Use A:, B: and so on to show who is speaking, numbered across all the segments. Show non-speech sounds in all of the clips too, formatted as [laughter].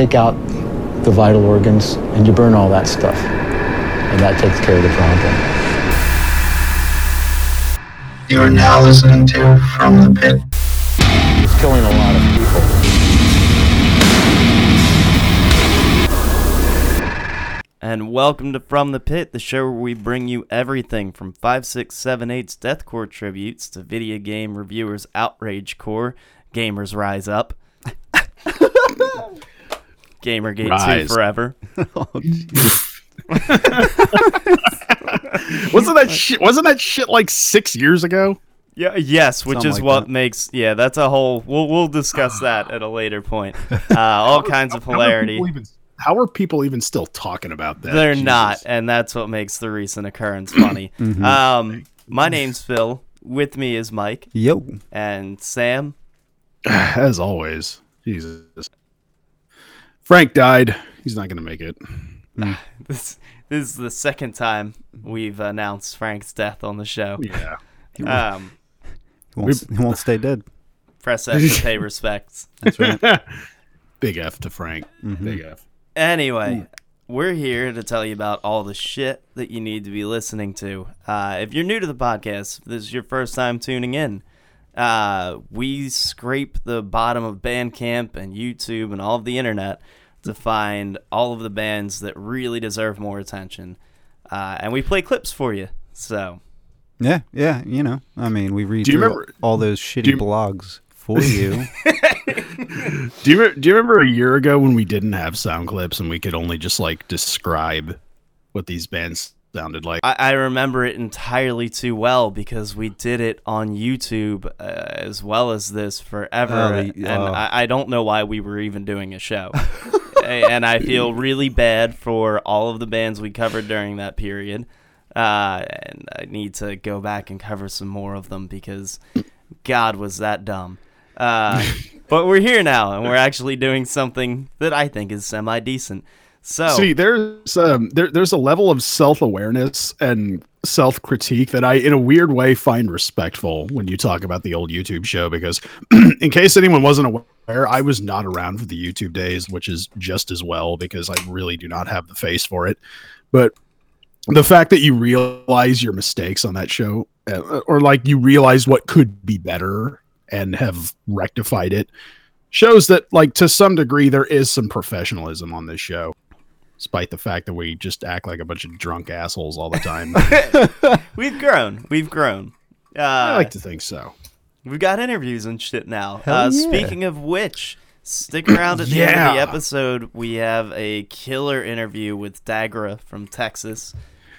A: take out the vital organs and you burn all that stuff. And that takes care of the problem.
B: You are now listening to From the Pit.
A: It's killing a lot of people.
C: And welcome to From the Pit, the show where we bring you everything from 5678's Deathcore tributes to video game reviewers' outrage core, Gamers Rise Up, [laughs] Gamergate 2
D: Rise.
C: forever. [laughs] [laughs]
D: wasn't that shit? Wasn't that shit like six years ago?
C: Yeah, yes, which
E: Something
C: is
E: like
C: what
E: that.
C: makes yeah, that's a whole we'll we'll discuss [sighs] that at a later point. [laughs] Uh, all kinds of hilarity.
D: How are people even still talking about that?
C: They're
D: Jesus.
C: not, and that's what makes the recent occurrence funny. [coughs]
E: Mm-hmm.
C: Um, my name's Phil. With me is Mike
E: Yo.
C: and Sam. [sighs]
D: As always, Jesus. Frank died. He's not gonna make it. [laughs]
C: This this is the second time we've announced Frank's death on the show.
D: Yeah.
C: Um,
E: He won't, he won't stay dead.
C: press F to pay [laughs] respects.
E: That's right. [laughs]
D: Big F to Frank.
E: Mm-hmm.
D: Big F.
C: Anyway, we're here to tell you about all the shit that you need to be listening to. Uh, if you're new to the podcast, if this is your first time tuning in. Uh, we scrape the bottom of Bandcamp and YouTube and all of the internet to find all of the bands that really deserve more attention. Uh, and we play clips for you. So,
E: Yeah, yeah, you know. I mean, we read
D: Do you remember-
E: all those shitty
D: you-
E: blogs for you. [laughs] [laughs]
D: Do you do you remember a year ago when we didn't have sound clips and we could only just like describe what these bands sounded like?
C: I, I remember it entirely too well because we did it on YouTube uh, as well as this forever,
E: Oh,
C: and
E: the- oh.
C: I, I don't know why we were even doing a show. [laughs] [laughs] And I feel [laughs] really bad for all of the bands we covered during that period, uh, and I need to go back and cover some more of them because God was that dumb. Uh, [laughs] but we're here now, and we're actually doing something that I think is semi decent. So
D: See, there's um, there, there's a level of self awareness and self critique that I, in a weird way, find respectful when you talk about the old YouTube show. Because, [clears throat] in case anyone wasn't aware, I was not around for the YouTube days, which is just as well because I really do not have the face for it. But the fact that you realize your mistakes on that show, uh, or like you realize what could be better and have rectified it, shows that, like to some degree, there is some professionalism on this show despite the fact that we just act like a bunch of drunk assholes all the time. [laughs]
C: we've grown. We've grown. Uh,
D: I like to think so.
C: We've got interviews and shit now. Uh,
E: yeah.
C: Speaking of which, stick around at the end of the episode. We have a killer interview with Dagra from Texas.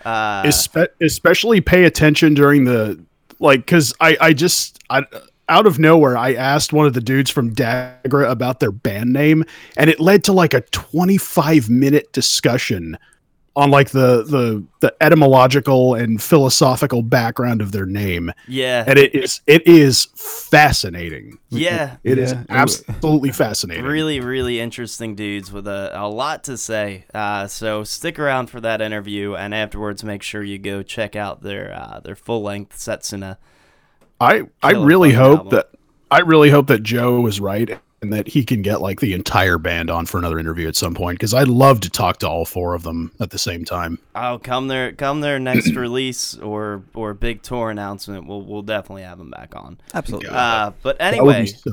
C: Uh,
D: Espe- especially pay attention during the like because I I just I out of nowhere I asked one of the dudes from Dagra about their band name and it led to like a 25 minute discussion on like the the the etymological and philosophical background of their name
C: yeah,
D: and it is it is fascinating
C: yeah.
D: It is
E: Yeah, it-
D: absolutely fascinating
C: Really, really interesting dudes with a, a lot to say. Uh, so stick around for that interview, and afterwards, make sure you go check out their uh, their full length Setsuna.
D: I I really hope
C: album.
D: that I really hope that Joe was right and that he can get like the entire band on for another interview at some point because I'd love to talk to all four of them at the same time.
C: Oh, come their come their next [clears throat] release or or big tour announcement. We'll we'll definitely have them back on.
E: Absolutely.
C: Uh, but
D: That would be
C: anyway,
D: so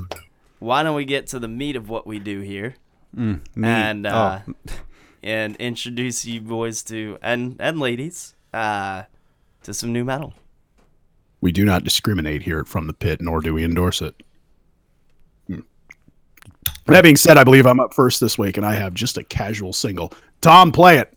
C: why don't we get to the meat of what we do here
E: Me-
C: and uh,
E: oh, [laughs]
C: and introduce you boys to and and ladies uh, to some new metal.
D: we do not discriminate here from the pit, nor do we endorse it. That being said, I believe I'm up first this week, and I have just a casual single. Tom, play it.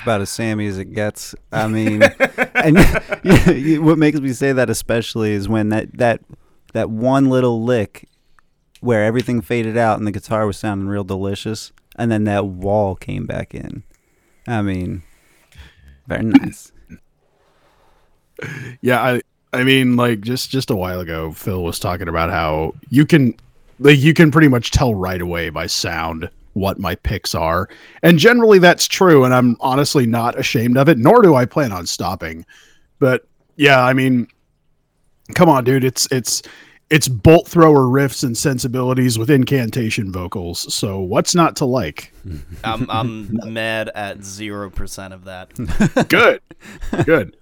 E: That's about as Sammy as it gets. I [laughs] mean, and [laughs] what makes me say that especially is when that that that one little lick where everything faded out and the guitar was sounding real delicious, and then that wall came back in. I mean, very [laughs] nice.
D: Yeah, I I mean like just just a while ago Phil was talking about how you can like you can pretty much tell right away by sound what my picks are. And generally that's true and I'm honestly not ashamed of it nor do I plan on stopping. But yeah, I mean come on dude, it's it's it's bolt thrower riffs and sensibilities with incantation vocals. So what's not to like? [laughs]
C: I'm I'm mad at zero percent of that. [laughs]
D: good good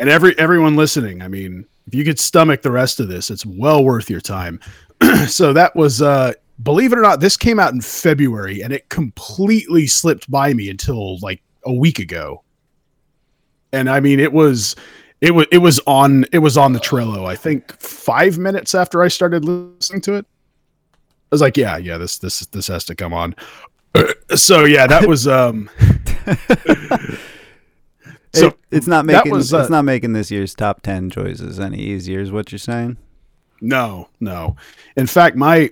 D: and every everyone listening i mean if you could stomach the rest of this it's well worth your time [clears throat] so that was uh believe it or not this came out in february and it completely slipped by me until like a week ago and i mean it was it was it was on it was on the trello i think five minutes after i started listening to it i was like yeah yeah this this this has to come on [clears throat] so yeah that was um [laughs] so
E: It- it's not making
D: was, uh,
E: it's not making this year's top ten choices any easier. Is what you're saying?
D: No, no. In fact, my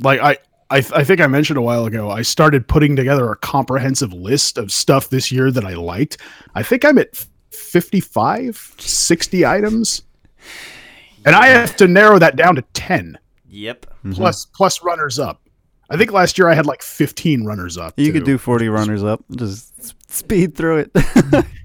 D: like I I, I think I mentioned a while ago, I started putting together a comprehensive list of stuff this year that I liked. I think I'm at 55, 60 items. And I have to narrow that down to 10
C: Yep.
D: plus plus runners up. I think last year I had like 15 runners up.
E: You
D: too.
E: could do 40 runners up. Just speed through it. [laughs]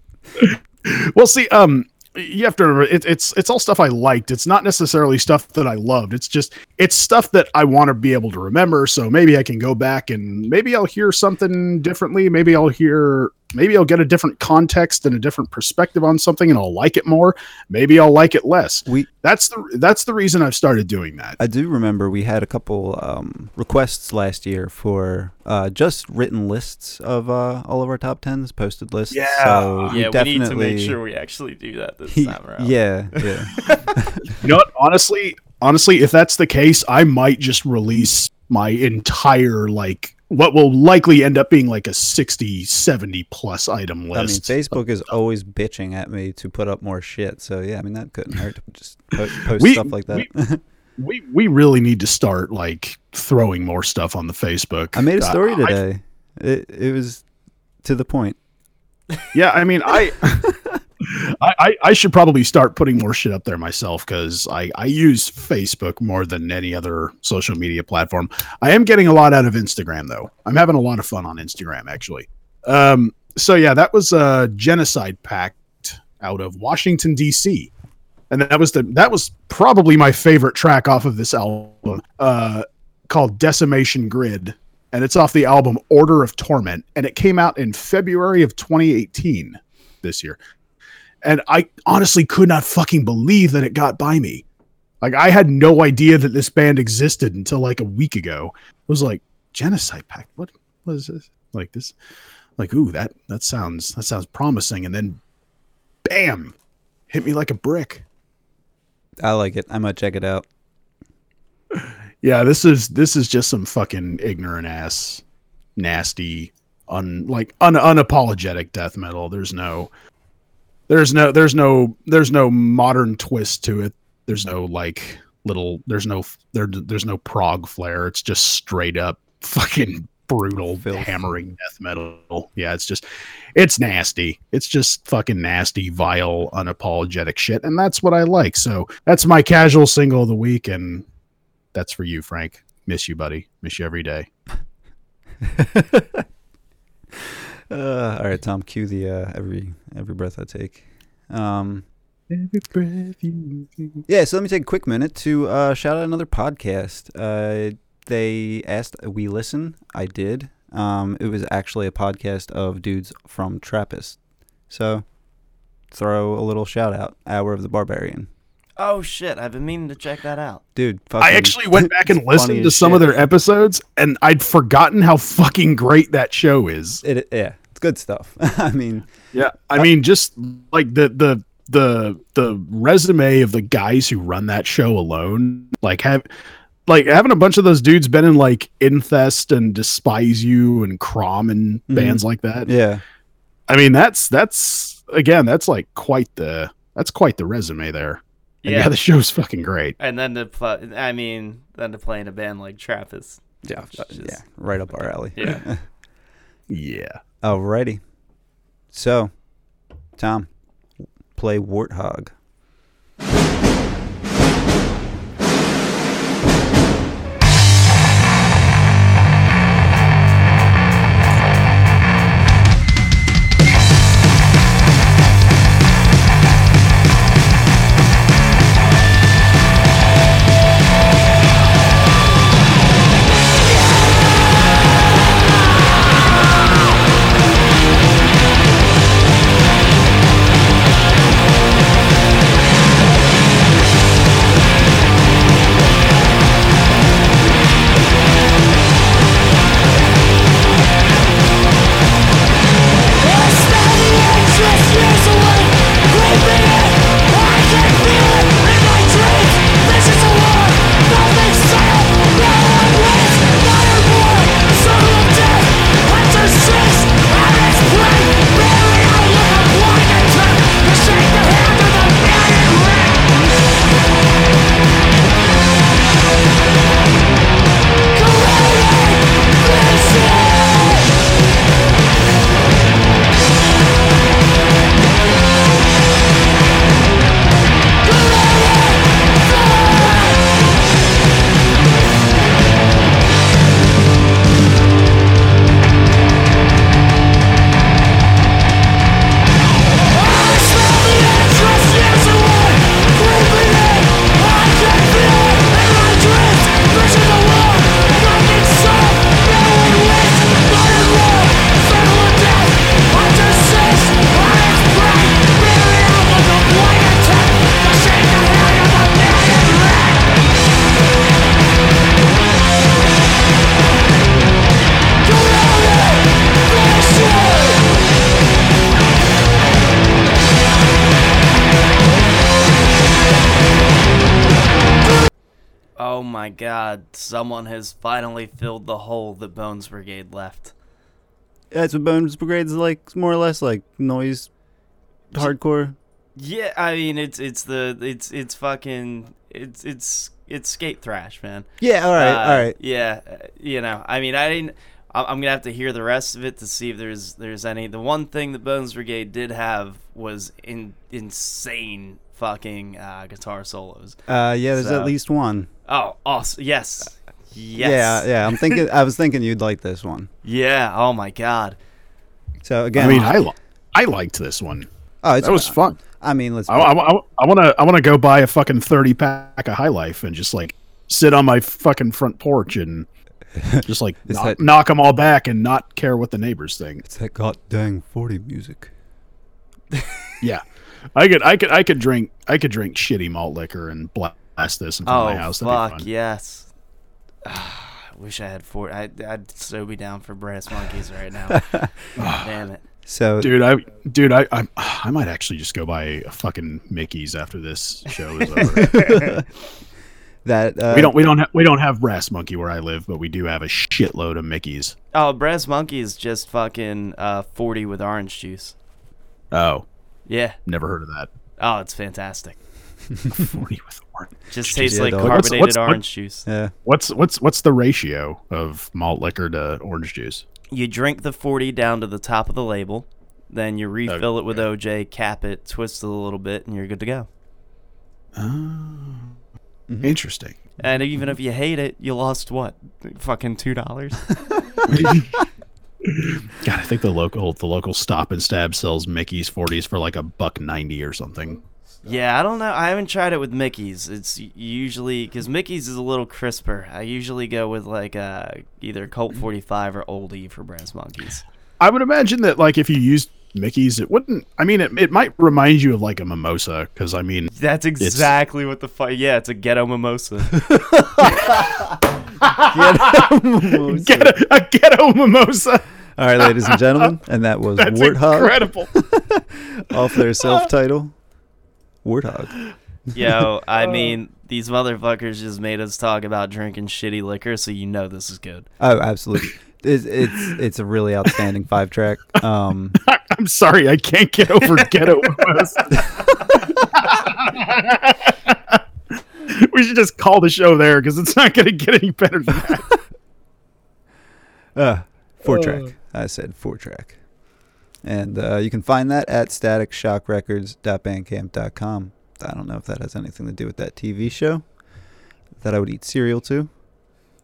D: Well, see, um, you have to remember it, it's it's all stuff I liked. It's not necessarily stuff that I loved. It's just it's stuff that I want to be able to remember. So maybe I can go back and maybe I'll hear something differently. Maybe I'll hear maybe I'll get a different context and a different perspective on something, and I'll like it more. Maybe I'll like it less.
E: we
D: That's the that's the reason I've started doing that.
E: I do remember we had a couple um, requests last year for uh, just written lists of uh, all of our top tens, posted lists.
D: Yeah.
E: so
C: Yeah, we
E: definitely,
C: need to make sure we actually do that this time around.
E: yeah, yeah. [laughs]
D: You know what? Honestly, honestly, if that's the case, I might just release my entire like what will likely end up being like a 60, 70 plus item list
E: I mean. Facebook is always bitching at me to put up more shit. So yeah, I mean that couldn't hurt to just po- post [laughs]
D: We-
E: stuff like that. [laughs]
D: we we really need to start like throwing more stuff on the Facebook.
E: I made a
D: Uh,
E: story
D: I-
E: today. It it was to the point.
D: yeah, I mean, I, [laughs] I, I, should probably start putting more shit up there myself because I, I use Facebook more than any other social media platform. I am getting a lot out of Instagram though. I'm having a lot of fun on Instagram actually. Um, so yeah, that was a genocide pact out of Washington D.C. And that was the that was probably my favorite track off of this album, uh, called Decimation Grid, and it's off the album Order of Torment, and it came out in February of 2018 this year. And I honestly could not fucking believe that it got by me. Like I had no idea that this band existed until like a week ago. It was like Genocide Pact. What was this? Like this? Like ooh, that that sounds that sounds promising. And then, bam, hit me like a brick.
E: I like it. I might check it out. [laughs]
D: Yeah, this is this is just some fucking ignorant ass, nasty, un like un, unapologetic death metal. There's no, there's no, there's no, there's no modern twist to it. There's no like little, there's no, there, there's no prog flair. It's just straight up fucking brutal
E: Filth.
D: hammering death metal. Yeah, it's just, it's nasty. It's just fucking nasty, vile, unapologetic shit, and that's what I like. So that's my casual single of the week, and that's for you, Frank. Miss you, buddy. Miss you every day. [laughs]
E: Uh, all right, Tom. Cue the uh, every every breath I take. Um,
D: Every breath you
E: yeah, so let me take a quick minute to uh, shout out another podcast. Uh, they asked we listen. I did. Um, it was actually a podcast of dudes from Trappist. So throw a little shout out. Hour of the Barbarian,
C: Oh shit! I've been meaning to check that out.
E: dude.
D: I actually went back and [laughs] listened to
E: as
D: some of their episodes, and I'd forgotten how fucking great that show is.
E: It, yeah, it's good stuff. [laughs] I mean,
D: Yeah, I mean, just like the the the the resume of the guys who run that show alone, like have like having a bunch of those dudes been in like Infest and Despise You and Crom and
E: Mhm.
D: bands like that.
E: yeah,
D: I mean, that's that's again, that's like quite the that's quite the resume there. And yeah,
C: Yeah.
D: the show's fucking great.
C: And then to play, I mean, then to play in a band like Trappist.
E: Yeah,
C: is-
E: yeah, right up our alley.
C: Yeah. [laughs]
D: Yeah.
E: Alrighty. So, Tom, play Warthog.
C: Someone has finally filled the hole that Bones Brigade left.
E: That's what Bones Brigade's like, more or less like noise, hardcore.
C: Yeah, I mean it's it's the it's it's fucking it's it's it's skate thrash, man.
E: Yeah, all right,
C: Uh,
E: all right.
C: Yeah, uh, you know, I mean, I didn't. I'm gonna have to hear the rest of it to see if there's there's any. The one thing that Bones Brigade did have was in insane fucking uh, guitar solos.
E: Uh, yeah, there's
C: So-
E: at least one.
C: Oh, awesome! Yes, yes,
E: Yeah, yeah. I'm thinking. I was thinking you'd like this one.
C: yeah. Oh my god.
E: So again,
D: I mean, I li- I liked this one.
E: oh, it's,
D: That was fun.
E: I mean, let's.
D: I, I, I, want to I want to go buy a fucking 30 pack of High Life and just like sit on my fucking front porch and [laughs] just like knock,
E: that-
D: knock them all back and not care what the neighbors think.
E: it's that god dang forty music. [laughs]
D: Yeah. I could I could I could drink I could drink shitty malt liquor and blast this in front
C: Oh
D: of my house. That'd be
C: fuck
D: fun.
C: yes. I [sighs] wish I had four. I, I'd so be down for brass monkeys right now. [laughs] Damn it.
E: So
D: Dude, I dude, I, I I might actually just go buy a fucking Mickey's after this show is over. [laughs]
E: that uh,
D: we don't we don't ha- we don't have Brass Monkey where I live, but we do have a shitload of Mickey's.
C: Oh, brass monkey is just fucking uh, forty with orange juice.
D: Oh,
C: Yeah.
D: never heard of that.
C: Oh, it's fantastic. [laughs]
D: 40 with orange.
C: Just tastes
E: Yeah,
C: like
E: dog.
C: carbonated
D: What's- what's- what-
C: orange juice.
E: Yeah.
D: What's what's what's the ratio of malt liquor to orange juice?
C: You drink the 40 down to the top of the label, then you refill it with OJ, cap it, twist it a little bit, and you're good to go. Oh. Mm-hmm.
D: Interesting.
C: And even if you hate it, you lost what? Fucking two dollars. [laughs]
D: God, I think the local the local stop and stab sells Mickey's 40s for like a buck 90 or something.
C: Yeah, I don't know. I haven't tried it with Mickey's. It's usually because Mickey's is a little crisper. I usually go with like uh, either Colt 45 or Oldie for Brass Monkeys.
D: I would imagine that like if you used Mickey's, it wouldn't. I mean, it, it might remind you of like a mimosa because I mean,
C: That's exactly what the fuck. Yeah, it's a ghetto mimosa. [laughs]
D: get a, [laughs] a ghetto mimosa.
E: All right, ladies and gentlemen, and that was [laughs]
D: That's
E: Warthog
D: incredible.
E: off their self-title. Warthog.
C: Yo, [laughs] I mean, these motherfuckers just made us talk about drinking shitty liquor, so you know this is good.
E: Oh, absolutely. It's it's, it's a really outstanding five track. Um, [laughs]
D: I'm sorry, I can't get over Ghetto [laughs] West. we should just call the show there because it's not going to get any better than that.
E: Uh, four track. I said four track. And uh, you can find that at staticshockrecords.bandcamp.com. I don't know if that has anything to do with that TV show that I would eat cereal to.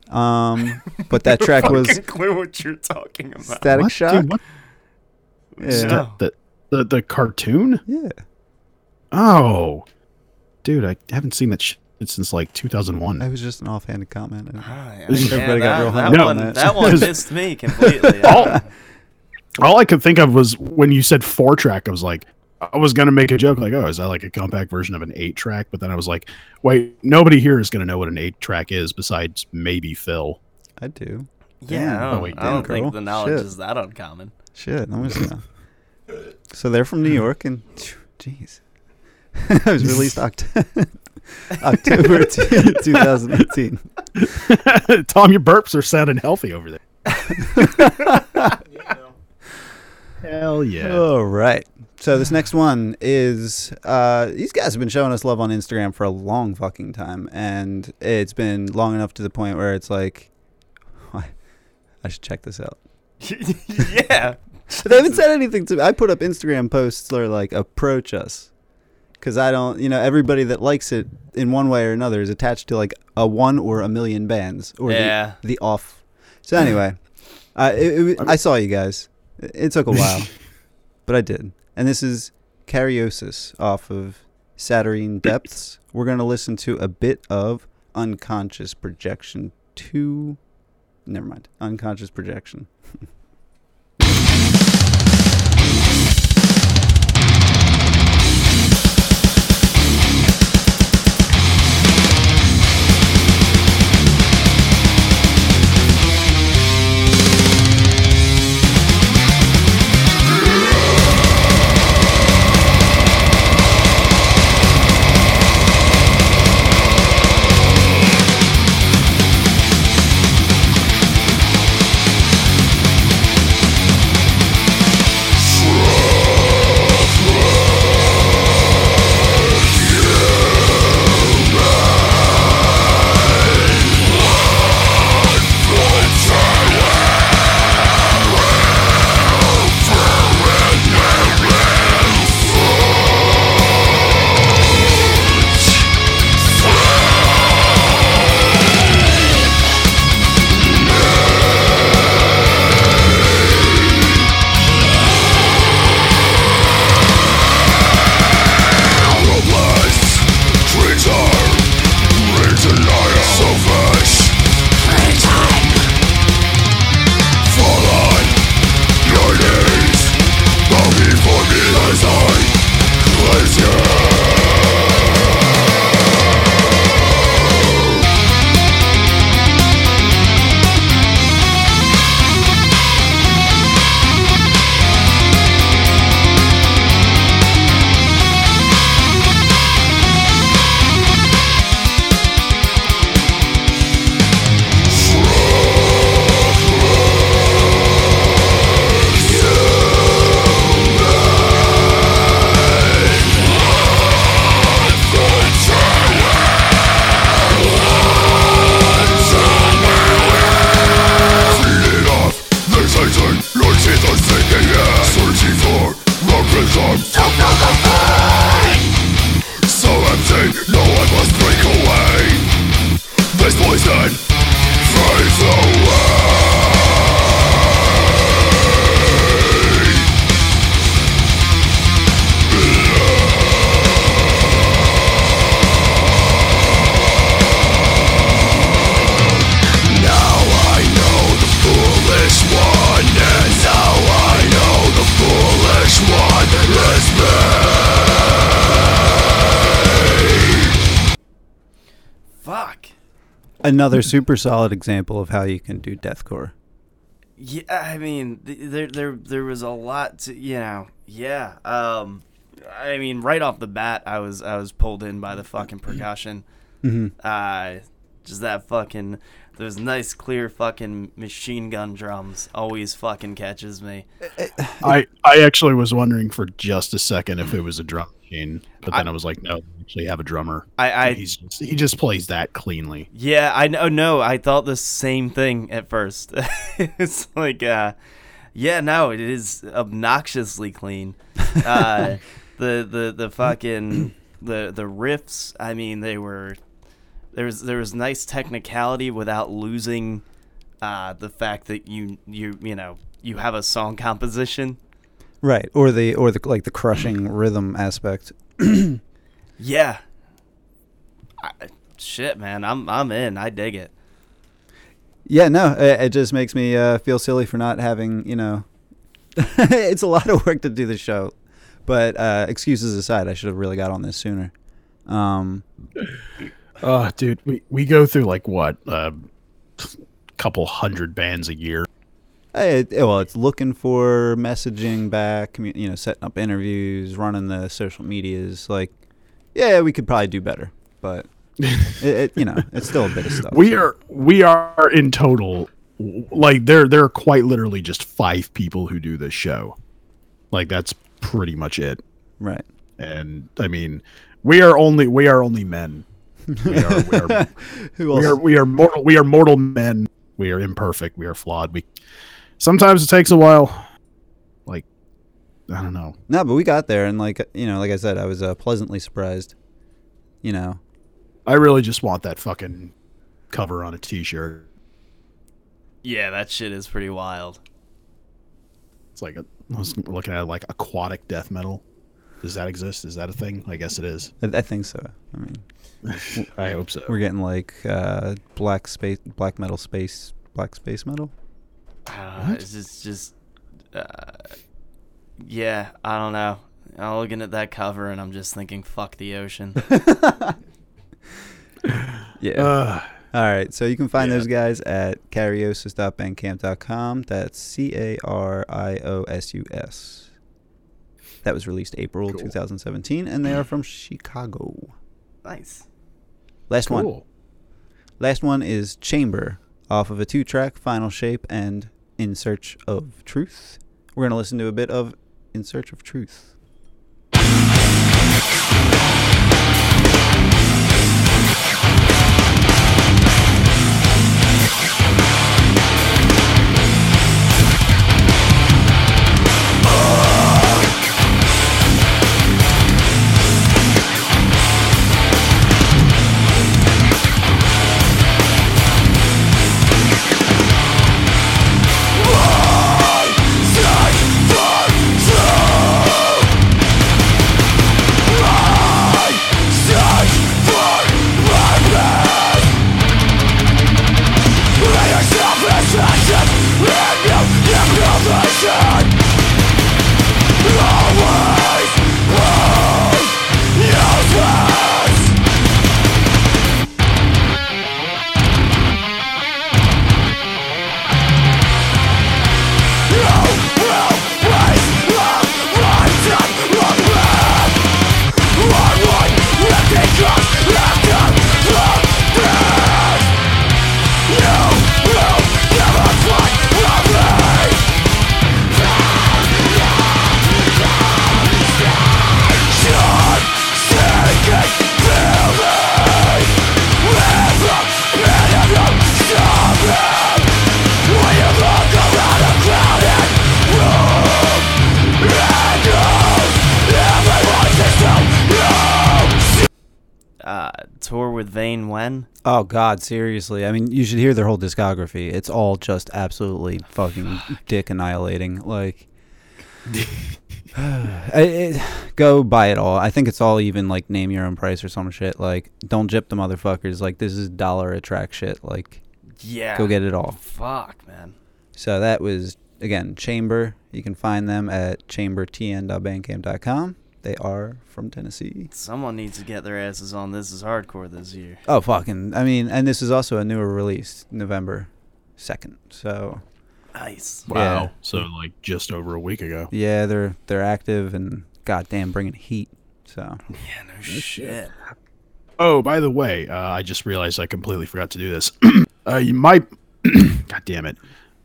E: Um, [laughs] but that track was
C: Fucking clue what you're talking about.
E: Static
D: What?
E: Shock.
D: Dude, what?
E: Yeah.
C: No.
D: The, the the cartoon?
E: yeah.
D: Oh, dude, I haven't seen that shit since like 2001.
E: That was just an offhanded comment.
C: Ah, yeah,
E: Everybody got
C: that,
E: real
C: that
E: hung
D: up
C: one,
E: on that.
C: that one missed me completely.
D: all, [laughs] [laughs] all I could think of was when you said four track, I was like, I was gonna make a joke like, oh, is that like a compact version of an eight track? But then I was like, wait, nobody here is gonna know what an eight track is besides maybe Phil.
E: I do.
C: yeah, I
D: Oh,
C: don't,
D: wait,
C: I don't
E: damn,
C: think the knowledge
E: Shit.
C: is that uncommon.
E: Shit, I'm just gonna. So they're from New York, and jeez, [laughs] it was released Oct- [laughs] October [laughs] t- 2018.
D: Tom, your burps are sounding healthy over there. Hell yeah.
E: All right. So this next [sighs] one is uh, these guys have been showing us love on Instagram for a long fucking time, and it's been long enough to the point where it's like, [laughs] I should check this out. [laughs]
C: yeah. [laughs]
E: They haven't said anything to me. I put up Instagram posts that are like approach us. Because I don't, you know, everybody that likes it in one way or another is attached to like a one or a million bands or
C: Yeah.
E: the, the off. So anyway, uh, it, it, I saw you guys. It, took a while, [laughs] but I did. And this is Cariosus off of Saturnine Depths. We're going to listen to a bit of Unconscious Projection 2. Never mind. Unconscious Projection. [laughs] Another super solid example of how you can do deathcore.
C: Yeah, I mean, there there there was a lot to you know. Yeah. Um, I mean, right off the bat, I was I was pulled in by the fucking percussion.
E: Mm-hmm.
C: Uh, Just that fucking those nice clear fucking machine gun drums always fucking catches me.
D: I I actually was wondering for just a second if it was a drum machine, but then I, was like, no, they actually have a drummer.
C: I, I
D: He's just, he just plays that cleanly.
C: yeah, I know. No, I thought the same thing at first. [laughs] it's like, uh, yeah, no, it is obnoxiously clean. Uh, [laughs] the the the fucking the the riffs. I mean, they were there was there was nice technicality without losing uh, the fact that you you you know you have a song composition.
E: Right, or the or the like the crushing rhythm aspect. [clears throat]
C: Yeah. I, shit, man, I'm I'm in. I dig it.
E: Yeah, no, it, it just makes me uh, feel silly for not having, you know, [laughs] it's a lot of work to do the show. But uh, excuses aside, I should have really got on this sooner. Um,
D: Oh, dude, we, we go through like what a couple hundred bands a year.
E: It, well, it's looking for messaging back, commu- you know, setting up interviews, running the social medias. Like, yeah, we could probably do better, but [laughs] it, it, you know, it's still a bit of stuff.
D: We are we are in total like there there are quite literally just five people who do this show. Like that's pretty much it.
E: right.
D: And I mean, we are only we are only men. We are we are, [laughs]
E: Who
D: we are we are mortal we are mortal men. We are imperfect. We are flawed. We sometimes it takes a while. Like I don't know.
E: No, but we got there, and like you know, like I said, I was uh, pleasantly surprised. You know,
D: I really just want that fucking cover on a t-shirt.
C: Yeah, that shit is pretty wild.
D: It's like a, I was looking at it like aquatic death metal. Does that exist? Is that a thing? I guess it is.
E: I, I think so. I mean, [laughs]
D: I hope so.
E: we're getting like uh, black space, black metal space, black space metal.
C: Uh, it's just, just, uh, yeah, I don't know. I'm looking at that cover and I'm just thinking, fuck the ocean. [laughs]
E: Yeah.
D: Uh,
E: All right. So you can find
D: yeah.
E: those guys at cariosus.bandcamp.com. That's C A R I O S U S. That was released April
D: Cool.
E: 2017, and they are from Chicago.
C: nice.
E: Last one. Last one is Chamber off of a two track Final Shape and In Search of Truth. We're going to listen to a bit of In Search of Truth.
C: With Vane when?
E: Oh, God, seriously. I mean, you should hear their whole discography. It's all just absolutely fucking [sighs] dick annihilating. Like, [sighs] I- it, go buy it all. I think it's all even like name your own price or some shit. Like, don't jip the motherfuckers. Like, this is dollar a track shit. Like,
C: Yeah.
E: go get it all.
C: Fuck, man.
E: So that was again Chamber. You can find them at chambertn.bandcamp.com. They are from Tennessee.
C: Someone needs to get their asses on This Is Hardcore this year.
E: Oh fucking! I mean, and this is also a newer release, November second. So
C: Nice.
D: Wow.
E: Yeah.
D: So like just over a week ago.
E: yeah, they're they're active and goddamn bringing heat. So
C: Yeah, no shit.
D: Oh, by the way, uh, I just realized I completely forgot to do this. [clears throat] uh, you might. [clears throat] God damn it.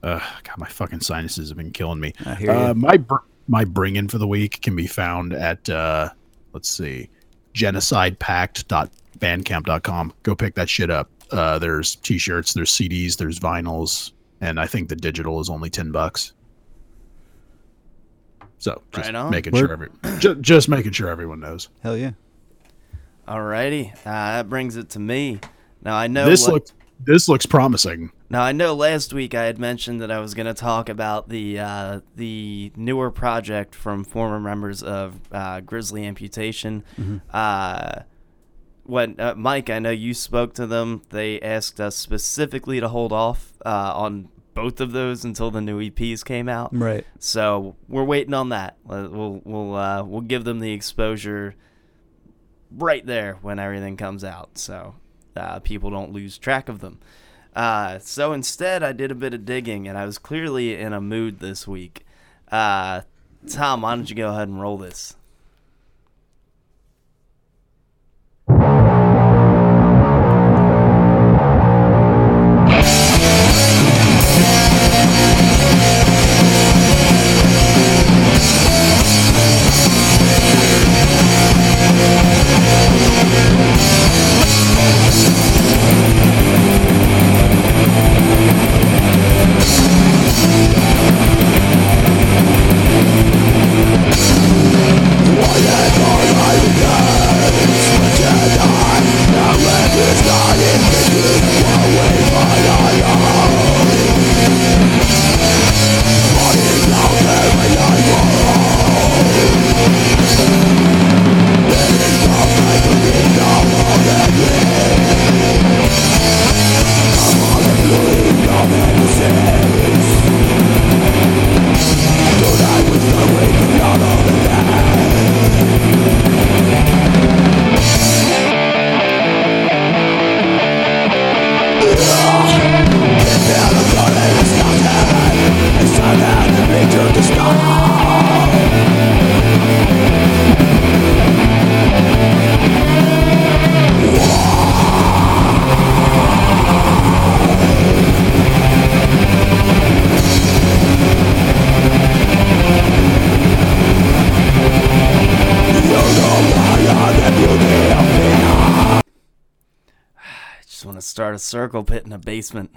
D: Uh, God, my fucking sinuses have been killing me.
E: I hear
D: Uh,
E: you.
D: my br- my bring in for the week can be found at uh, let's see, genocidepact.bandcamp.com. Go pick that shit up. Uh, there's t-shirts, there's CDs, there's vinyls, and I think the digital is only ten bucks. So just
C: Right on.
D: making
E: Word.
D: sure every, ju- just making sure everyone knows.
E: Hell yeah.
C: Alrighty, uh, that brings it to me. Now I know
D: this
C: la-
D: looks this looks promising.
C: Now I know last week I had mentioned that I was going to talk about the uh, the newer project from former members of uh, Grizzly Amputation. Uh, when uh, Mike, I know you spoke to them. They asked us specifically to hold off uh, on both of those until the new EPs came out.
E: Right.
C: So we're waiting on that. Uh, We'll we'll uh, we'll give them the exposure right there when everything comes out, so uh, people don't lose track of them. Uh, so instead, I did a bit of digging, and I was clearly in a mood this week. Uh, Tom, why don't you go ahead and roll this? Start a circle pit in a basement.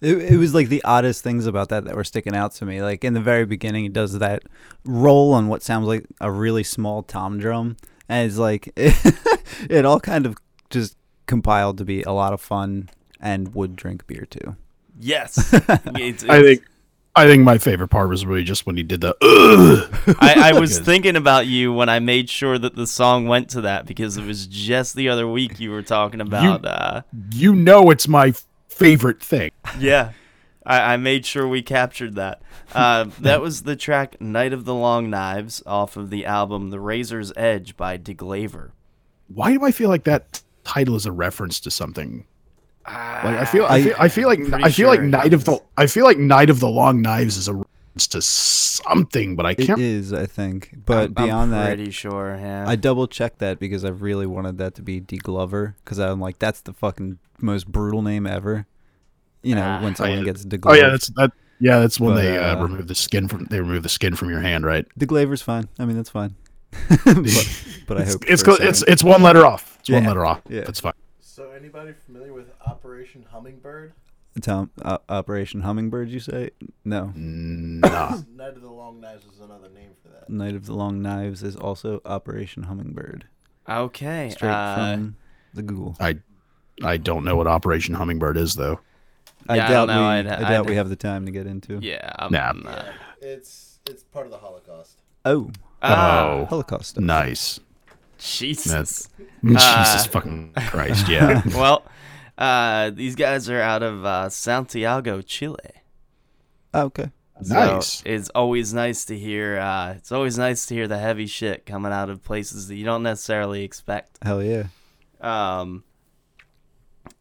E: It, it was like the oddest things about that that were sticking out to me. Like in the very beginning, it does that roll on what sounds like a really small tom drum, and it's like [laughs] it, all kind of just compiled to be a lot of fun and would drink beer too.
C: Yes, [laughs] It's-
D: I think I think my favorite part was really just when he did the [laughs]
C: I, I was [laughs] thinking about you when I made sure that the song went to that because it was just the other week you were talking about. uh,
D: you know it's my favorite thing.
C: yeah, I, I made sure we captured that. Uh, [laughs] that was the track "Night of the Long Knives" off of the album "The Razor's Edge" by DeGlaver.
D: Why do I feel like that title is a reference to something? Like I feel I,
E: I-
D: feel I feel like
C: Pretty
D: I feel like
C: sure it
D: Night of the. I feel like Night of the Long Knives is a reference to something, but I can't.
E: is, I think. But
C: I'm,
E: beyond
C: I'm
E: that,
C: pretty sure. Yeah.
E: I double checked that because I really wanted that to be D Glover because I'm like, that's the fucking most brutal name ever. You know,
C: Ah.
E: when
D: Oh,
E: someone
D: yeah.
E: gets
D: Oh yeah, that's that. Yeah, that's when
E: But,
D: they uh,
E: uh,
D: remove the skin from they remove the skin from your hand, right?
E: DeGlaver's fine. I mean, that's fine. [laughs] but, but I
D: It's
E: hope
D: it's
E: for a
D: co- it's it's one letter off. It's one letter off.
E: yeah.
D: That's fine.
F: So, anybody familiar with Operation Hummingbird?
E: Tom, uh, Operation Hummingbird. You say no?
D: Nah. [coughs]
F: Night of the Long Knives is another name for that.
E: Night of the Long Knives is also Operation Hummingbird.
C: okay.
E: Straight
C: uh,
E: from the Google.
D: I I don't know what Operation Hummingbird is though.
E: I
C: Yeah, I
E: doubt
C: don't know.
E: we.
C: I'd-
E: I doubt
C: I'd-
E: we have the time to get into.
C: yeah. I'm,
D: Nah.
C: uh,
F: Yeah, it's it's part of the Holocaust.
E: Oh,
C: ah,
D: Oh.
E: Holocaust. stuff.
D: Nice.
C: Jesus.
D: Jesus fucking Christ, yeah. [laughs]
C: well, uh, these guys are out of uh, Santiago, Chile.
E: Oh, okay.
C: So
D: Nice.
C: it's always nice to hear. Uh, it's always nice to hear the heavy shit coming out of places that you don't necessarily expect.
E: Hell yeah.
C: Um,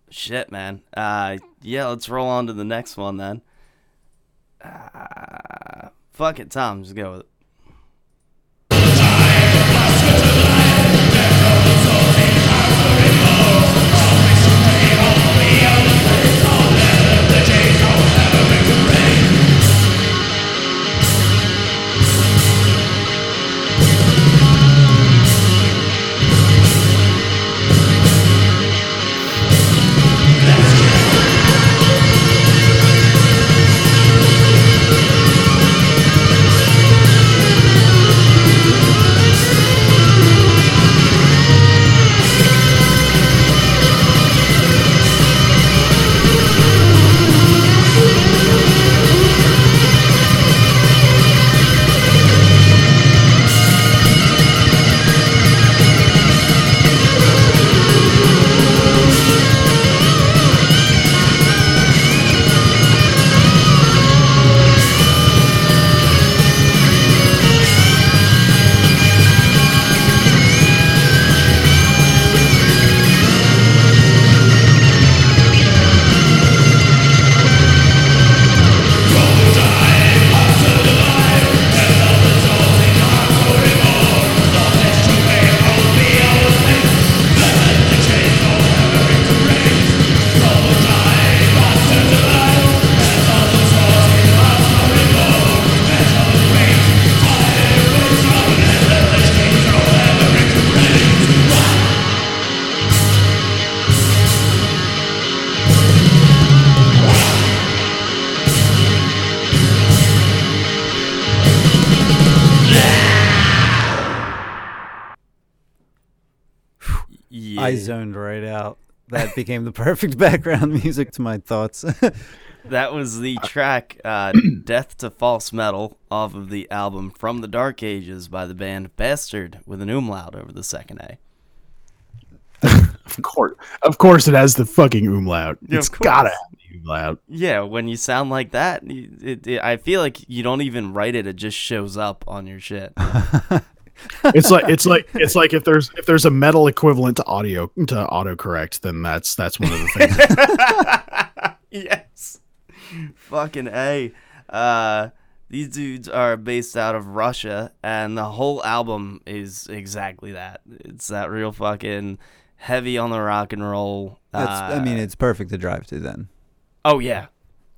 C: shit, man. Uh, yeah, let's roll on to the next one then. Uh, fuck it, Tom. Just go with it.
E: Became the perfect [laughs] background music to my thoughts. [laughs]
C: That was the track uh, [clears throat] Death to False Metal off of the album From the Dark Ages by the band Bastard with an umlaut over the second A.
D: Of course, of course, it has the fucking umlaut.
C: Yeah, of
D: it's
C: course.
D: gotta have the umlaut.
C: Yeah, when you sound like that, you- it, it, I feel like you don't even write it; it just shows up on your shit. [laughs]
D: It's like it's like it's like if there's if there's a metal equivalent to audio to autocorrect, then that's that's one of the things. [laughs]
C: yes, fucking a. Uh, these dudes are based out of Russia, and the whole album is exactly that. It's that real fucking heavy on the rock and roll.
E: That's, I mean,
C: uh,
E: it's perfect to drive to then.
C: Oh yeah.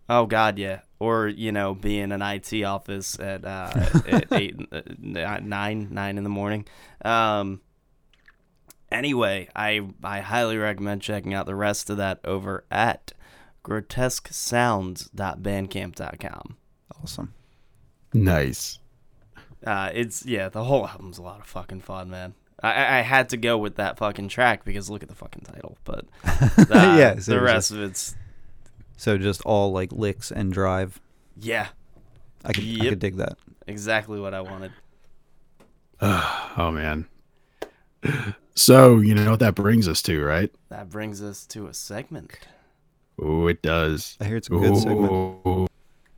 C: Oh god, yeah. Or you know, be in an IT office at, uh, at eight, [laughs] uh, nine, nine in the morning. Um. Anyway, I I highly recommend checking out the rest of that over at grotesquesounds.bandcamp.com.
E: Awesome.
D: nice.
C: Uh, it's yeah, the whole album's a lot of fucking fun, man. I, I I had to go with that fucking track because look at the fucking title, but [laughs] uh,
E: Yeah,
C: the rest of it's
E: So just all like licks and drive.
C: yeah,
E: I could, I could dig that.
C: exactly what I wanted. [sighs]
D: Oh man. [clears throat] So you know what that brings us to, right?
C: That brings us to a segment.
D: Oh, it does.
E: I hear it's a good segment.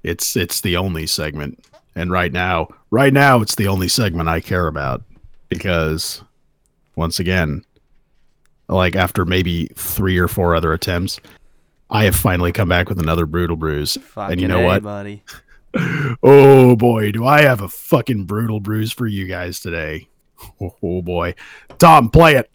D: It's it's the only segment, and right now, right now, it's the only segment I care about because, once again, like after maybe three or four other attempts, I have finally come back with another brutal bruise.
C: Fucking
D: and you know
C: A,
D: what?
C: buddy? [laughs]
D: Oh boy, do I have a fucking brutal bruise for you guys today. Oh, [laughs] oh boy, Tom, play it.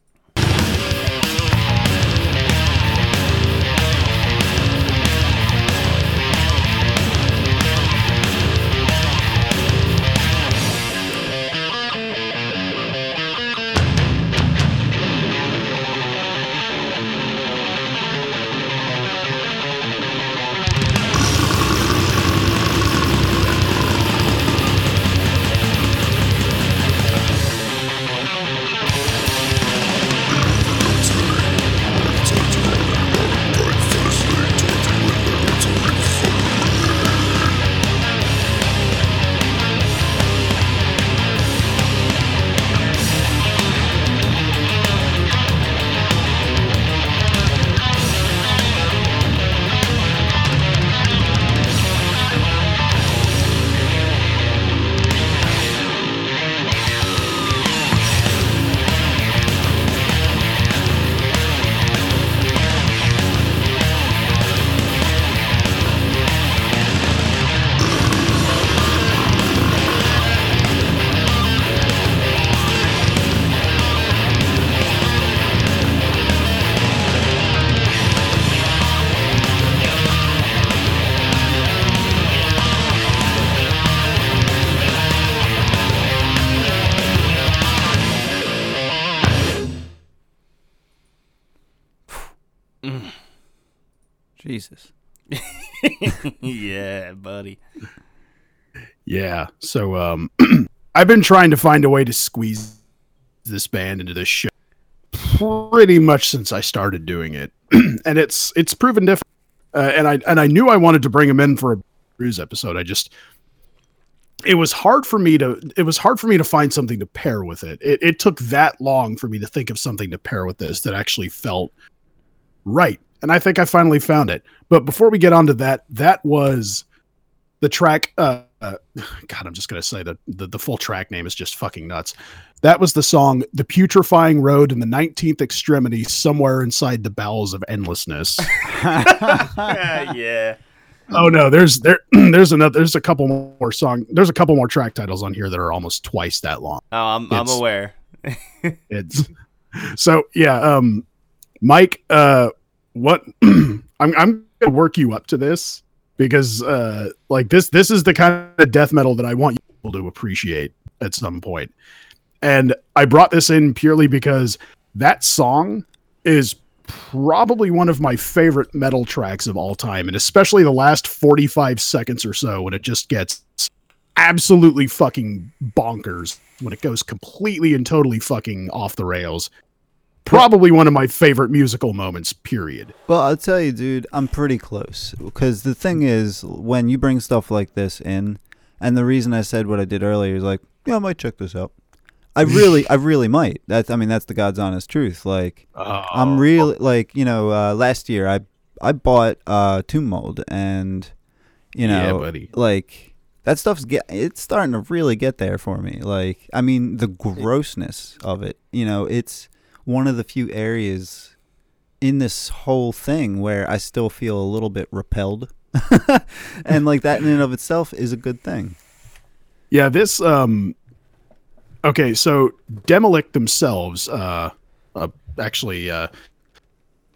C: Buddy.
D: Yeah. So um [clears throat] I've been trying to find a way to squeeze this band into this show pretty much since I started doing it. [clears throat] and it's it's proven different. Uh, and I and I knew I wanted to bring them in for a cruise episode. I just it was hard for me to it was hard for me to find something to pair with it. It it took that long for me to think of something to pair with this that actually felt right. And I think I finally found it. But before we get on to that, that was the track uh, uh [sighs] god i'm just gonna say that the, the full track name is just fucking nuts that was the song the putrefying road in the 19th extremity somewhere inside the bowels of endlessness [laughs]
C: yeah.
D: oh no there's there [clears throat] there's another there's a couple more song there's a couple more track titles on here that are almost twice that long
C: Oh, I'm I'm
D: It's-
C: aware. [laughs]
D: it's so yeah um mike uh what [clears throat] i'm i'm gonna work you up to this because uh like this this is the kind of death metal that i want people to appreciate at some point. And i brought this in purely because that song is probably one of my favorite metal tracks of all time and especially the last 45 seconds or so when it just gets absolutely fucking bonkers when it goes completely and totally fucking off the rails probably one of my favorite musical moments. Period.
E: Well, I'll tell you, dude, I'm pretty close. Because the thing is, when you bring stuff like this in, and the reason I said what I did earlier is like, yeah, I might check this out. I really, I really might. That's, I mean, that's the God's honest truth. Like, I'm really like, you know, uh, last year I, I bought uh, Tomb Mold, and you
D: Yeah,
E: know,
D: buddy.
E: like that stuff's get, it's starting to really get there for me. Like, I mean, the grossness of it. You know, it's one of the few areas in this whole thing where I still feel a little bit repelled. [laughs] and like that in and of itself is a good thing.
D: Yeah, this um okay, so Demilich themselves uh, uh actually uh,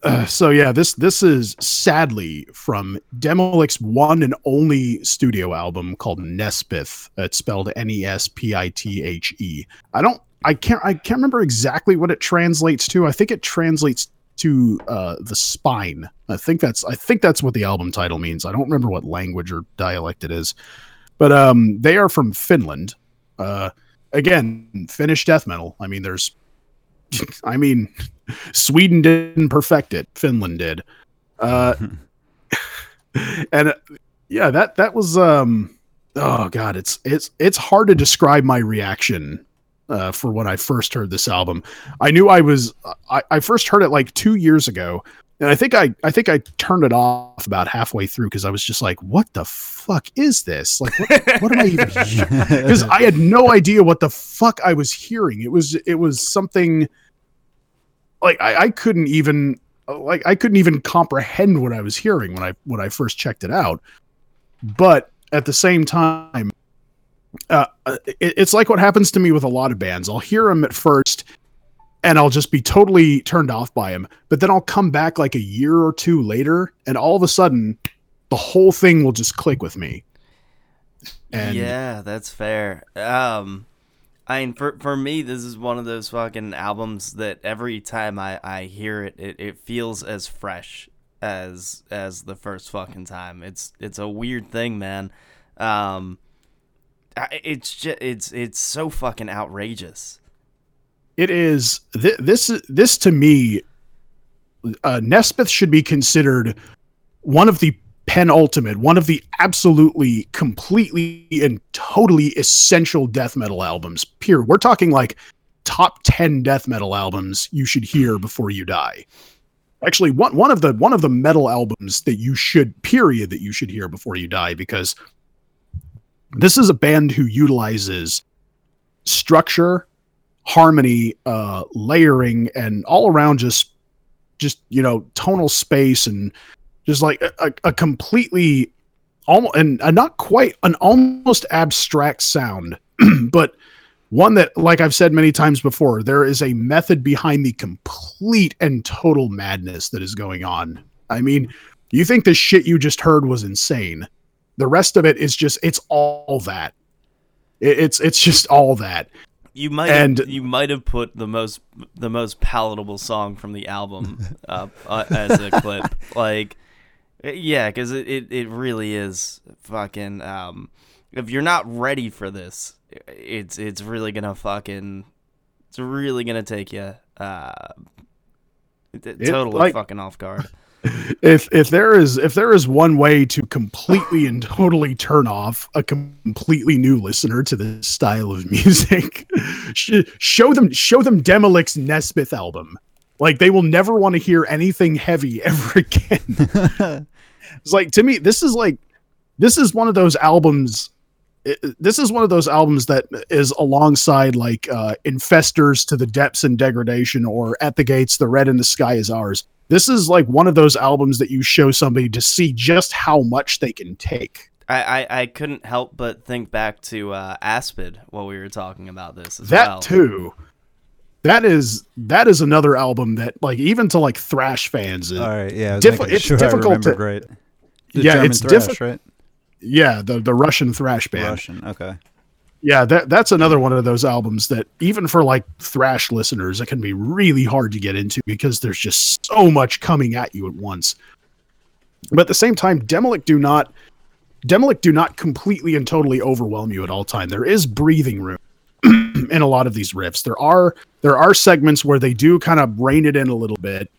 D: uh so yeah, this this is sadly from Demilich's one and only studio album called Nespithe. It's spelled N E S P I T H E. I don't I can't I can't remember exactly what it translates to. I think it translates to uh the spine. I think that's I think that's what the album title means. I don't remember what language or dialect it is. But um they are from Finland. Uh again, Finnish death metal. I mean there's [laughs] I mean Sweden didn't perfect it. Finland did. Uh [laughs] and uh, yeah, that that was um oh god, it's it's it's hard to describe my reaction uh, for when I first heard this album. I knew I was I, I first heard it like two years ago, and I think I I think I turned it off about halfway through because I was just like, what the fuck is this? Like, what, what am I even? Because [laughs] I had no idea what the fuck I was hearing. It was it was something like I, I couldn't even like I couldn't even comprehend what I was hearing when I when I first checked it out. But at the same time, uh, it, it's like what happens to me with a lot of bands. I'll hear them at first, and I'll just be totally turned off by them. But then I'll come back like a year or two later, and all of a sudden, the whole thing will just click with me. And
C: yeah, that's fair. Um, I mean, for for me, this is one of those fucking albums that every time I, I hear it, it, it feels as fresh as as the first fucking time. It's it's a weird thing, man. Um, it's just it's it's so fucking outrageous.
D: it is th- this this to me uh Nespithe should be considered one of the penultimate one of the absolutely completely and totally essential death metal albums pure we're talking like top 10 death metal albums you should hear before you die actually one one of the one of the metal albums that you should period that you should hear before you die because this is a band who utilizes structure harmony uh layering and all around just just you know tonal space and just like a, a, completely almost and a not quite an almost abstract sound [clears throat] but one that like i've said many times before there is a method behind the complete and total madness that is going on. I mean you think the shit you just heard was insane the rest of it is just it's all that it's it's just all that
C: You might
D: And-
C: have, you might have put the most the most palatable song from the album [laughs] up uh, as a clip. Like, yeah, because it, it, it really is fucking. Um, if you're not ready for this, it's it's really gonna fucking. It's really gonna take you uh, t- totally
D: like-
C: fucking off guard.
D: If if there is if there is one way to completely and totally turn off a completely new listener to this style of [laughs] music show them show them Demilich's Nespithe album. Like they will never want to hear anything heavy [laughs] ever again. [laughs] It's like to me this is like this is one of those albums it- this is one of those albums that is alongside like uh Infester's to the depths and degradation or at the gates the red in the sky is ours this is like one of those albums that you show somebody to see just how much they can take
C: I, I, I couldn't help but think back to uh, Aspid while we were talking about this as
D: that
C: well.
D: too that is that is another album that like even to like thrash fans is-
E: All right, yeah, I
D: Diffi-
E: making
D: it's
E: sure
D: difficult
E: I
D: to-
E: right.
D: Yeah,
E: German
D: it's
E: thrash,
D: diffi-
E: right?
D: Yeah the the russian thrash band
E: Russian. Okay.
D: Yeah, that that's another one of those albums that even for like thrash listeners, it can be really hard to get into because there's just so much coming at you at once. But at the same time, Demilich do not Demilich do not completely and totally overwhelm you at all time. There is breathing room. [clears throat] in a lot of these riffs. There are there are segments where they do kind of rein it in a little bit,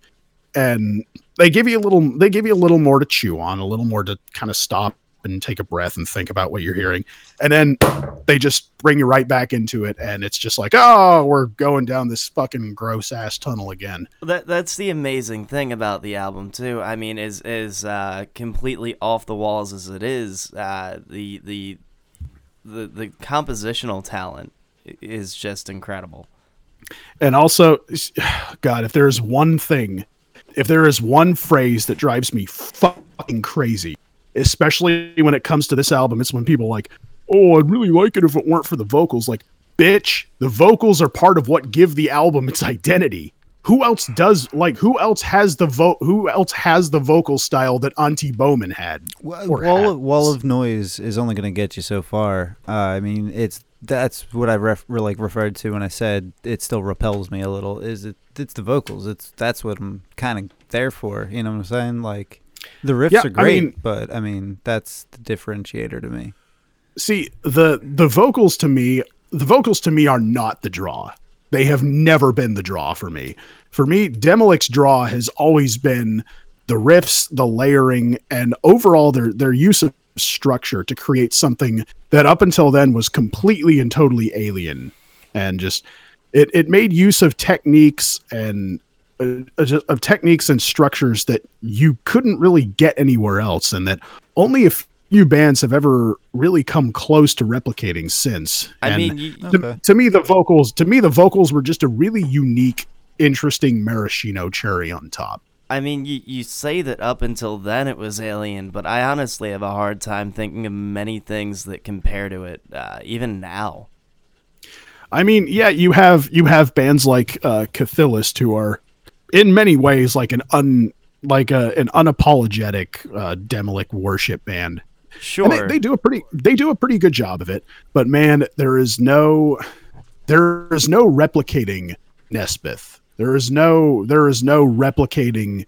D: and they give you a little they give you a little more to chew on, a little more to kind of stop and take a breath and think about what you're hearing, and then they just bring you right back into it, and it's just like, oh, we're going down this fucking gross ass tunnel again.
C: That that's the amazing thing about the album too. I mean, is is uh, completely off the walls as it is. Uh, the the the the compositional talent is just incredible.
D: And also, God, if there is one thing, if there is one phrase that drives me fucking crazy, especially when it comes to this album, it's when people are like, "Oh, I'd really like it if it weren't for the vocals." Like, bitch, the vocals are part of what give the album its identity. Who else does like? Who else has the vote? Who else has the vocal style that Antti Boman had? Or
E: wall of, wall of noise is only going to get you so far. Uh, I mean, it's that's what I ref, like referred to when I said it still repels me a little. Is it? It's the vocals. It's that's what I'm kind of there for. You know what I'm saying? Like the riffs
D: Yeah,
E: are
D: I
E: great,
D: mean-
E: but I mean that's the differentiator to me.
D: see the the vocals to me the vocals to me are not the draw they have never been the draw for me for me Demilich's draw has always been the riffs the layering and overall their their use of structure to create something that up until then was completely and totally alien and just it, it made use of techniques and of techniques and structures that you couldn't really get anywhere else and that only a few bands have ever really come close to replicating since
C: I
D: And
C: mean, you,
D: to,
E: Okay.
D: to me the vocals to me the vocals were just a really unique interesting maraschino cherry on top
C: I mean, you, you say that up until then it was Alien, but I honestly have a hard time thinking of many things that compare to it, uh, even now.
D: I mean, yeah, you have you have bands like uh Chthe'ilist who are in many ways like an un like a, an unapologetic uh Demilich worship band.
C: Sure.
D: They, they do a pretty they do a pretty good job of it. But man, there is no there is no replicating Nespithe. There is no there is no replicating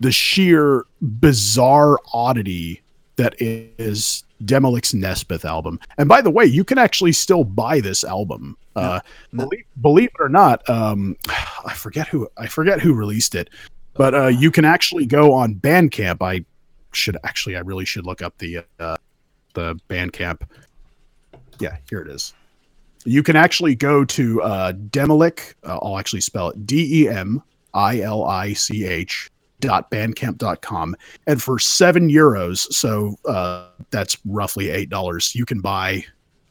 D: the sheer bizarre oddity that is Demilich's Nespithe album. And by the way, you can actually still buy this album. Uh, believe, believe it or not, um, [sighs] I forget who I forget who released it, but uh, you can actually go on Bandcamp. I should actually, I really should look up the uh, the Bandcamp. Yeah, here it is. You can actually go to uh, Demilich. Uh, I'll actually spell it D E M I L I C H bandcamp.com and for seven euros so uh, that's roughly eight dollars you can buy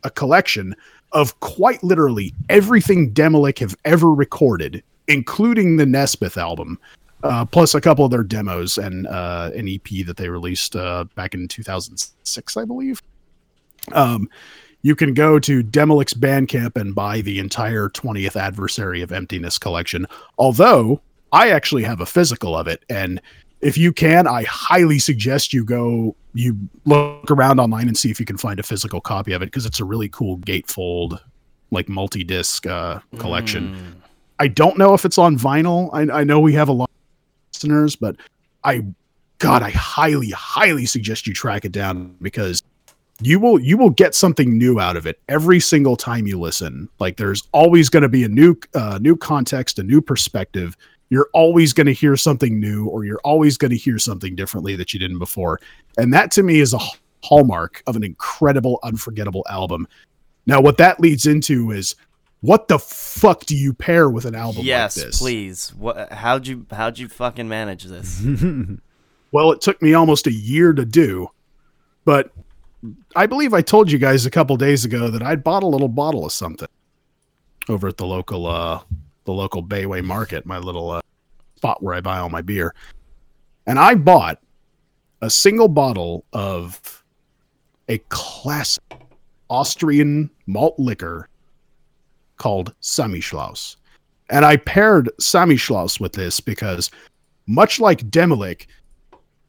D: a collection of quite literally everything Demilich have ever recorded including the Nespithe album uh, plus a couple of their demos and uh, an ep that they released uh, back in 2006 i believe um, you can go to Demilich's Bandcamp and buy the entire 20th Adversary of Emptiness collection. Although I actually have a physical of it, and if you can, I highly suggest you go you look around online and see if you can find a physical copy of it because it's a really cool gatefold, like multi-disc uh, collection. I don't know if it's on vinyl. I, I know we have a lot of listeners, but I, God, I highly, highly suggest you track it down because you will you will get something new out of it every single time you listen. Like there's always going to be a new uh, new context, a new perspective. You're always going to hear something new, or you're always going to hear something differently that you didn't before. And that to me is a hallmark of an incredible, unforgettable album. Now, what that leads into is what the fuck do you pair with an album
C: yes,
D: like this?
C: please. What? How'd you how'd you fucking manage this? [laughs]
D: Well, it took me almost a year to do, but I believe I told you guys a couple days ago that I'd bought a little bottle of something over at the local uh the local Bayway Market, my little uh, spot where I buy all my beer. And I bought a single bottle of a classic Austrian malt liquor called Samichlaus. And I paired Samichlaus with this because much like Demilich,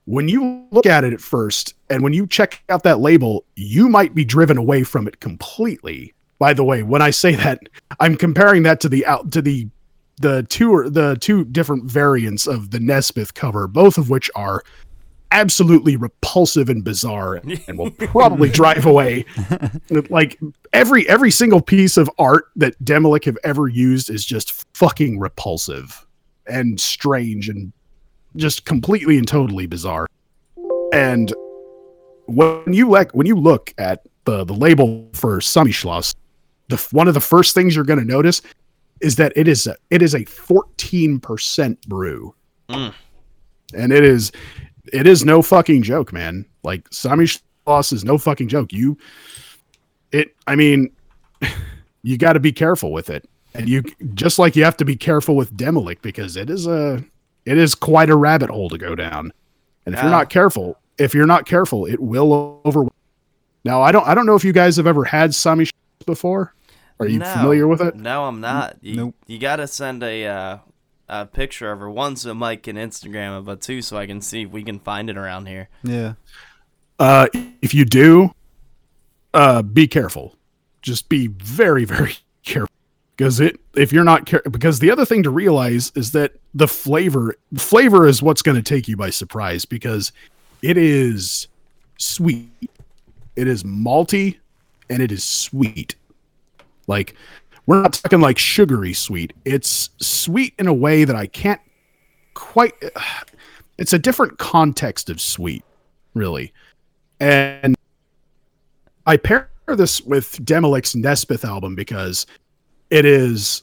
D: when you look at it at first and when you check out that label, you might be driven away from it completely. By the way, when I say that, I'm comparing that to the out to the the two the two different variants of the Nespithe cover, both of which are absolutely repulsive and bizarre and will [laughs] probably drive away [laughs] like every every single piece of art that Demilich have ever used is just fucking repulsive and strange and just completely and totally bizarre. And when you like when you look at the the label for Samichlaus, the one of the first things you're going to notice is that it is a, it is a 14% brew.
C: Mm.
D: And it is it is no fucking joke, man. Like Samichlaus is no fucking joke. You it I mean [laughs] you got to be careful with it. And you just like you have to be careful with Demilich because it is a it is quite a rabbit hole to go down. And if you're not careful, if you're not careful, it will over. Now, I don't I don't know if you guys have ever had Sami before. Are you
C: No.
D: familiar with it?
C: No, I'm not. You,
E: Nope.
C: You gotta send a uh, a picture of her one so Mike can Instagram it, but two so I can see if we can find it around here.
E: Yeah.
D: Uh, if you do, uh, be careful. Just be very, very [laughs] careful because it. If you're not care, because the other thing to realize is that the flavor, flavor is what's going to take you by surprise because it is sweet, it is malty, and it is sweet. Like we're not talking like sugary sweet. It's sweet in a way that I can't quite. [sighs] It's a different context of sweet, really. And I pair this with Demilich's Nespithe album because it is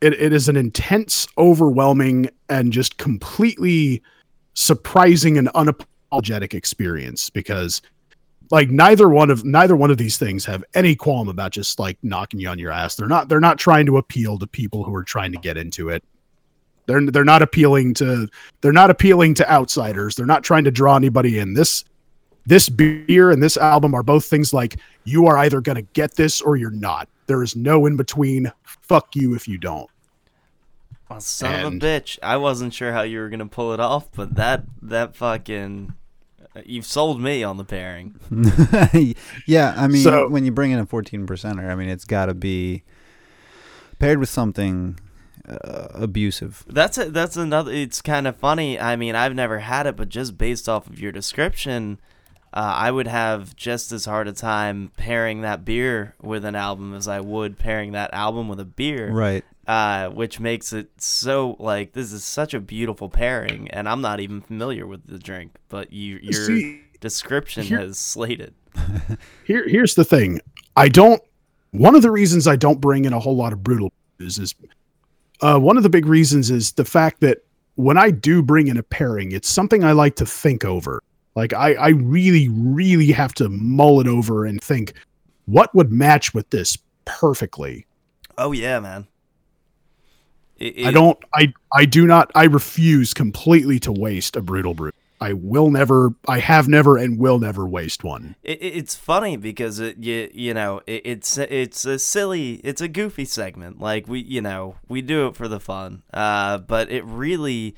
D: it, it is an intense, overwhelming, and just completely surprising and unapologetic experience because like neither one of neither one of these things have any qualm about just like knocking you on your ass. They're not they're not trying to appeal to people who are trying to get into it. They're they're not appealing to they're not appealing to outsiders. They're not trying to draw anybody in. This this beer and this album are both things like you are either going to get this or you're not. There is no in between. Fuck you if you don't.
C: Well, son of a bitch. I wasn't sure how you were gonna pull it off, but that that fucking you've sold me on the pairing. [laughs]
E: yeah, I mean,
D: So-
E: when you bring in a 14 percenter, I mean, it's got to be paired with something uh, abusive.
C: That's a, that's another. It's kind of funny. I mean, I've never had it, but just based off of your description, uh, I would have just as hard a time pairing that beer with an album as I would pairing that album with a beer.
E: Right.
C: Uh, which makes it so like this is such a beautiful pairing, and I'm not even familiar with the drink, but you your
D: See,
C: description
D: here-
C: has slated. [laughs]
D: here here's the thing. I don't one of the reasons I don't bring in a whole lot of brutal is is uh, one of the big reasons is the fact that when I do bring in a pairing, it's something I like to think over. Like I, I really, really have to mull it over and think what would match with this perfectly.
C: Oh yeah, man. It-
D: I don't I I do not I refuse completely to waste a brutal brute. I will never I have never and will never waste one.
C: It, it- it's funny because it you you know it, it's it's a silly it's a goofy segment like we you know we do it for the fun uh but it really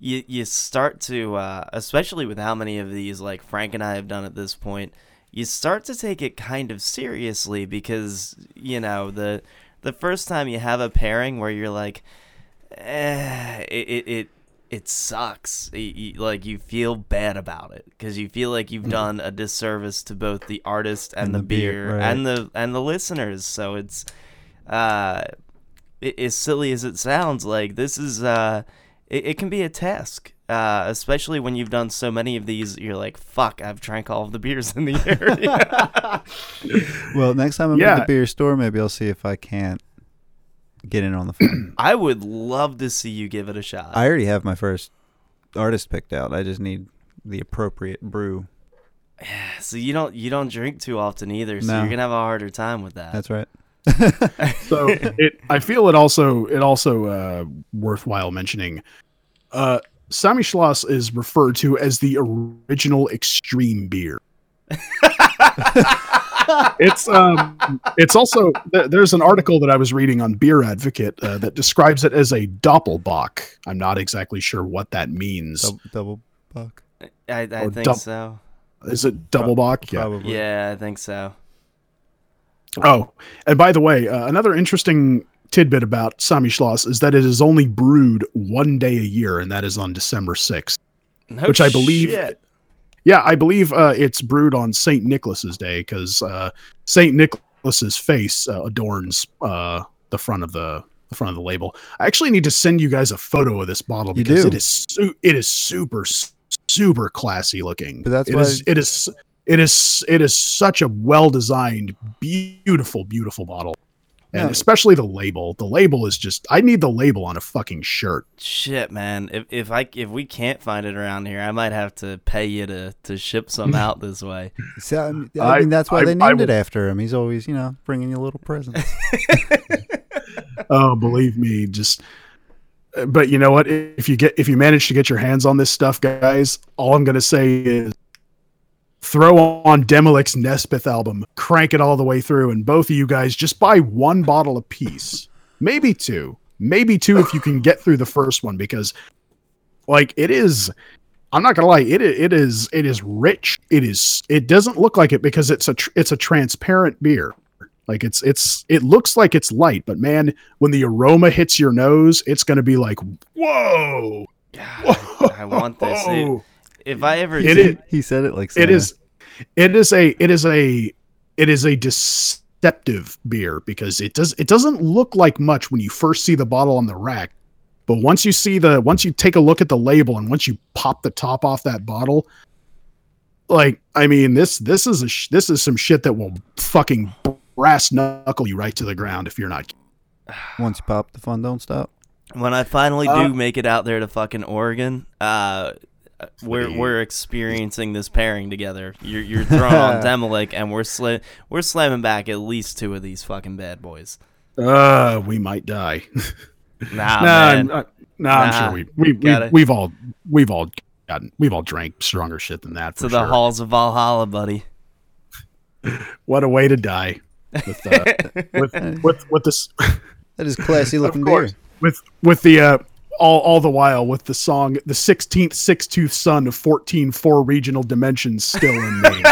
C: you you start to uh especially with how many of these like Frank and I have done at this point you start to take it kind of seriously because you know the the first time you have a pairing where you're like eh, it, it, it it sucks. You, you- like you feel bad about it because you feel like you've done a disservice to both the artist and,
E: And
C: the,
E: the beer,
C: beer,
E: right.
C: and the and the listeners. So it's uh, it, as silly as it sounds, like this is uh, it, it can be a task. Uh, especially when you've done so many of these, you're like, "Fuck! I've drank all of the beers in the [laughs] area."
E: Well, next time I'm
D: Yeah.
E: at the beer store, maybe I'll see if I can't get in on the phone. [clears throat]
C: I would love to see you give it a shot.
E: I already have my first artist picked out. I just need the appropriate brew.
C: Yeah, [sighs] so you don't you don't drink too often either, so
E: No.
C: you're gonna have a harder time with that.
E: That's right. [laughs]
D: so it i feel it also it also uh worthwhile mentioning uh Samichlaus is referred to as the original extreme beer. [laughs] it's um it's also th- there's an article that I was reading on Beer Advocate uh, that describes it as a doppelbock. I'm not exactly sure what that means.
E: Double, double buck.
C: I, I think
D: dub-
C: so.
D: Is it double bock? Yeah.
E: Probably.
C: Yeah, I think so.
D: Oh, and by the way, uh, another interesting tidbit about Samichlaus is that it is only brewed one day a year, and that is on December 6th.
C: No
D: which I believe
C: shit.
D: Yeah, I believe uh, it's brewed on Saint Nicholas's Day because uh, Saint Nicholas's face uh, adorns uh, the front of the the front of the label. I actually need to send you guys a photo of this bottle because it is su- it is super super classy looking.
E: But that's
D: It
E: why-
D: is- it is it is it is such a well designed, beautiful, beautiful bottle. And
E: Yeah.
D: especially the label. The label is just I need the label on a fucking shirt.
C: Shit, man. If if I if we can't find it around here, I might have to pay you to to ship some out this way. [laughs]
E: So, I mean, I
D: I-
E: that's why
D: I-
E: they
D: I
E: named it after him. He's always, you know, bringing you little presents. [laughs]
D: Oh, believe me, just. But you know what? If you get if you manage to get your hands on this stuff, guys, all I'm gonna say is throw on Demilich's Nespithe album, crank it all the way through, and both of you guys just buy one bottle a piece, maybe two, maybe two if you can get through the first one, because like it is. I'm not gonna lie. It it is it is rich. It is it doesn't look like it because it's a tr- it's a transparent beer. Like it's it's it looks like it's light, but man, when the aroma hits your nose, it's gonna be like whoa.
C: God, I want this. It- if I ever
D: It
C: do-
D: is
E: he said it like
D: it
E: Santa.
D: is it is a it is a it is a deceptive beer because it does it doesn't look like much when you first see the bottle on the rack but once you see the once you take a look at the label and once you pop the top off that bottle like i mean this this is a sh- this is some shit that will fucking brass knuckle you right to the ground if you're not
E: Once you pop, the fun don't stop.
C: when I finally
D: Uh,
C: do make it out there to fucking Oregon, uh, we're we're experiencing this pairing together. You're you're throwing on [laughs] Demilich, and we're sla- we're slamming back at least two of these fucking bad boys.
D: uh we might die [laughs]
C: Nah,
D: nah,
C: man.
D: I'm, uh, nah, I'm sure we, we, we
C: Gotta-
D: we've all we've all gotten we've all drank stronger shit than that for
C: to the
D: sure.
C: halls of Valhalla, buddy. [laughs]
D: what a way to die with uh, with with with this
E: That is classy looking
D: of
E: beer.
D: with with the uh all all the while with the song the 16th six tooth son of 14 four regional dimensions still unnamed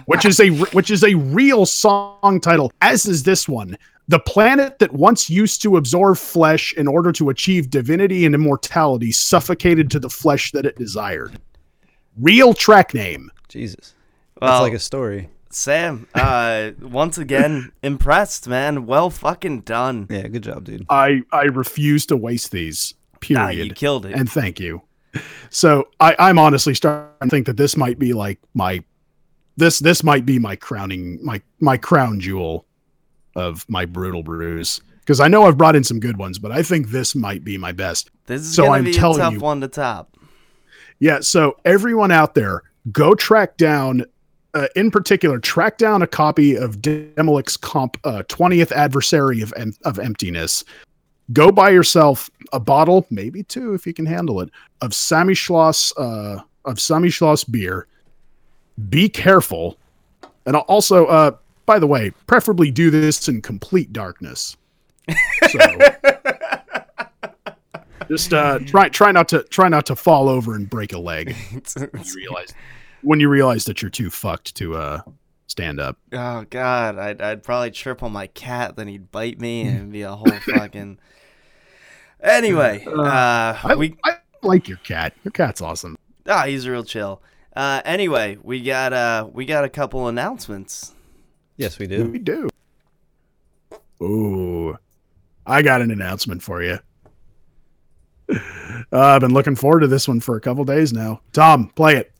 D: [laughs] which is a which is a real song title as is this one the planet that once used to absorb flesh in order to achieve divinity and immortality suffocated to the flesh that it desired real track name
E: Jesus.
C: Well,
E: That's like a story.
C: Sam, uh, once again, impressed, man. Well fucking done.
E: Yeah, good job, dude.
D: i i refuse to waste these
C: Nah,
D: period
C: you killed it.
D: and thank you. So I, I'm honestly starting to think that this might be like my this this might be my crowning my my crown jewel of my brutal brews because I know I've brought in some good ones, but I think this might be my best.
C: this is
D: so
C: gonna
D: I'm
C: be a
D: telling
C: tough
D: you-
C: one to top.
D: Yeah, so everyone out there, go track down. Uh, in particular, track down a copy of Demilich's comp uh, 20th adversary of em- of emptiness. Go buy yourself a bottle, maybe two if you can handle it, of Samichlaus uh, of Samichlaus beer. Be careful, and also, uh, by the way, preferably do this in complete darkness. So, [laughs] just uh, try try not to try not to fall over and break a leg [laughs] you realize when you realize that you're too fucked to uh stand up.
C: Oh god, I'd I'd probably trip on my cat, then he'd bite me, and be a whole [laughs] fucking. Anyway, uh,
D: I,
C: we
D: I like your cat. Your cat's awesome.
C: ah, he's real chill. Uh, anyway, we got uh, we got a couple announcements.
E: Yes, we do.
D: We do. Ooh, I got an announcement for you. Uh, I've been looking forward to this one for a couple days now. Tom, play it.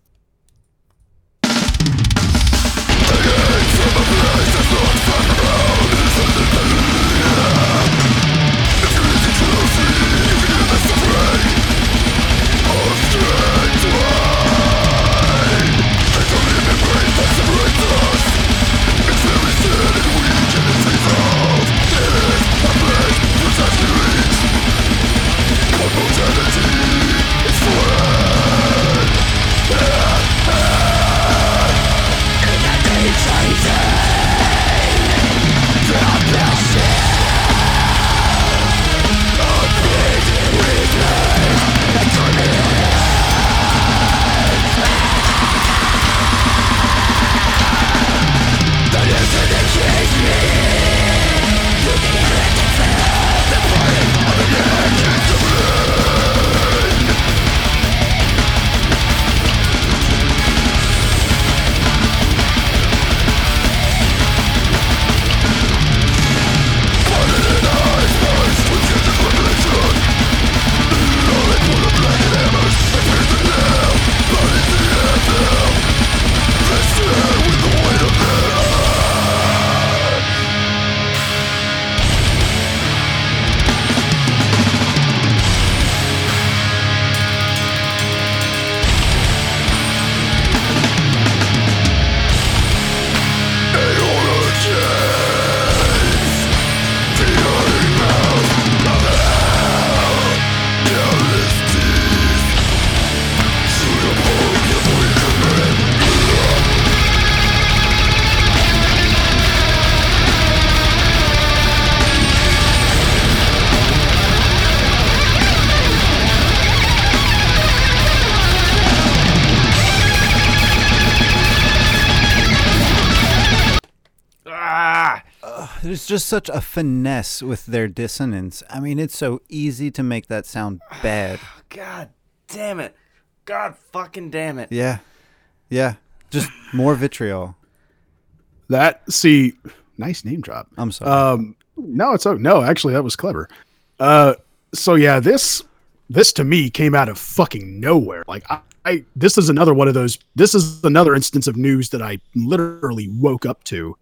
E: There's just such a finesse with their dissonance. I mean, it's so easy to make that sound [sighs] bad.
C: God damn it. God fucking damn it.
E: Yeah. Yeah. Just [laughs] more vitriol.
D: That see, nice name drop.
E: I'm sorry.
D: Um, no, it's okay. No, actually, that was clever. Uh, so yeah, this this to me came out of fucking nowhere. Like I, I this is another one of those. This is another instance of news that I literally woke up to.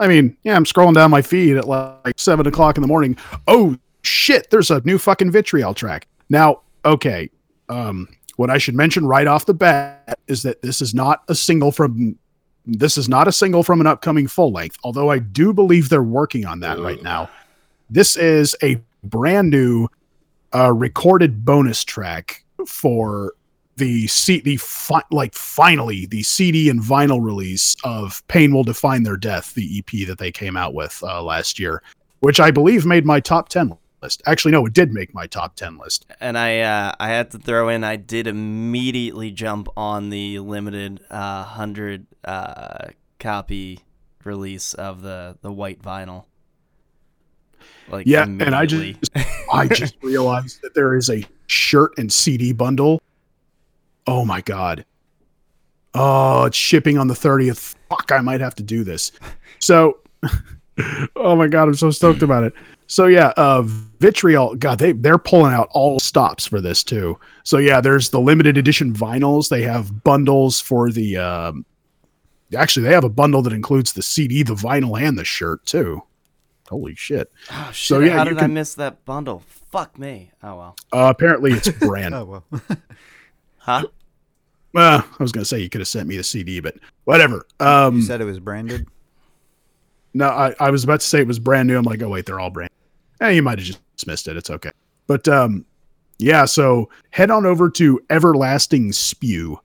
D: I mean, yeah, I'm scrolling down my feed at like seven o'clock in the morning. Oh shit, there's a new fucking vitriol track. Now, okay, um, what I should mention right off the bat is that this is not a single from this is not a single from an upcoming full length, although I do believe they're working on that right now. This is a brand new uh, recorded bonus track for the C the fi- like finally the CD and vinyl release of Pain Will Define Their Death, the EP that they came out with uh, last year, which I believe made my top ten list. Actually, no, it did make my top ten list.
C: And I uh, I had to throw in I did immediately jump on the limited uh, 100 uh, copy release of the the white vinyl. Like
D: Yeah, and I just I just [laughs] realized that there is a shirt and CD bundle. Oh my god. Oh, it's shipping on the 30th. Fuck, I might have to do this. So [laughs] Oh my god, I'm so stoked about it. So yeah, uh Vitriol, god, they they're pulling out all stops for this too. So yeah, there's the limited edition vinyls. They have bundles for the um actually they have a bundle that includes the CD, the vinyl, and the shirt too. Holy shit.
C: oh, shit,
D: so, yeah,
C: how
D: you
C: did I miss that bundle? Fuck me. Oh well.
D: Uh, apparently it's brand [laughs]
E: oh well.
C: Huh?
D: Well, I was gonna say you could have sent me the CD, but whatever. Um,
E: you said it was branded.
D: no, I, I was about to say it was brand new. I'm like, oh wait, they're all brand. Eh, you might have just missed it. It's okay. But um, yeah. So head on over to Everlasting Spew,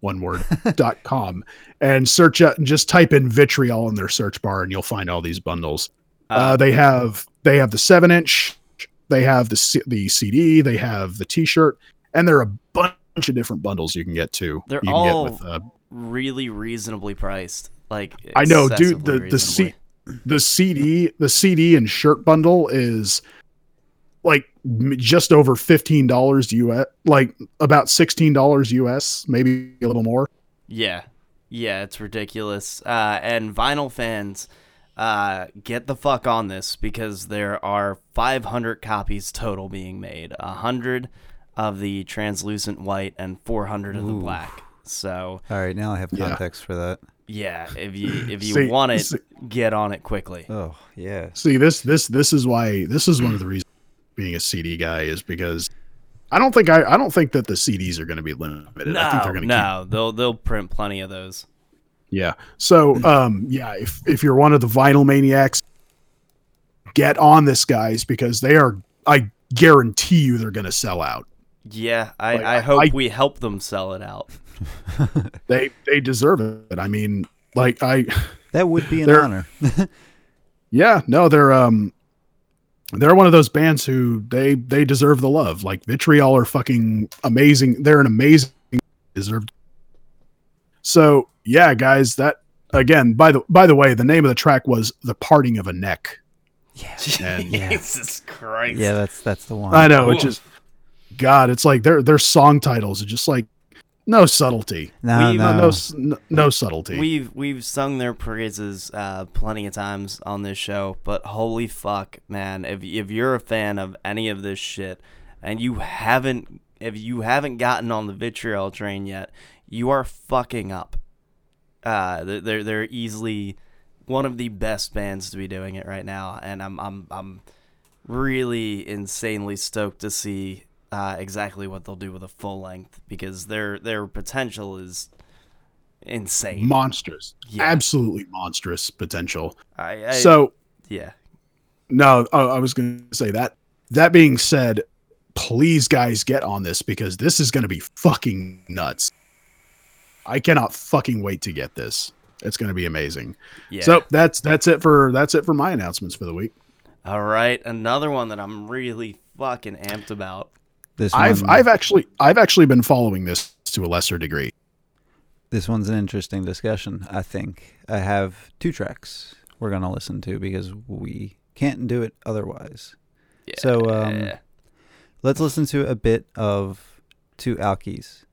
D: one word [laughs] dot com, and search and just type in vitriol in their search bar, and you'll find all these bundles. Uh, they have they have the seven inch, they have the C- the CD, they have the T-shirt, and there are a bunch of different bundles you can get too.
C: They're all
D: get with, uh,
C: really reasonably priced. Like
D: I know, dude. The the C, the CD the CD and shirt bundle is like just over fifteen dollars US, like about sixteen dollars US, maybe a little more.
C: Yeah, yeah, it's ridiculous. Uh, and vinyl fans, uh, get the fuck on this because there are 500 copies total being made. A 100 of the translucent white and 400 of the
E: Ooh.
C: black. So
E: All right, now I have
D: Yeah.
E: context for that.
C: yeah, if you if you
D: See-
C: want it,
D: see-
C: get on it quickly.
E: Oh yeah.
D: See this this this is why this is one of the reasons being a CD guy is because I don't think I I don't think that the CDs are going to be limited. I think
C: No,
D: they're going to
C: no, they'll they'll print plenty of those.
D: Yeah. So, um, yeah, if if you're one of the vinyl maniacs, get on this, guys, because they are. I guarantee you, they're going to sell out.
C: Yeah, I,
D: Like,
C: I
D: I-
C: hope
D: I-
C: we help them sell it out. [laughs]
D: They they deserve it. I mean, like I, [laughs]
E: That would be an honor. [laughs]
D: yeah, no, they're um, they're one of those bands who they they deserve the love. Like Vitriol are fucking amazing. They're an amazing deserved. So yeah, guys, that again. By the by the way, the name of the track was "The Parting of a Neck." Yeah. And-
C: Jesus Christ.
E: yeah, that's that's the one.
D: I know, it's
C: Ooh.
D: God. It's like their their song titles are just like no subtlety,
E: No,
D: no
E: no.
D: no, s- no, no subtlety.
C: We've we've sung their praises uh, plenty of times on this show, but holy fuck, man! If if you're a fan of any of this shit and you haven't if you haven't gotten on the vitriol train yet, you are fucking up. Uh, they're they're, they're easily one of the best bands to be doing it right now, and I'm I'm I'm really insanely stoked to see uh, exactly what they'll do with a full length because their their potential is insane.
D: monstrous,
C: Yeah.
D: absolutely monstrous potential.
C: I, I
D: so
C: yeah,
D: no, I, I was going to say that. That being said, please, guys, get on this because this is going to be fucking nuts. I cannot fucking wait to get this. It's going to be amazing.
C: yeah.
D: So that's that's it for that's it for my announcements for the week.
C: all right, another one that I'm really fucking amped about.
E: This
D: I've
E: one,
D: I've actually I've actually been following this to a lesser degree.
E: this one's an interesting discussion. I think I have two tracks. we're gonna listen to because we can't do it otherwise. Yeah. So, um, Let's listen to a bit of Two Alkies.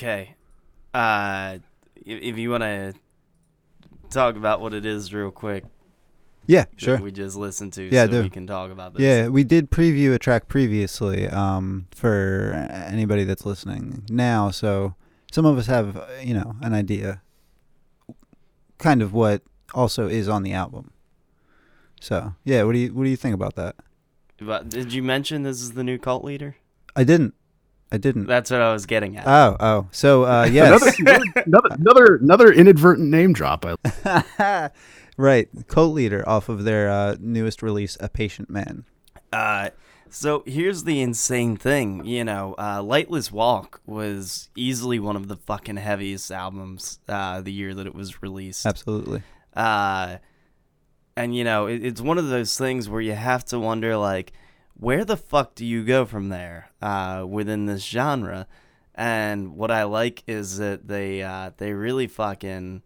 C: Okay. Uh, if, you want to talk about what it is real quick,
E: Yeah, sure.
C: we just listened to,
E: Yeah,
C: so
E: do.
C: we can talk about this.
E: Yeah, we did preview a track previously um, for anybody that's listening now. So some of us have, you know, an idea, kind of what also is on the album. So yeah, what do you what do you think about that?
C: But did you mention this is the new cult leader?
E: I didn't. I didn't.
C: That's what I was getting at.
E: oh, oh. So uh, [laughs] yes,
D: Another, another another another inadvertent name drop. I, [laughs]
E: right. Cult leader off of their uh, newest release, A Patient Man.
C: Uh, so here's the insane thing, you know, uh, Lightless Walk was easily one of the fucking heaviest albums uh, the year that it was released.
E: Absolutely.
C: Uh, and you know, it, it's one of those things where you have to wonder, like, where the fuck do you go from there uh, within this genre? And what I like is that they uh, they really fucking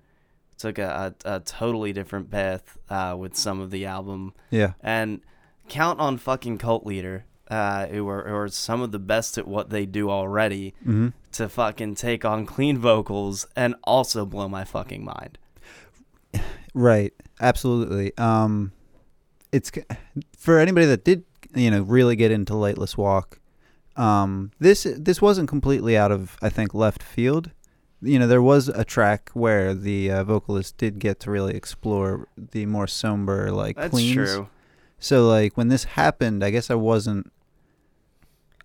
C: took a, a, a totally different path uh, with some of the album
E: Yeah.
C: and count on fucking cult leader uh, who are, who are some of the best at what they do already
E: hmm
C: to fucking take on clean vocals and also blow my fucking mind [sighs]
E: Right. Absolutely. Um, it's for anybody that did, you know, really get into Lightless Walk. Um, this this wasn't completely out of I think left field. You know, there was a track where the uh, vocalist did get to really explore the more somber, like
C: that's
E: cleans.
C: true
E: So like when this happened, I guess I wasn't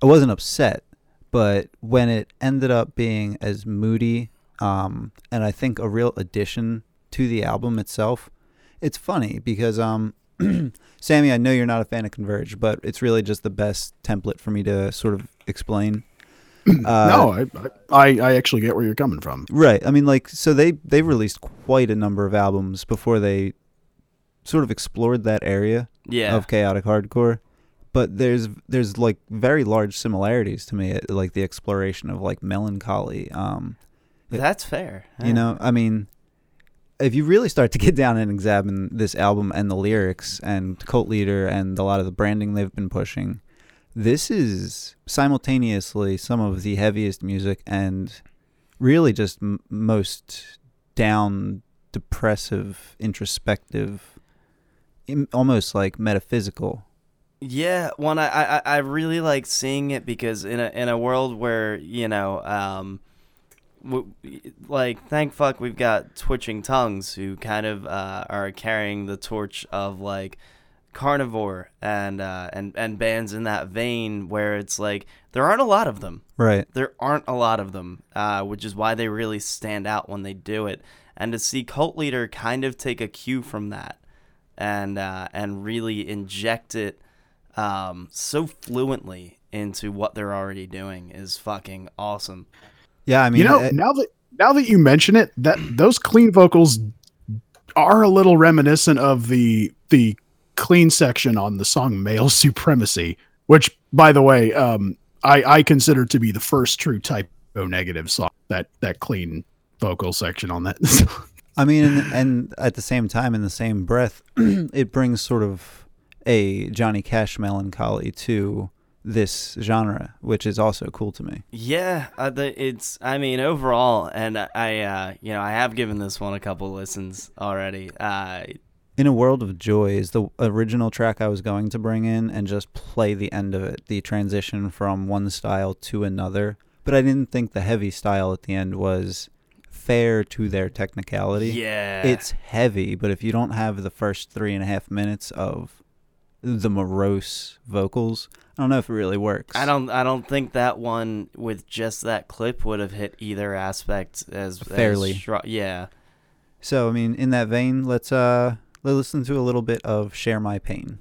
E: I wasn't upset, but when it ended up being as moody um and I think a real addition to the album itself, it's funny because um [clears throat] Sammy, I know you're not a fan of Converge, but it's really just the best template for me to sort of explain. [clears throat] Uh,
D: no, I, I I actually get where you're coming from.
E: Right. I mean, like, so they they released quite a number of albums before they sort of explored that area
C: yeah
E: of chaotic hardcore. But there's there's like very large similarities to me, uh, like the exploration of like melancholy. Um,
C: that's fair
E: you know, I mean, if you really start to get down and examine this album and the lyrics and Cult Leader and a lot of the branding they've been pushing, this is simultaneously some of the heaviest music and really just m- most down, depressive, introspective, almost like metaphysical.
C: Yeah, one I, I I really like seeing it because in a in a world where you know um, like thank fuck we've got twitching tongues who kind of uh, are carrying the torch of like carnivore and uh, and and bands in that vein where it's like there aren't a lot of them
E: Right.
C: there aren't a lot of them, uh, which is why they really stand out when they do it. And to see Cult Leader kind of take a cue from that and uh, and really inject it um, so fluently into what they're already doing is fucking awesome.
E: Yeah, I mean,
D: you know,
E: I-
D: now that now that you mention it, that those clean vocals are a little reminiscent of the the clean section on the song "Male Supremacy," which, by the way, um, I I consider to be the first true type typo negative song. That that clean vocal section on that. song. [laughs]
E: I mean, and, and at the same time, in the same breath, [clears throat] it brings sort of a Johnny Cash melancholy to this genre, which is also cool to me.
C: Yeah, uh, the, it's. I mean, overall, and I, uh, you know, I have given this one a couple listens already. Uh,
E: In a World of Joy is the original track I was going to bring in and just play the end of it, the transition from one style to another. But I didn't think the heavy style at the end was fair to their technicality.
C: yeah,
E: It's heavy, but if you don't have the first three and a half minutes of the morose vocals, I don't know if it really works.
C: I don't. I don't think that one with just that clip would have hit either aspect as as
E: Fairly.
C: stro- yeah.
E: So I mean, in that vein, let's uh let's listen to a little bit of "Share My Pain."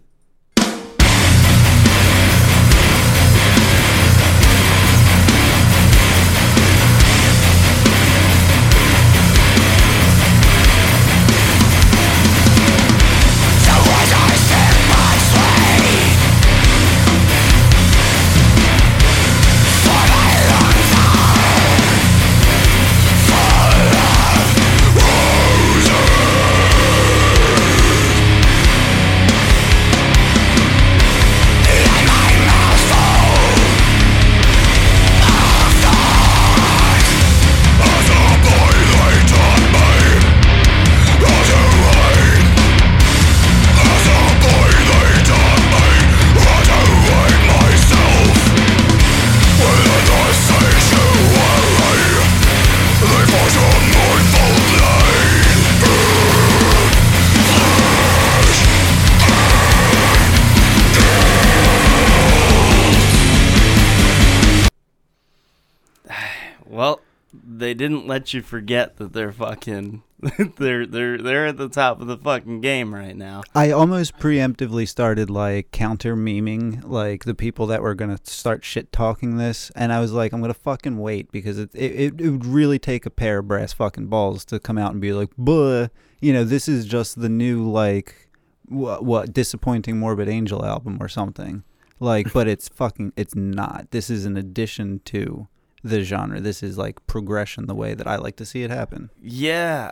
C: They didn't let you forget that they're fucking. [laughs] they're they're they're at the top of the fucking game right now.
E: I almost preemptively started like counter memeing like the people that were gonna start shit talking this, and I was like, I'm gonna fucking wait because it it, it, would really take a pair of brass fucking balls to come out and be like, buh, you know, this is just the new like what, what disappointing morbid angel album or something like, but it's fucking it's not. This is an addition to the genre. This is like progression the way that I like to see it happen.
C: Yeah,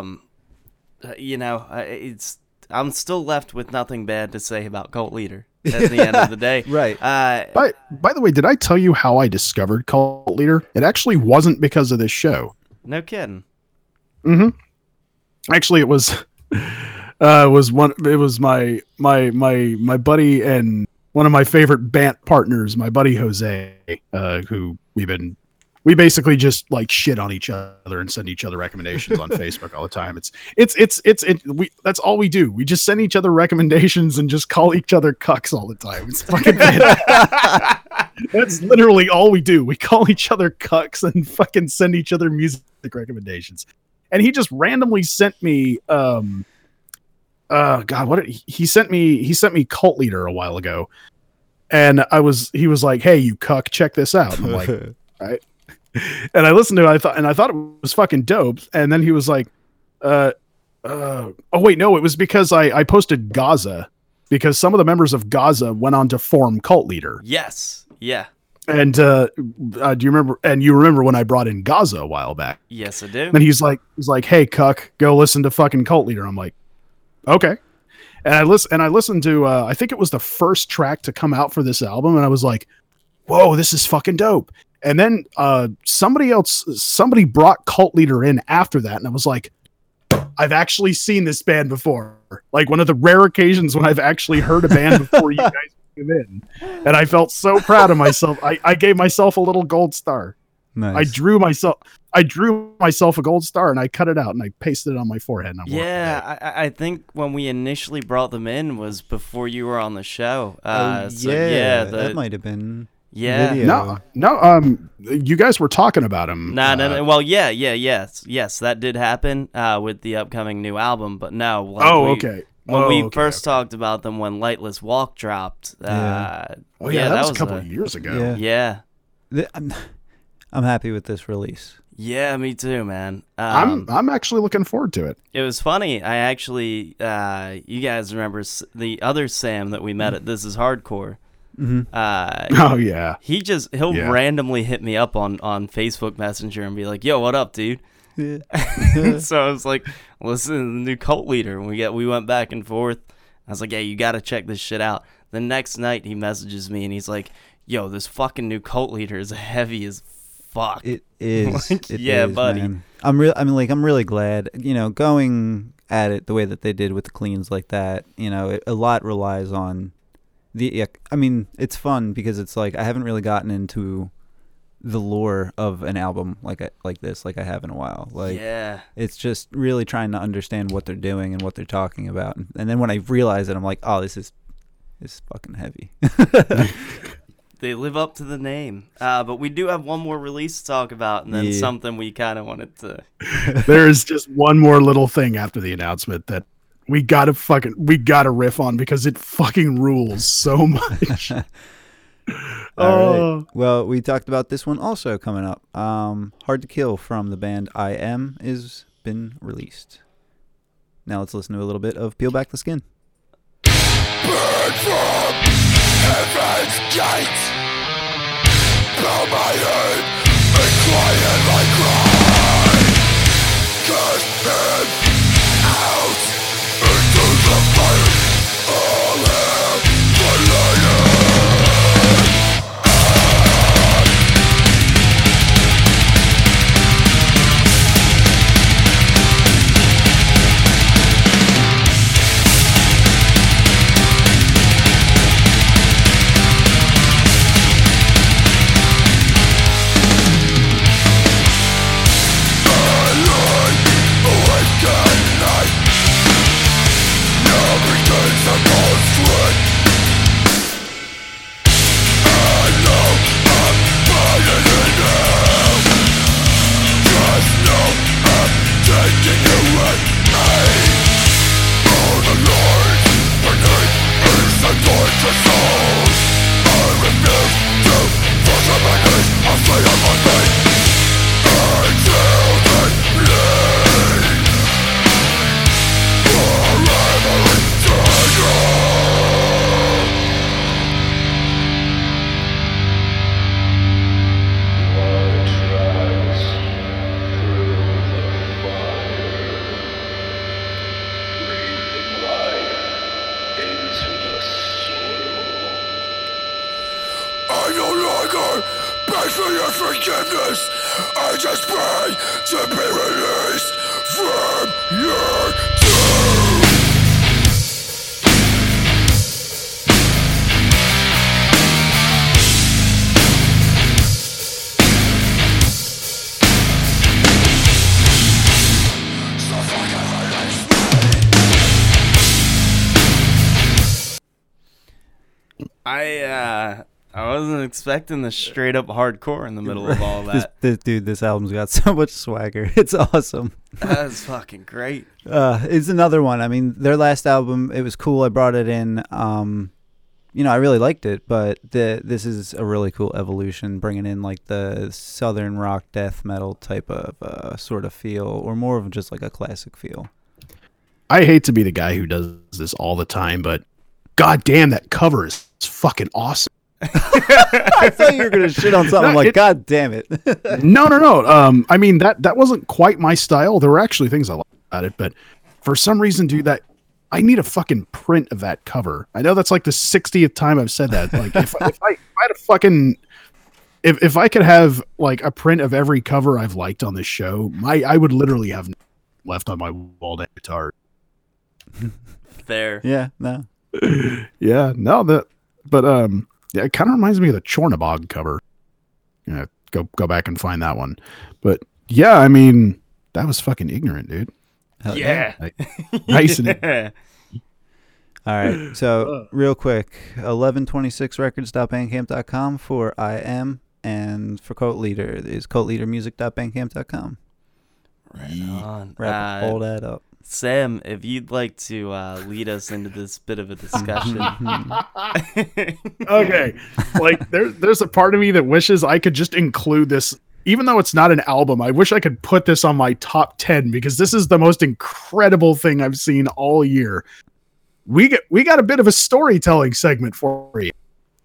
C: um, you know, I- it's. I'm still left with nothing bad to say about Cult Leader at the end of the day. [laughs]
E: Right.
C: Uh,
D: By, by the way, did I tell you how I discovered Cult Leader? It actually wasn't because of this show.
C: no kidding.
D: Mm-hmm. Actually, it was [laughs] uh, was one. It was my my my my buddy and one of my favorite band partners, my buddy Jose, uh, who we've been we basically just like shit on each other and send each other recommendations on [laughs] Facebook all the time. It's it's it's it's it, we that's all we do. We just send each other recommendations and just call each other cucks all the time. It's fucking [laughs] that's literally all we do. We call each other cucks and fucking send each other music recommendations. And he just randomly sent me um uh god what he sent me he sent me cult leader a while ago and i was he was like hey you cuck check this out and i'm like [laughs] right and i listened to it i thought and i thought it was fucking dope and then he was like uh uh oh wait no it was because i i posted gaza because some of the members of gaza went on to form cult leader
C: Yes. Yeah.
D: and uh, uh do you remember and you remember when i brought in gaza a while back
C: Yes, I do.
D: and he's like, he's like, "Hey, cuck, go listen to fucking Cult Leader." I'm like, "Okay." And I listen, and I listened to, uh, I think it was the first track to come out for this album, and I was like, "Whoa, this is fucking dope." And then uh, somebody else, somebody brought Cult Leader in after that, and I was like, "I've actually seen this band before." Like one of the rare occasions when I've actually heard a band before you [laughs] guys came in, and I felt so proud of myself. I, I gave myself a little gold star.
E: Nice.
D: I drew myself. I drew myself a gold star and I cut it out and I pasted it on my forehead. And I wore
C: Yeah. I, I- I think when we initially brought them in was before you were on the show. Uh,
E: oh,
C: so
E: yeah,
C: yeah, the,
E: that might have been.
C: yeah.
E: video.
D: No, no. Um, you guys were talking about him.
C: No, no,
D: uh,
C: no. Well, yeah, yeah, yes, yes, that did happen uh, with the upcoming new album. But no, like
D: Oh,
C: we-
D: okay.
C: When
D: Oh,
C: we
D: okay,
C: first
D: okay.
C: talked about them, when Lightless Walk dropped, uh,
D: Oh yeah, that, was, a couple of years ago.
E: Yeah.
C: yeah,
E: Th- I'm, I'm happy with this release.
C: yeah, me too, man.
D: I'm
C: Um,
D: I'm actually looking forward to it.
C: it was funny. I actually, uh, you guys remember the other Sam that we met at This Is Hardcore?
E: Mm-hmm.
C: Uh, [laughs]
D: Oh yeah.
C: he just he'll
D: Yeah.
C: randomly hit me up on on Facebook Messenger and be like, "Yo, what up, dude?"
E: Yeah. [laughs] [laughs]
C: so I was like, "Listen to the new cult leader." And we get we went back and forth. I was like, "Yeah, you got to check this shit out." The next night, he messages me and he's like, "Yo, this fucking new cult leader is heavy as fuck."
E: It is. [laughs]
C: Like,
E: it
C: yeah,
E: is,
C: buddy.
E: man. I'm real. I mean, like, I'm really glad. You know, going at it the way that they did with the cleans like that. You know, it, a lot relies on the. yeah, I mean, it's fun because it's like I haven't really gotten into the lore of an album like I, like this like I have in a while. Like,
C: yeah,
E: it's just really trying to understand what they're doing and what they're talking about. And then when I realize it, I'm like, oh, this is this is fucking heavy. [laughs] [laughs]
C: they live up to the name. Uh, but we do have one more release to talk about, and then
E: Yeah.
C: something we kind of wanted to. [laughs]
D: There's just one more little thing after the announcement that we gotta fucking we gotta riff on because it fucking rules so [laughs] much.
E: All [laughs] right.
D: Oh.
E: Well, we talked about this one also coming up. Um, Hard to Kill from the band I Am is been released. Now let's listen to a little bit of Peel Back the Skin.
G: heaven's gate. Bow my head and cry quiet my cry. Cast him longer beg for your forgiveness. I just pray to be released from your doom.
C: I uh, I wasn't expecting the straight up hardcore in the middle of all [laughs] that.
E: this dude, this album's got [laughs] so much swagger. [laughs] It's awesome.
C: That's fucking great.
E: Uh, it's another one. I mean, their last album, it was cool. I brought it in. Um, you know, I really liked it, but the this is a really cool evolution, bringing in like the southern rock death metal type of uh, sort of feel, or more of just like a classic feel.
D: I hate to be the guy who does this all the time, but goddamn, that cover is fucking awesome.
E: I thought you were gonna shit on something. I'm
D: No,
E: like,
D: it-
E: God damn it! [laughs]
D: no, no, no. Um, I mean that that wasn't quite my style. There were actually things I liked about it, but for some reason, dude, that I need a fucking print of that cover. I know that's like the 60th time I've said that. Like if, if I if I had a fucking if if I could have like a print of every cover I've liked on this show, my I would literally have left on my wall to guitar.
C: Fair.
E: yeah, no, [laughs]
D: Yeah, no, that but um yeah, it kind of reminds me of the Chornabog cover. Yeah, go go back and find that one. But yeah, I mean, that was fucking ignorant, dude.
E: Hell
C: Yeah.
D: Nice and [laughs]
C: Yeah.
E: All right. So real quick, eleven twenty six records.bandcamp.com for I am and for Cult Leader is cultleadermusic.bandcamp.com.
C: Right on.
E: Wrap
C: Uh,
E: all that up.
C: Sam, if you'd like to uh, lead us into this bit of a discussion. [laughs]
D: okay. Like there, there's a part of me that wishes i could just include this even though it's not an album i wish i could put this on my top 10 because this is the most incredible thing i've seen all year. We get we got a bit of a storytelling segment for you.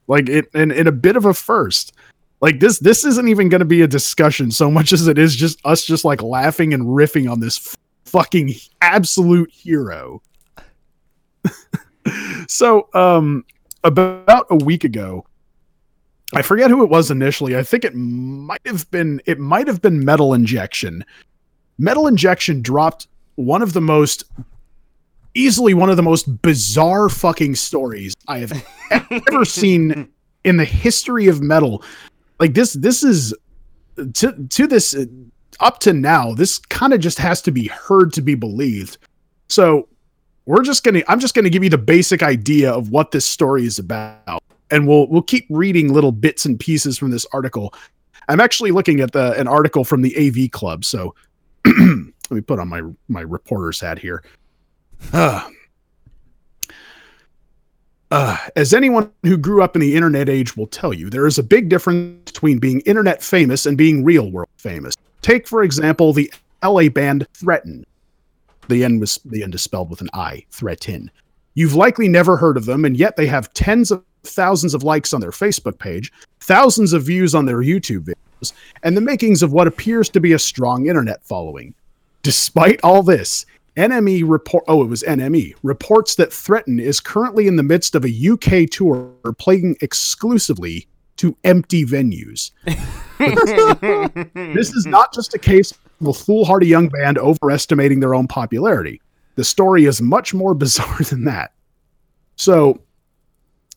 D: Like it and, and a bit of a first. Like this this isn't even going to be a discussion so much as it is just us just like laughing and riffing on this fucking absolute hero. [laughs] So um about a week ago i forget who it was initially. I think it might have been it might have been metal injection. Metal injection dropped one of the most easily one of the most bizarre fucking stories i have [laughs] ever seen in the history of metal. Like this this is to to this up to now this kind of just has to be heard to be believed. So we're just gonna i'm just gonna give you the basic idea of what this story is about and we'll we'll keep reading little bits and pieces from this article. I'm actually looking at the an article from the av club so [clears throat] let me put on my my reporter's hat here. Uh, [sighs] uh, as anyone who grew up in the internet age will tell you, there is a big difference between being internet famous and being real world famous. Take, for example, the LA band Threatin. The end was the end is spelled with an I, Threatin. You've likely never heard of them, and yet they have tens of thousands of likes on their Facebook page, thousands of views on their YouTube videos, and the makings of what appears to be a strong internet following. Despite all this, NME report oh it was NME reports that Threatin is currently in the midst of a UK tour playing exclusively to empty venues. [laughs] this is not just a case of a foolhardy young band overestimating their own popularity. The story is much more bizarre than that. So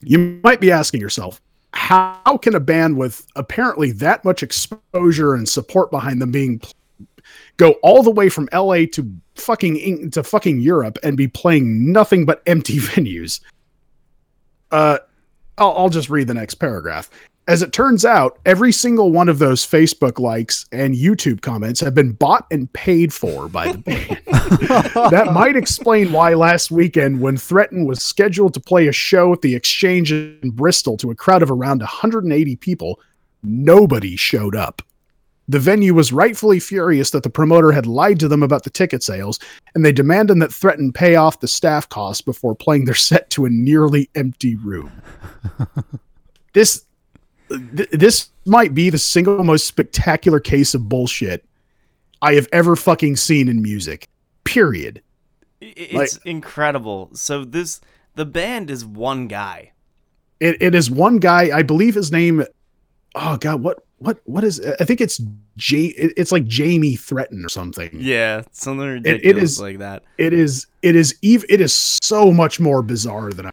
D: you might be asking yourself, how can a band with apparently that much exposure and support behind them being go all the way from LA to fucking to fucking Europe and be playing nothing but empty [laughs] venues. Uh, I'll, I'll just read the next paragraph. As it turns out, every single one of those Facebook likes and YouTube comments have been bought and paid for by the band. [laughs] that might explain why last weekend, when Threatin was scheduled to play a show at the Exchange in Bristol to a crowd of around 180 people, nobody showed up. The venue was rightfully furious that the promoter had lied to them about the ticket sales, and they demanded that Threatin pay off the staff costs before playing their set to a nearly empty room. [laughs] this th- this might be the single most spectacular case of bullshit I have ever fucking seen in music. Period.
C: It's incredible. So this the band is one guy.
D: It, it is one guy, I believe his name. Oh god, what what what is? I think it's J. It's like Jamie Threatin or something.
C: Yeah, something
D: it
C: ridiculous like that.
D: It is. It is. Eve. It is so much more bizarre than I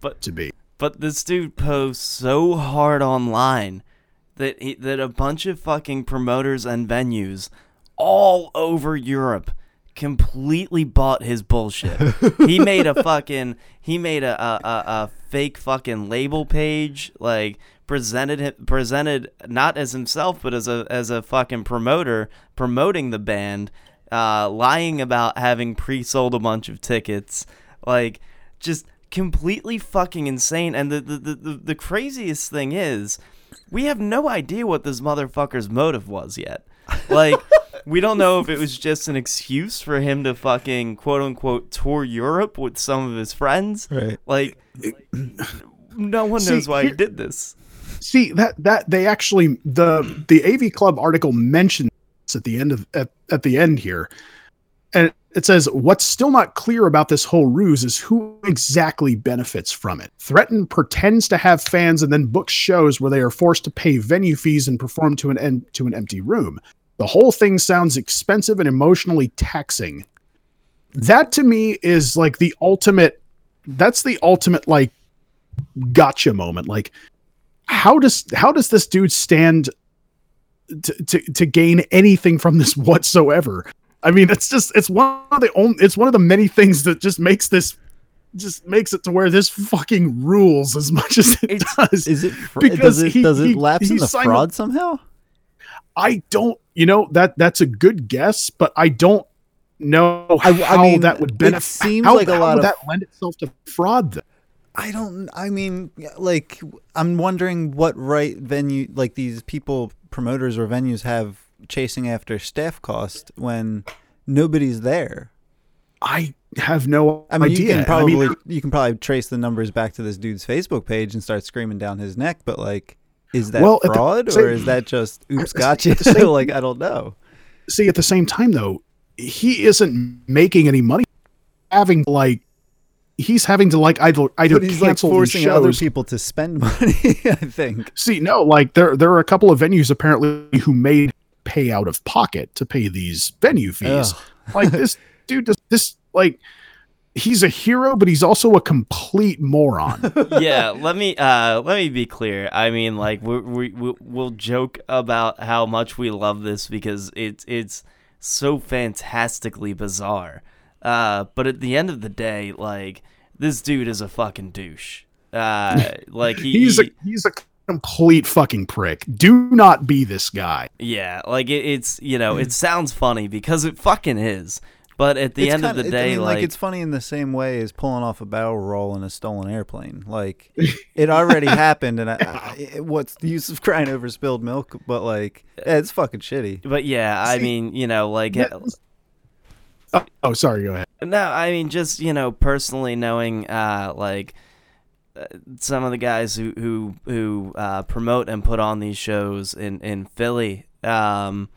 C: But
D: to be.
C: But this dude posts so hard online that he, that a bunch of fucking promoters and venues all over Europe completely bought his bullshit. he [laughs] made a fucking he made a, a, a, a fake fucking label page like presented him presented not as himself but as a as a fucking promoter promoting the band uh lying about having pre-sold a bunch of tickets like just completely fucking insane. And the the, the, the, the craziest thing is we have no idea what this motherfucker's motive was yet. Like [laughs] we don't know if it was just an excuse for him to fucking quote unquote tour Europe with some of his friends.
E: Right.
C: like [clears throat] no one
D: See,
C: knows why he did this.
D: See that that they actually the the AV Club article mentions at the end of at, at the end here, and it says what's still not clear about this whole ruse is who exactly benefits from it. Threatin pretends to have fans and then books shows where they are forced to pay venue fees and perform to an end to an empty room. The whole thing sounds expensive and emotionally taxing. That to me is like the ultimate. That's the ultimate like gotcha moment. Like how does how does this dude stand to, to to gain anything from this [laughs] whatsoever? I mean, it's just it's one of the only it's one of the many things that just makes this just makes it to where this fucking rules as much as it
C: It's-
D: does.
E: Is it fr-
D: Because
E: does it
D: he-
E: does it
D: he-
E: lapse in
D: he
E: the
D: simu-
E: fraud somehow?
D: I don't, you know, that that's a good guess, but I don't know
E: I- I
D: how
E: mean,
D: that would
E: it
D: benefit.
E: seems
D: how,
E: like a
D: how
E: lot
D: would
E: of-
D: that lend itself to fraud. Though?
E: I don't. I mean, like, I'm wondering what right venue, like these people, promoters or venues, have chasing after staff cost when nobody's there.
D: I have no
E: I mean,
D: idea.
E: you can
D: I
E: probably
D: mean,
E: you can probably trace the numbers back to this dude's Facebook page and start screaming down his neck. But like, is that
D: Well,
E: fraud
D: same-
E: or is that just [laughs] oops, gotcha? [laughs]
D: same-
E: like, I don't know.
D: see at the same time though he isn't making any money having like he's having to like either either
E: But he's like
D: cancel these
E: forcing other people to spend [laughs] money. I think.
D: See, no, like there there are a couple of venues apparently who made pay out of pocket to pay these venue fees. Like this [laughs] dude, does this like he's a hero, but he's also a complete moron. [laughs]
C: yeah, let me uh let me be clear. I mean, like we we we- we'll joke about how much we love this because it's it's so fantastically bizarre. Uh, but at the end of the day, like this dude is a fucking douche. Uh, like he, [laughs]
D: he's a he's a complete fucking prick. Do not be this guy.
C: yeah, like it, it's you know it sounds funny because it fucking is. But at the
E: It's
C: end of
E: kinda-
C: the day,
E: I mean,
C: like,
E: it's funny in the same way as pulling off a barrel roll in a stolen airplane. Like [laughs] it already happened, and I, I, what's the use of crying over spilled milk? But like, yeah, it's fucking shitty.
C: but yeah, I mean, you know, like
D: Oh, oh, sorry, go ahead.
C: No, I mean just you know personally knowing uh, like some of the guys who who who uh, promote and put on these shows in in Philly. Um,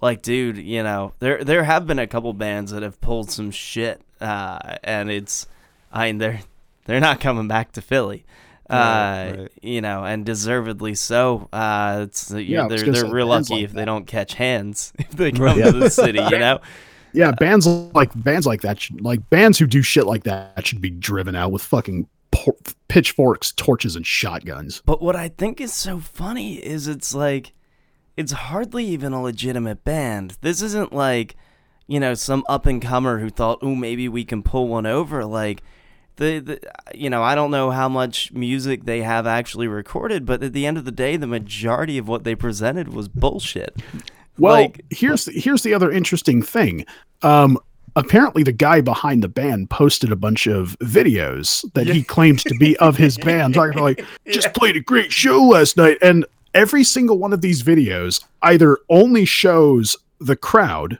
C: like, dude, you know there there have been a couple bands that have pulled some shit, uh, and it's I mean they're they're not coming back to Philly. Uh,
E: Right,
C: you know, and deservedly so. Uh, it's
D: Yeah, I was
C: they're they're real lucky
D: like
C: if they don't catch hands [laughs] if they come
D: Right.
C: to the city. You [laughs] know.
D: Yeah, bands like bands like that, should, like bands who do shit like that, should be driven out with fucking por- pitchforks, torches, and shotguns.
C: But what I think is so funny is it's like it's hardly even a legitimate band. This isn't like, you know, some up and comer who thought, "Oh, maybe we can pull one over." Like the, the you know, I don't know how much music they have actually recorded, but at the end of the day, the majority of what they presented was bullshit.
D: Well,
C: Like-
D: here's here's the other interesting thing. Um, apparently, the guy behind the band posted a bunch of videos that he claims to be of his [laughs] band, talking about like just played a great show last night, and every single one of these videos either only shows the crowd,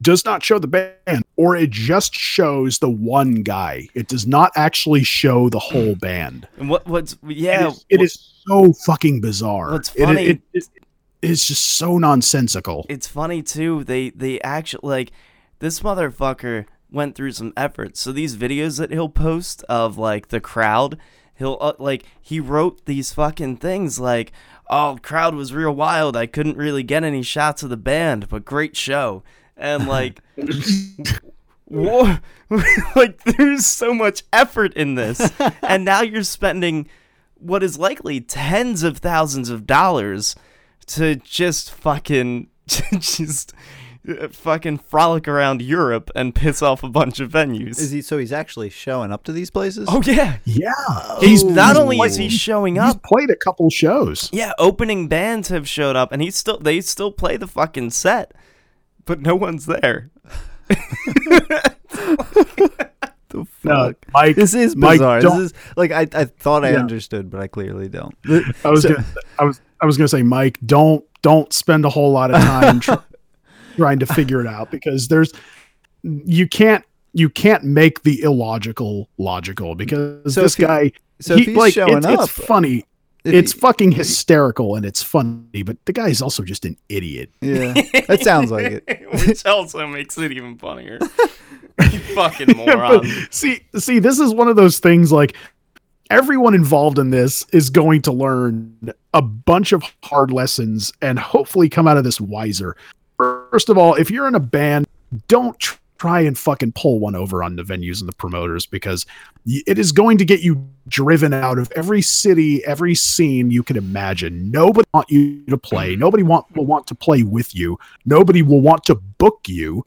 D: does not show the band, or it just shows the one guy. It does not actually show the whole hmm. band.
C: And what what's yeah,
D: is- it is so fucking bizarre.
C: What's
D: It-
C: funny-
D: it- it- it's just so nonsensical.
C: it's funny too. They they actually like this motherfucker went through some effort. So these videos that he'll post of like the crowd, he'll uh, like he wrote these fucking things like, "Oh, crowd was real wild. I couldn't really get any shots of the band, but great show." And like [laughs] [laughs] like there's so much effort in this, [laughs] and now you're spending what is likely tens of thousands of dollars to just fucking just Uh, fucking frolic around Europe and piss off a bunch of venues.
E: Is he? So he's actually showing up to these places?
C: oh yeah,
D: Yeah,
C: he's not only is he
D: played-
C: showing
D: he's
C: up,
D: played a couple shows.
C: yeah, opening bands have showed up, and he's still they still play the fucking set, but no one's there. [laughs]
E: the
D: No,
E: fuck.
D: Mike.
E: This is bizarre.
D: don't-
E: This is like I, I thought I
D: Yeah.
E: understood, but I clearly don't.
D: I was
E: So-
D: gonna, I was I was gonna say, Mike, don't don't spend a whole lot of time [laughs] tr- trying to figure it out because there's you can't you can't make the illogical logical because
E: So
D: this
E: he-
D: guy
E: so if
D: he,
E: he's
D: like
E: showing
D: it's,
E: up,
D: it's funny. It's
E: he-
D: fucking hysterical and it's funny, but the guy's also just an idiot.
E: Yeah, that sounds like it. [laughs]
C: Which also makes it even funnier. [laughs] you fucking [laughs] moron.
D: But see, see, this is one of those things like everyone involved in this is going to learn a bunch of hard lessons and hopefully come out of this wiser. First of all, if you're in a band, don't try and fucking pull one over on the venues and the promoters because it is going to get you driven out of every city, every scene you can imagine. Nobody want you to play. Nobody want will want to play with you. Nobody will want to book you.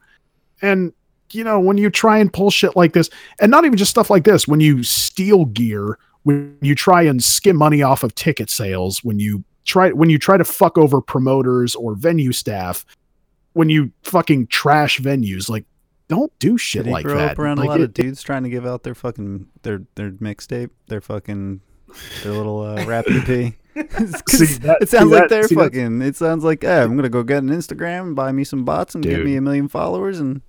D: And you know, when you try and pull shit like this, and not even just stuff like this, when you steal gear, when you try and skim money off of ticket sales, when you try when you try to fuck over promoters or venue staff, when you fucking trash venues, like don't do shit like
E: grow
D: that.
E: up around
D: Like,
E: a lot
D: it-
E: of dudes trying to give out their fucking their their mixtape, their fucking their little uh, rap EP? [laughs] [laughs]
D: See, that-
E: it sounds like
D: that-
E: they're fucking. It sounds like, hey, I'm gonna go get an Instagram, buy me some bots, and get me a million followers, and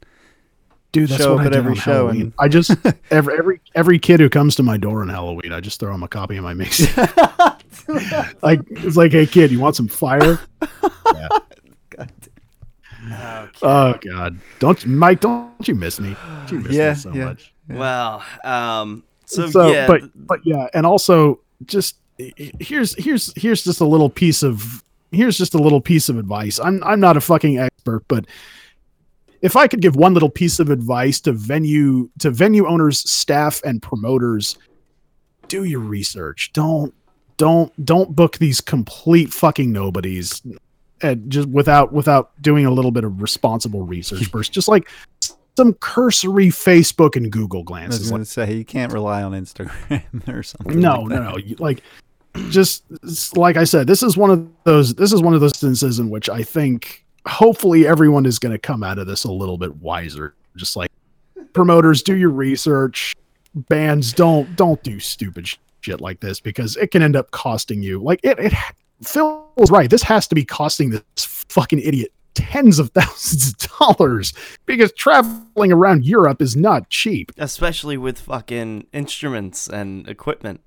D: dude, that's
E: show
D: what
E: up
D: I do
E: every show
D: Halloween.
E: and-
D: I just [laughs] every every every kid who comes to my door on Halloween, I just throw him a copy of my mix. like it's like, hey kid, you want some fire?
C: Okay.
D: Oh God, don't Mike, don't you miss me? Don't you miss
E: Yeah,
D: me so
E: yeah.
D: much.
C: Well, um, so,
D: so
C: yeah,
D: but but yeah and also just here's here's here's just a little piece of here's just a little piece of advice i'm i'm not a fucking expert but if i could give one little piece of advice to venue to venue owners staff and promoters do your research don't don't don't book these complete fucking nobodies and just without without doing a little bit of responsible research [laughs] first just like some cursory facebook and google
E: I was
D: glances
E: going to say you can't rely on Instagram [laughs] or something.
D: no,
E: like
D: no, no. Like, just like I said, this is one of those. This is one of those instances in which I think hopefully everyone is going to come out of this a little bit wiser. Just like promoters, do your research. Bands don't don't do stupid shit like this because it can end up costing you. Like it, it. Phil was right. This has to be costing this fucking idiot tens of [laughs] thousands of dollars because traveling around Europe is not cheap.
C: especially with fucking instruments and equipment.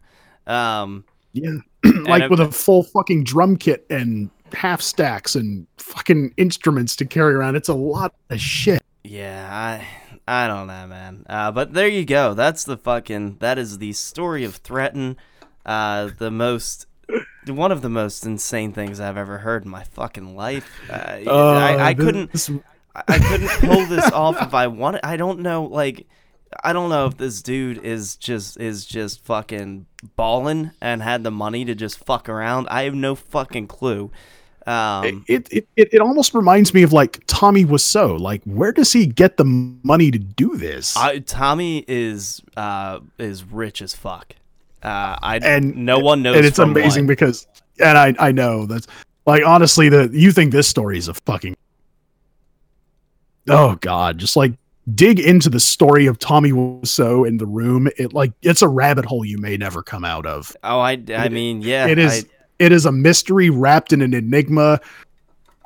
C: Um,
D: Yeah. [clears throat] like with a full fucking drum kit and half stacks and fucking instruments to carry around. It's a lot of shit.
C: Yeah, I I don't know, man. Uh, but there you go. That's the fucking that is the story of Threatin. Uh, the most one of the most insane things I've ever heard in my fucking life. Uh, I, I
D: Uh,
C: couldn't I I couldn't pull this off if I wanted. I don't know, like. I don't know if this dude is just is just fucking balling and had the money to just fuck around. I have no fucking clue. Um,
D: it, it, it, it almost reminds me of like Tommy Wiseau. Like, where does he get the money to do this?
C: I, Tommy is uh is rich as fuck. Uh, I
D: and
C: no one knows.
D: And it's amazing
C: what.
D: because, and I, I know that's like, honestly, the, you think this story is a fucking, oh God, just like dig into the story of Tommy Wiseau in the room. It like, it's a rabbit hole you may never come out of.
C: Oh, I, I
D: It-
C: mean, yeah,
D: it is
C: I-
D: it is a mystery wrapped in an enigma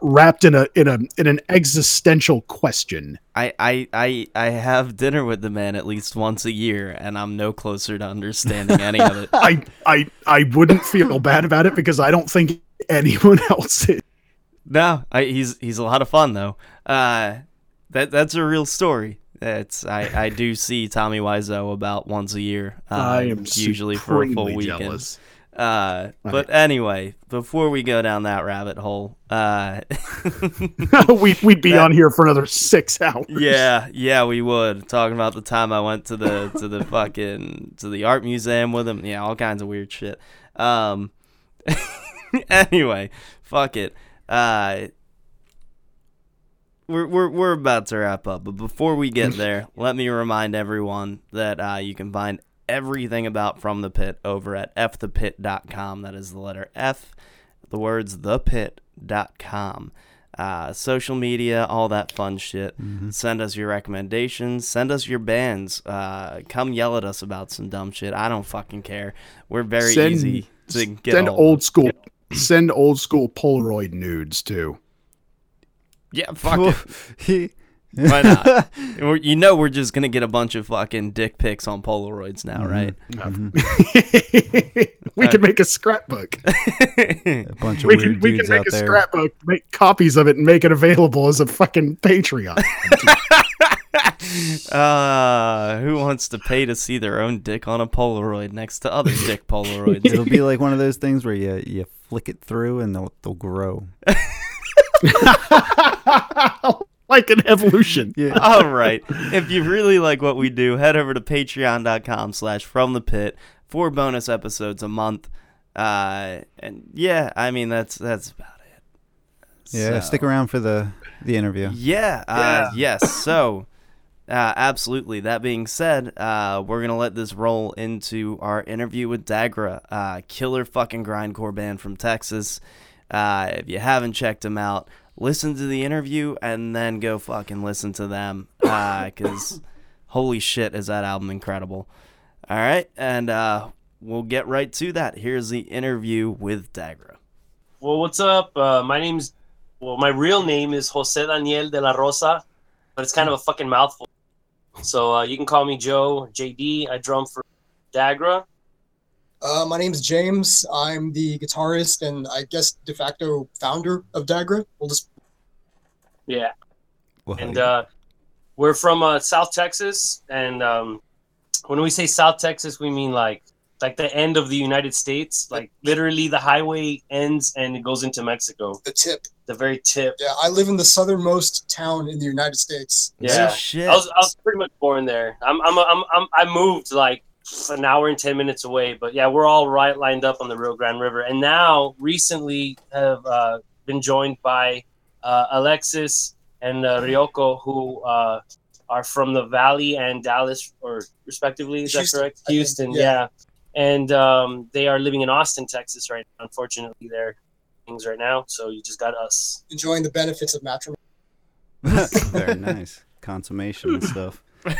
D: wrapped in a in a in an existential question
C: I, I, I, I have dinner with the man at least once a year, and I'm no closer to understanding any of it. [laughs]
D: i i i wouldn't feel bad about it because i don't think anyone [laughs] else is
C: No, I, he's he's a lot of fun though. Uh, that that's a real story. It's I, I do see Tommy Wiseau about once a year. Uh,
D: i am
C: usually for a full weekend.
D: jealous
C: Uh, but anyway, before we go down that rabbit hole, uh, [laughs]
D: we, we'd be
C: That-
D: on here for another six hours
C: yeah, yeah, we would talking about the time I went to the to the [laughs] fucking to the art museum with him. Yeah, all kinds of weird shit. Um, [laughs] anyway, fuck it. Uh, we're we're we're about to wrap up, but before we get there, let me remind everyone that uh, you can find everything about From the Pit over at fthepit.com. That is the letter F, the words thepit.com. Uh, social media, all that fun shit. Send us your recommendations. Send us your bands. Uh, come yell at us about some dumb shit. I don't fucking care. We're very
D: Send-
C: easy to get
D: send old school send old school polaroid nudes too
C: Yeah, fuck it. [laughs] [laughs]
E: He-
C: Why not? [laughs] We're- you know we're just gonna get a bunch of fucking dick pics on Polaroids now, mm-hmm. right? Uh, mm-hmm. [laughs]
D: we can uh, make a scrapbook [laughs]
E: a bunch of
D: we
E: weird
D: can we can make
E: out
D: a
E: there.
D: scrapbook make copies of it and make it available as a fucking patreon
C: Uh, who wants to pay to see their own dick on a Polaroid next to other dick Polaroids?
E: It'll be like one of those things where you you flick it through and they'll they'll grow.
D: Like an evolution [laughs]
E: Yeah.
C: All right. If you really like what we do, head over to patreon.com slash from the pit. Four bonus episodes a month. Uh, and yeah, I mean that's that's about it.
E: Yeah,
C: So-
E: stick around for the the interview.
C: Yeah. Uh, yes. So, uh, absolutely. That being said, uh, we're gonna let this roll into our interview with Dagra, uh, killer fucking grindcore band from Texas. Uh, if you haven't checked them out, listen to the interview and then go fucking listen to them. Uh, cause [coughs] holy shit, is that album incredible! All right, and uh, we'll get right to that. Here's the interview with Dagra.
H: Well, what's up? Uh, my name's well, my real name is Jose Daniel de la Rosa, but it's kind of a fucking mouthful. So uh, you can call me Joe, JD. I drum for Dagra.
I: Uh, my name's James. I'm the guitarist and I guess de facto founder of Dagra. We'll just
H: Yeah,
E: Well,
H: and uh, we're from uh, South Texas, and um, when we say South Texas, we mean like like the end of the United States. Like literally, the highway ends and it goes into Mexico.
I: The tip.
H: The very tip.
I: Yeah, I live in the southernmost town in the United States.
H: Yeah,
C: shit.
H: I was I was pretty much born there. I'm I'm I'm, I'm I moved like an hour and ten minutes away, but yeah, we're all right lined up on the Rio Grande River, and now recently have uh, been joined by uh, Alexis and uh, Ryoko, who uh, are from the Valley and Dallas, or respectively. Is
I: Houston,
H: that correct?
I: I think,
H: Houston,
I: yeah.
H: yeah. And um, they are living in Austin, Texas, right now. Unfortunately, they're things right now. So you just got us.
I: Enjoying the benefits of matrimony. [laughs]
E: Very nice. Consummation and stuff. [laughs]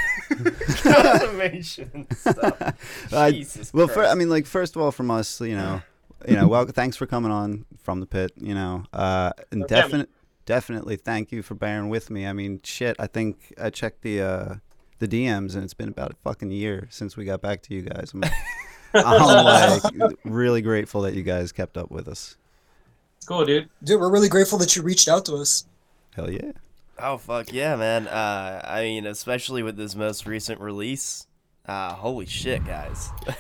C: Consummation stuff. [laughs]
E: I-
C: Jesus
E: well, fir- I mean, like first of all, from us, you know, you know, well, thanks for coming on from the pit. You know, uh, and
H: Okay,
E: definite, definitely, thank you for bearing with me. I mean, shit, I think I checked the uh, the DMs, and it's been about a fucking year since we got back to you guys. I'm, I'm [laughs] like really grateful that you guys kept up with us.
H: Cool, dude.
I: Dude, we're really grateful that you reached out to us.
E: Hell yeah.
C: Oh fuck yeah, man! Uh, I mean, especially with this most recent release. Uh, holy shit, guys! [laughs]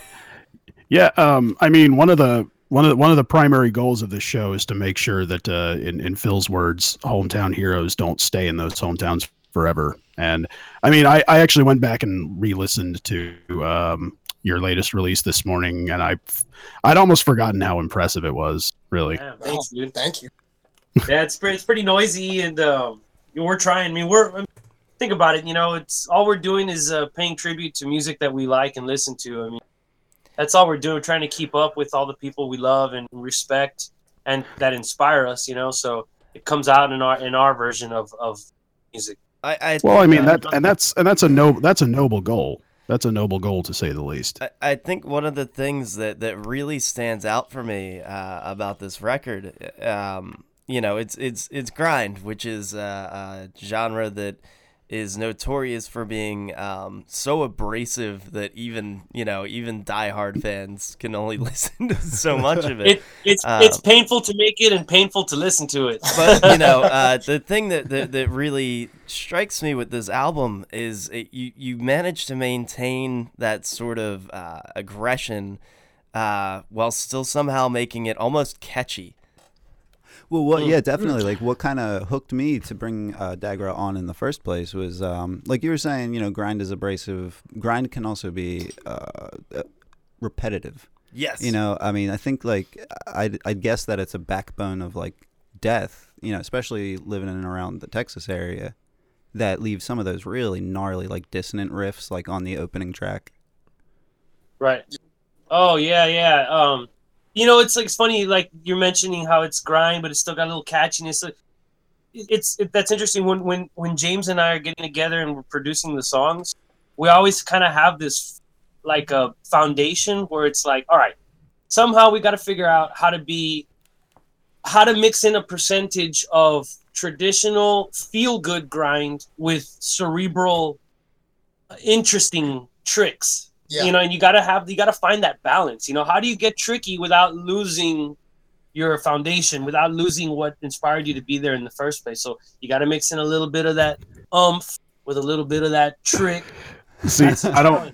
D: Yeah, um, I mean, one of the one of the, one of the primary goals of this show is to make sure that, uh, in in Phil's words, hometown heroes don't stay in those hometowns forever. And I mean, I, I actually went back and re-listened to um, your latest release this morning, and I I'd almost forgotten how impressive it was. Really,
H: Yeah, thanks, dude.
I: Thank you.
H: yeah, it's pretty, it's pretty noisy, and um, we're trying. I mean, we're I mean, think about it. You know, it's all we're doing is uh, paying tribute to music that we like and listen to. I mean, that's all we're doing. Trying to keep up with all the people we love and respect, and that inspire us. You know, so it comes out in our in our version of of music.
C: I, I
D: well, I mean
C: uh,
D: that and that's and that's a no that's a noble goal. That's a noble goal to say the least.
C: I, I think one of the things that, that really stands out for me uh, about this record, um, you know, it's it's it's grind, which is uh, a genre that is notorious for being um, so abrasive that even you know even diehard fans can only [laughs] listen to so much of it.
H: It it's
C: Um,
H: it's painful to make it and painful to listen to it. [laughs]
C: but you know, [laughs] uh, the thing that, that that really strikes me with this album is it, you you manage to maintain that sort of uh, aggression uh, while still somehow making it almost catchy.
E: Well, what?
H: Mm.
E: Yeah, definitely. Like, what kind of hooked me to bring uh, Dagra on in the first place was, um, like you were saying, you know, grind is abrasive. Grind can also be uh, uh, repetitive.
C: Yes.
E: You know, I mean, I think like I'd, I'd guess that it's a backbone of like death. You know, especially living in and around the Texas area, that leaves some of those really gnarly, like dissonant riffs, like on the opening track.
H: Right. Oh yeah, yeah. Um, you know, it's like it's funny. Like you're mentioning how it's grind, but it's still got a little catchiness. It's it, that's interesting. When when when James and I are getting together and we're producing the songs, we always kind of have this like a foundation where it's like, all right, somehow we got to figure out how to be, how to mix in a percentage of traditional feel good grind with cerebral, interesting tricks
I: Yeah.
H: you know and you gotta have you gotta find that balance you know? How do you get tricky without losing your foundation without losing what inspired you to be there in the first place? So you gotta mix in a little bit of that umph with a little bit of that trick.
D: See, I don't,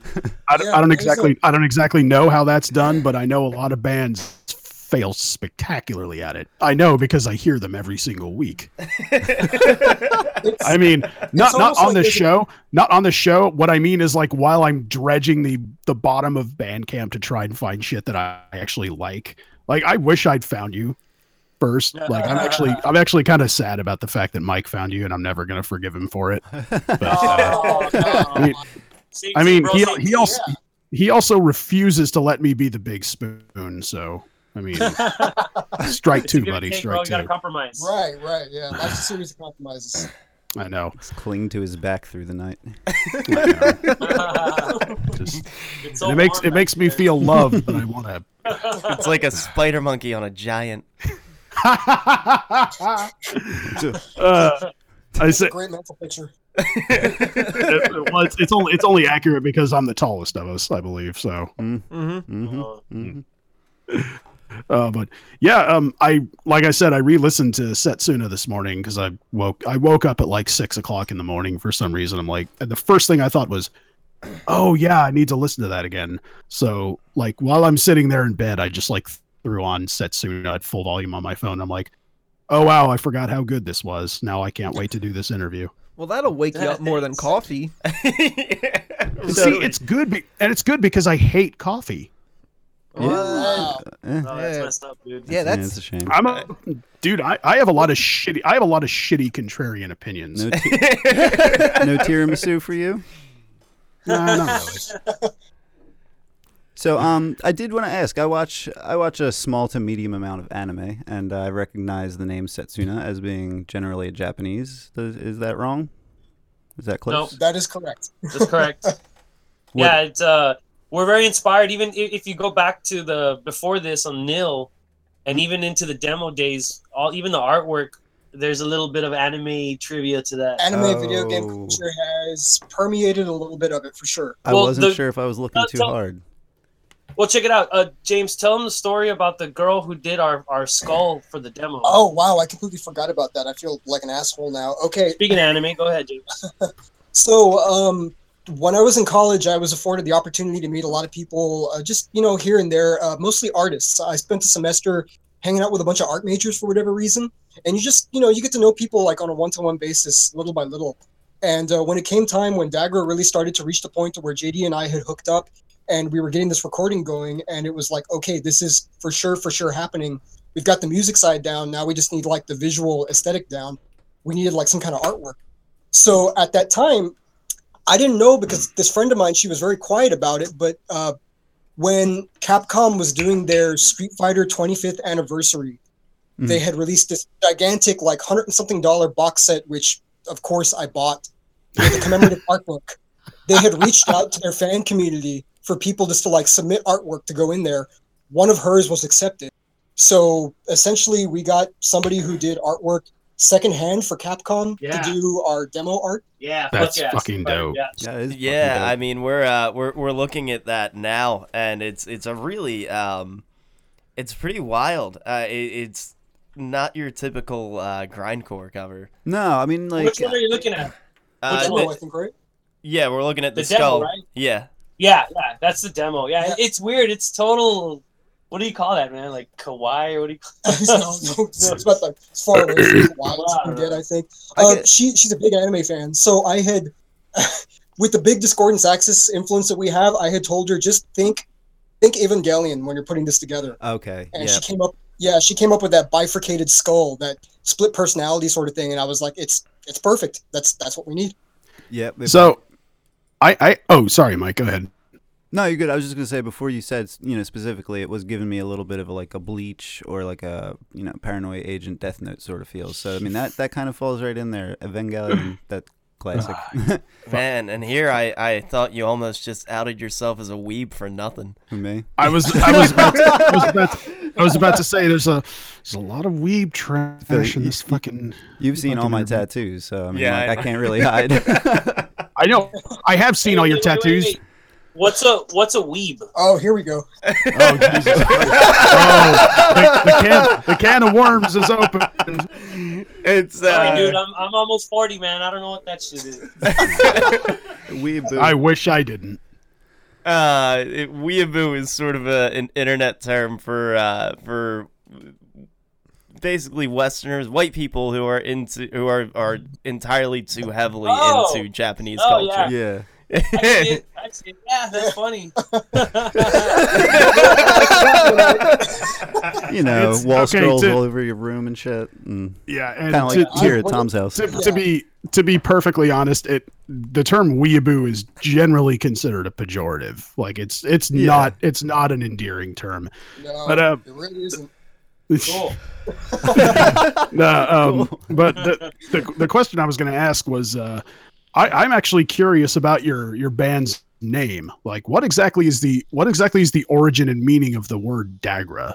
D: I don't,
I: Yeah,
D: I don't exactly, I don't exactly know how that's done, but I know a lot of bands fail spectacularly at it. I know because I hear them every single week. [laughs] I mean, not not on
I: like
D: the show, not on the show. What I mean is like while I'm dredging the the bottom of Bandcamp to try and find shit that I actually like. Like I wish I'd found you first. Like I'm actually [laughs] I'm actually kind of sad about the fact that Mike found you, and I'm never gonna forgive him for it. [laughs] But, uh,
H: oh, no.
D: I mean,
H: Same
D: I mean,
H: bro,
D: he he
H: team.
D: also he also refuses to let me be the big spoon. So I mean, [laughs] strike two, buddy.
H: take, bro.
D: Strike
H: you gotta
D: two.
H: compromise
I: Right, right, yeah. Life's [sighs] a series of compromises.
D: I know.
E: Just cling to his back through the night. [laughs]
D: Just,
H: so
D: it makes
H: warm
D: it
H: back
D: makes me feel loved, but I [laughs] want to.
C: It's like a spider monkey on a giant.
D: uh, I say
I: Great mental picture.
D: it- well, it's, it's only it's only accurate because I'm the tallest of us, I believe. So,
C: Mm-hmm.
E: hmm
H: Oh.
D: Uh, but yeah, um, I like I said, I re-listened to Setsuna this morning because I woke I woke up at like six o'clock in the morning for some reason. I'm like, and the first thing I thought was, oh yeah, I need to listen to that again. So like while I'm sitting there in bed, I just like threw on Setsuna at full volume on my phone. I'm like, oh wow, I forgot how good this was. Now I can't wait to do this interview.
J: Well, that'll wake you up more than coffee. [laughs]
D: See, it's good, be- and it's good because I hate coffee.
H: Wow.
E: Eh.
H: No, that's
J: Yeah.
H: messed up, dude.
J: Yeah,
E: Yeah,
J: that's
E: a shame.
D: I'm a dude. I, I have a lot of shitty. I have a lot of shitty contrarian opinions.
E: No, ti- [laughs] no tiramisu for you.
D: No, not really.
E: So, um, I did want to ask. I watch I watch a small to medium amount of anime, and I recognize the name Setsuna as being generally Japanese. Does, is that wrong? Is that close?
H: Nope.
I: That is correct.
H: That's correct. [laughs] yeah, it's uh, we're very inspired. Even if, if you go back to the before this on Nil, and even into the demo days, all even the artwork, there's a little bit of anime trivia to that.
I: Anime video game
E: Oh.
I: culture has permeated a little bit of it for sure.
E: I
H: Well,
E: wasn't
H: the-
E: sure if I was looking
H: uh,
E: too
H: tell-
E: hard.
H: Well, check it out. Uh, James, tell them the story about the girl who did our, our skull for the demo.
I: Oh wow, I completely forgot about that. I feel like an asshole now. Okay,
H: Speaking of anime, go ahead, James. [laughs]
I: So, um, when I was in college, I was afforded the opportunity to meet a lot of people, uh, just you know, here and there, uh, mostly artists. I spent a semester hanging out with a bunch of art majors for whatever reason, and you just you know you get to know people like on a one-to-one basis, little by little. And uh, when it came time when Dagra really started to reach the point where JD and I had hooked up, and we were getting this recording going, and it was like, okay, this is for sure, for sure happening. We've got the music side down. Now we just need like the visual aesthetic down. We needed like some kind of artwork. So at that time, I didn't know because this friend of mine, she was very quiet about it. But uh, when Capcom was doing their Street Fighter 25th anniversary, they had released this gigantic, like hundred and something dollar box set, which of course I bought with a commemorative [laughs] art book. They had reached out to their fan community for people just to like submit artwork to go in there. One of hers was accepted. So essentially, we got somebody who did artwork secondhand for Capcom
H: Yeah.
I: to do our demo art.
H: Yeah,
D: That's
H: fuck yeah,
D: fucking
H: Street Fighter,
D: dope.
H: Yeah.
E: Yeah, fucking dope.
C: I mean we're uh we're we're looking at that now, and it's it's a really um, it's pretty wild. Uh, it, it's not your typical uh grindcore cover.
E: no, I mean like
H: Which one are you looking at?
C: Uh,
I: demo,
C: the-
I: I think, right?
C: yeah, we're looking at the,
H: The demo, right?
C: Yeah,
H: Yeah, yeah, that's the demo. Yeah,
I: Yeah.
H: it's weird. It's total. What do you call that, man? Like kawaii? Or what do you call
I: no, [laughs] no, it's about like as far away from the wild as you get, I think.
E: I
I: Uh,
E: get-
I: she she's a big anime fan, so I had, [laughs] with the big Discordance Axis influence that we have, I had told her just think, think Evangelion when you're putting this together,
E: okay,
I: and
E: yeah.
I: she came up, yeah, she came up with that bifurcated skull, that split personality sort of thing, and I was like, it's it's perfect. That's that's what we need.
E: Yep. if-
D: So, I I oh sorry, Mike. Go ahead.
E: No, you're good. I was just gonna say before you said, you know, specifically, it was giving me a little bit of a, like a Bleach or like a you know Paranoia Agent Death Note sort of feel. So I mean that that kind of falls right in there. Evangelion, [clears throat] that classic.
C: Ah, [laughs] man. And here I I thought you almost just outed yourself as a weeb for nothing.
E: For me,
D: I was I was about to, I was about to, I was about to say there's a there's a lot of weeb trash in this fucking.
E: you've seen all my
D: everybody.
E: tattoos, so I mean,
C: Yeah,
E: like,
C: I-
E: I can't really hide. [laughs]
D: I know I have seen all your
H: Wait, wait, wait,
D: tattoos.
H: wait. What's a what's a weeb?
I: Oh, here we go. [laughs]
D: Oh Jesus! oh, the, the can the can of worms is open.
C: It's
H: Sorry,
C: uh,
H: dude. I'm, I'm almost forty, man. I don't know what that shit is. [laughs]
E: Weeboo.
D: I wish I didn't.
C: uh, it, weeaboo is sort of a, an internet term for uh, for basically Westerners, white people who are into who are are entirely too heavily
H: Oh.
C: into Japanese
H: Oh,
C: culture.
E: yeah.
H: I see it. I see it. Yeah, that's funny. [laughs]
E: You know,
D: It's-
E: wall
D: okay,
E: scrolls
D: to-
E: all over your room and shit. Mm.
D: Yeah, and
E: Kind of
D: to,
E: here at Tom's house.
D: to, to be to be perfectly honest, it the term weeaboo is generally considered a pejorative. Like it's it's
E: Yeah.
D: not it's not an endearing term.
I: No,
D: But, uh,
I: it really isn't. [laughs]
H: Cool. [laughs]
D: No, um, but the, the the question I was going to ask was, uh, I, I'm actually curious about your your band's name. Like, what exactly is the what exactly is the origin and meaning of the word Dagra?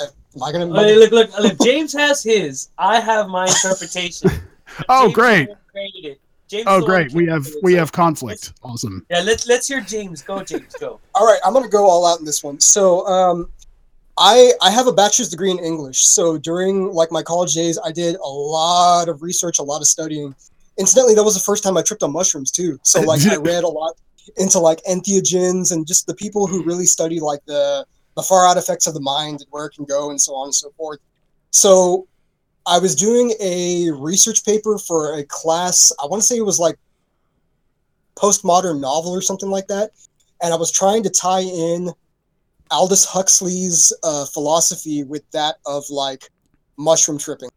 I: Am I gonna?
H: Hey, look, look, look. [laughs] James has his. I have my interpretation. [laughs]
D: Oh,
H: James
D: great!
H: created. James
D: Oh,
H: is the one
D: great! We have
H: created
D: we
H: so-
D: have conflict. Awesome.
H: Yeah, let's let's hear James. Go, James. Go. [laughs]
I: All right, I'm gonna go all out in this one. So, um, I I have a bachelor's degree in English. So during like my college days, I did a lot of research, a lot of studying. Incidentally, that was the first time I tripped on mushrooms too. So [laughs] like I read a lot. into like entheogens and just the people who really study like the the far out effects of the mind and where it can go and so on and so forth. So I was doing a research paper for a class. I want to say it was like postmodern novel or something like that, and I was trying to tie in Aldous Huxley's uh, philosophy with that of like mushroom tripping.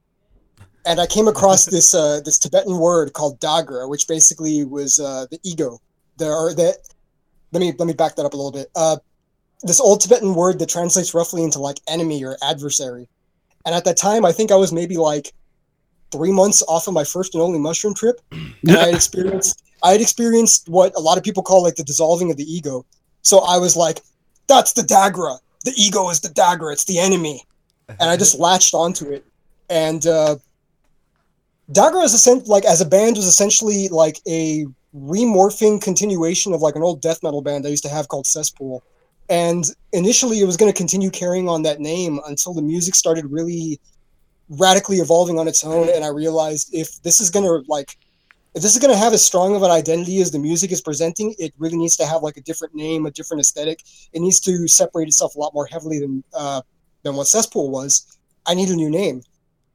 I: And I came across this uh, this Tibetan word called dagra, which basically was uh, the ego. There are that. Let me let me back that up a little bit. Uh, this old Tibetan word that translates roughly into like enemy or adversary. And at that time, I think I was maybe like three months off of my first and only mushroom trip, and I had [laughs] experienced I had experienced what a lot of people call like the dissolving of the ego. So I was like, "That's the dagra. The ego is the dagra. It's the enemy," and I just latched onto it. And uh, dagra is essen- like as a band was essentially like a remorphing continuation of like an old death metal band I used to have called Cesspool. And initially, it was going to continue carrying on that name until the music started really radically evolving on its own. And I realized if this is going to like, if this is going to have as strong of an identity as the music is presenting, it really needs to have like a different name, a different aesthetic. It needs to separate itself a lot more heavily than uh, than what Cesspool was. I need a new name,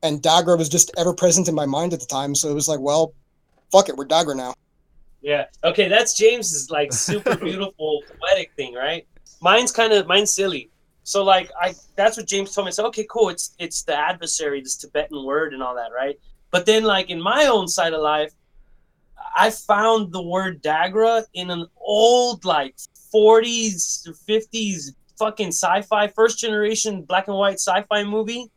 I: and Dagra was just ever present in my mind at the time. So it was like, well, fuck it, we're Dagra now.
H: Yeah. Okay, that's James's like super [laughs] beautiful poetic thing, right? Mine's kind of mine's silly. So like I that's what James told me. I said, okay, cool. It's it's the adversary, this Tibetan word and all that, right? But then like in my own side of life, I found the word Dagra in an old like 40s or 50s fucking sci-fi first generation black and white sci-fi movie.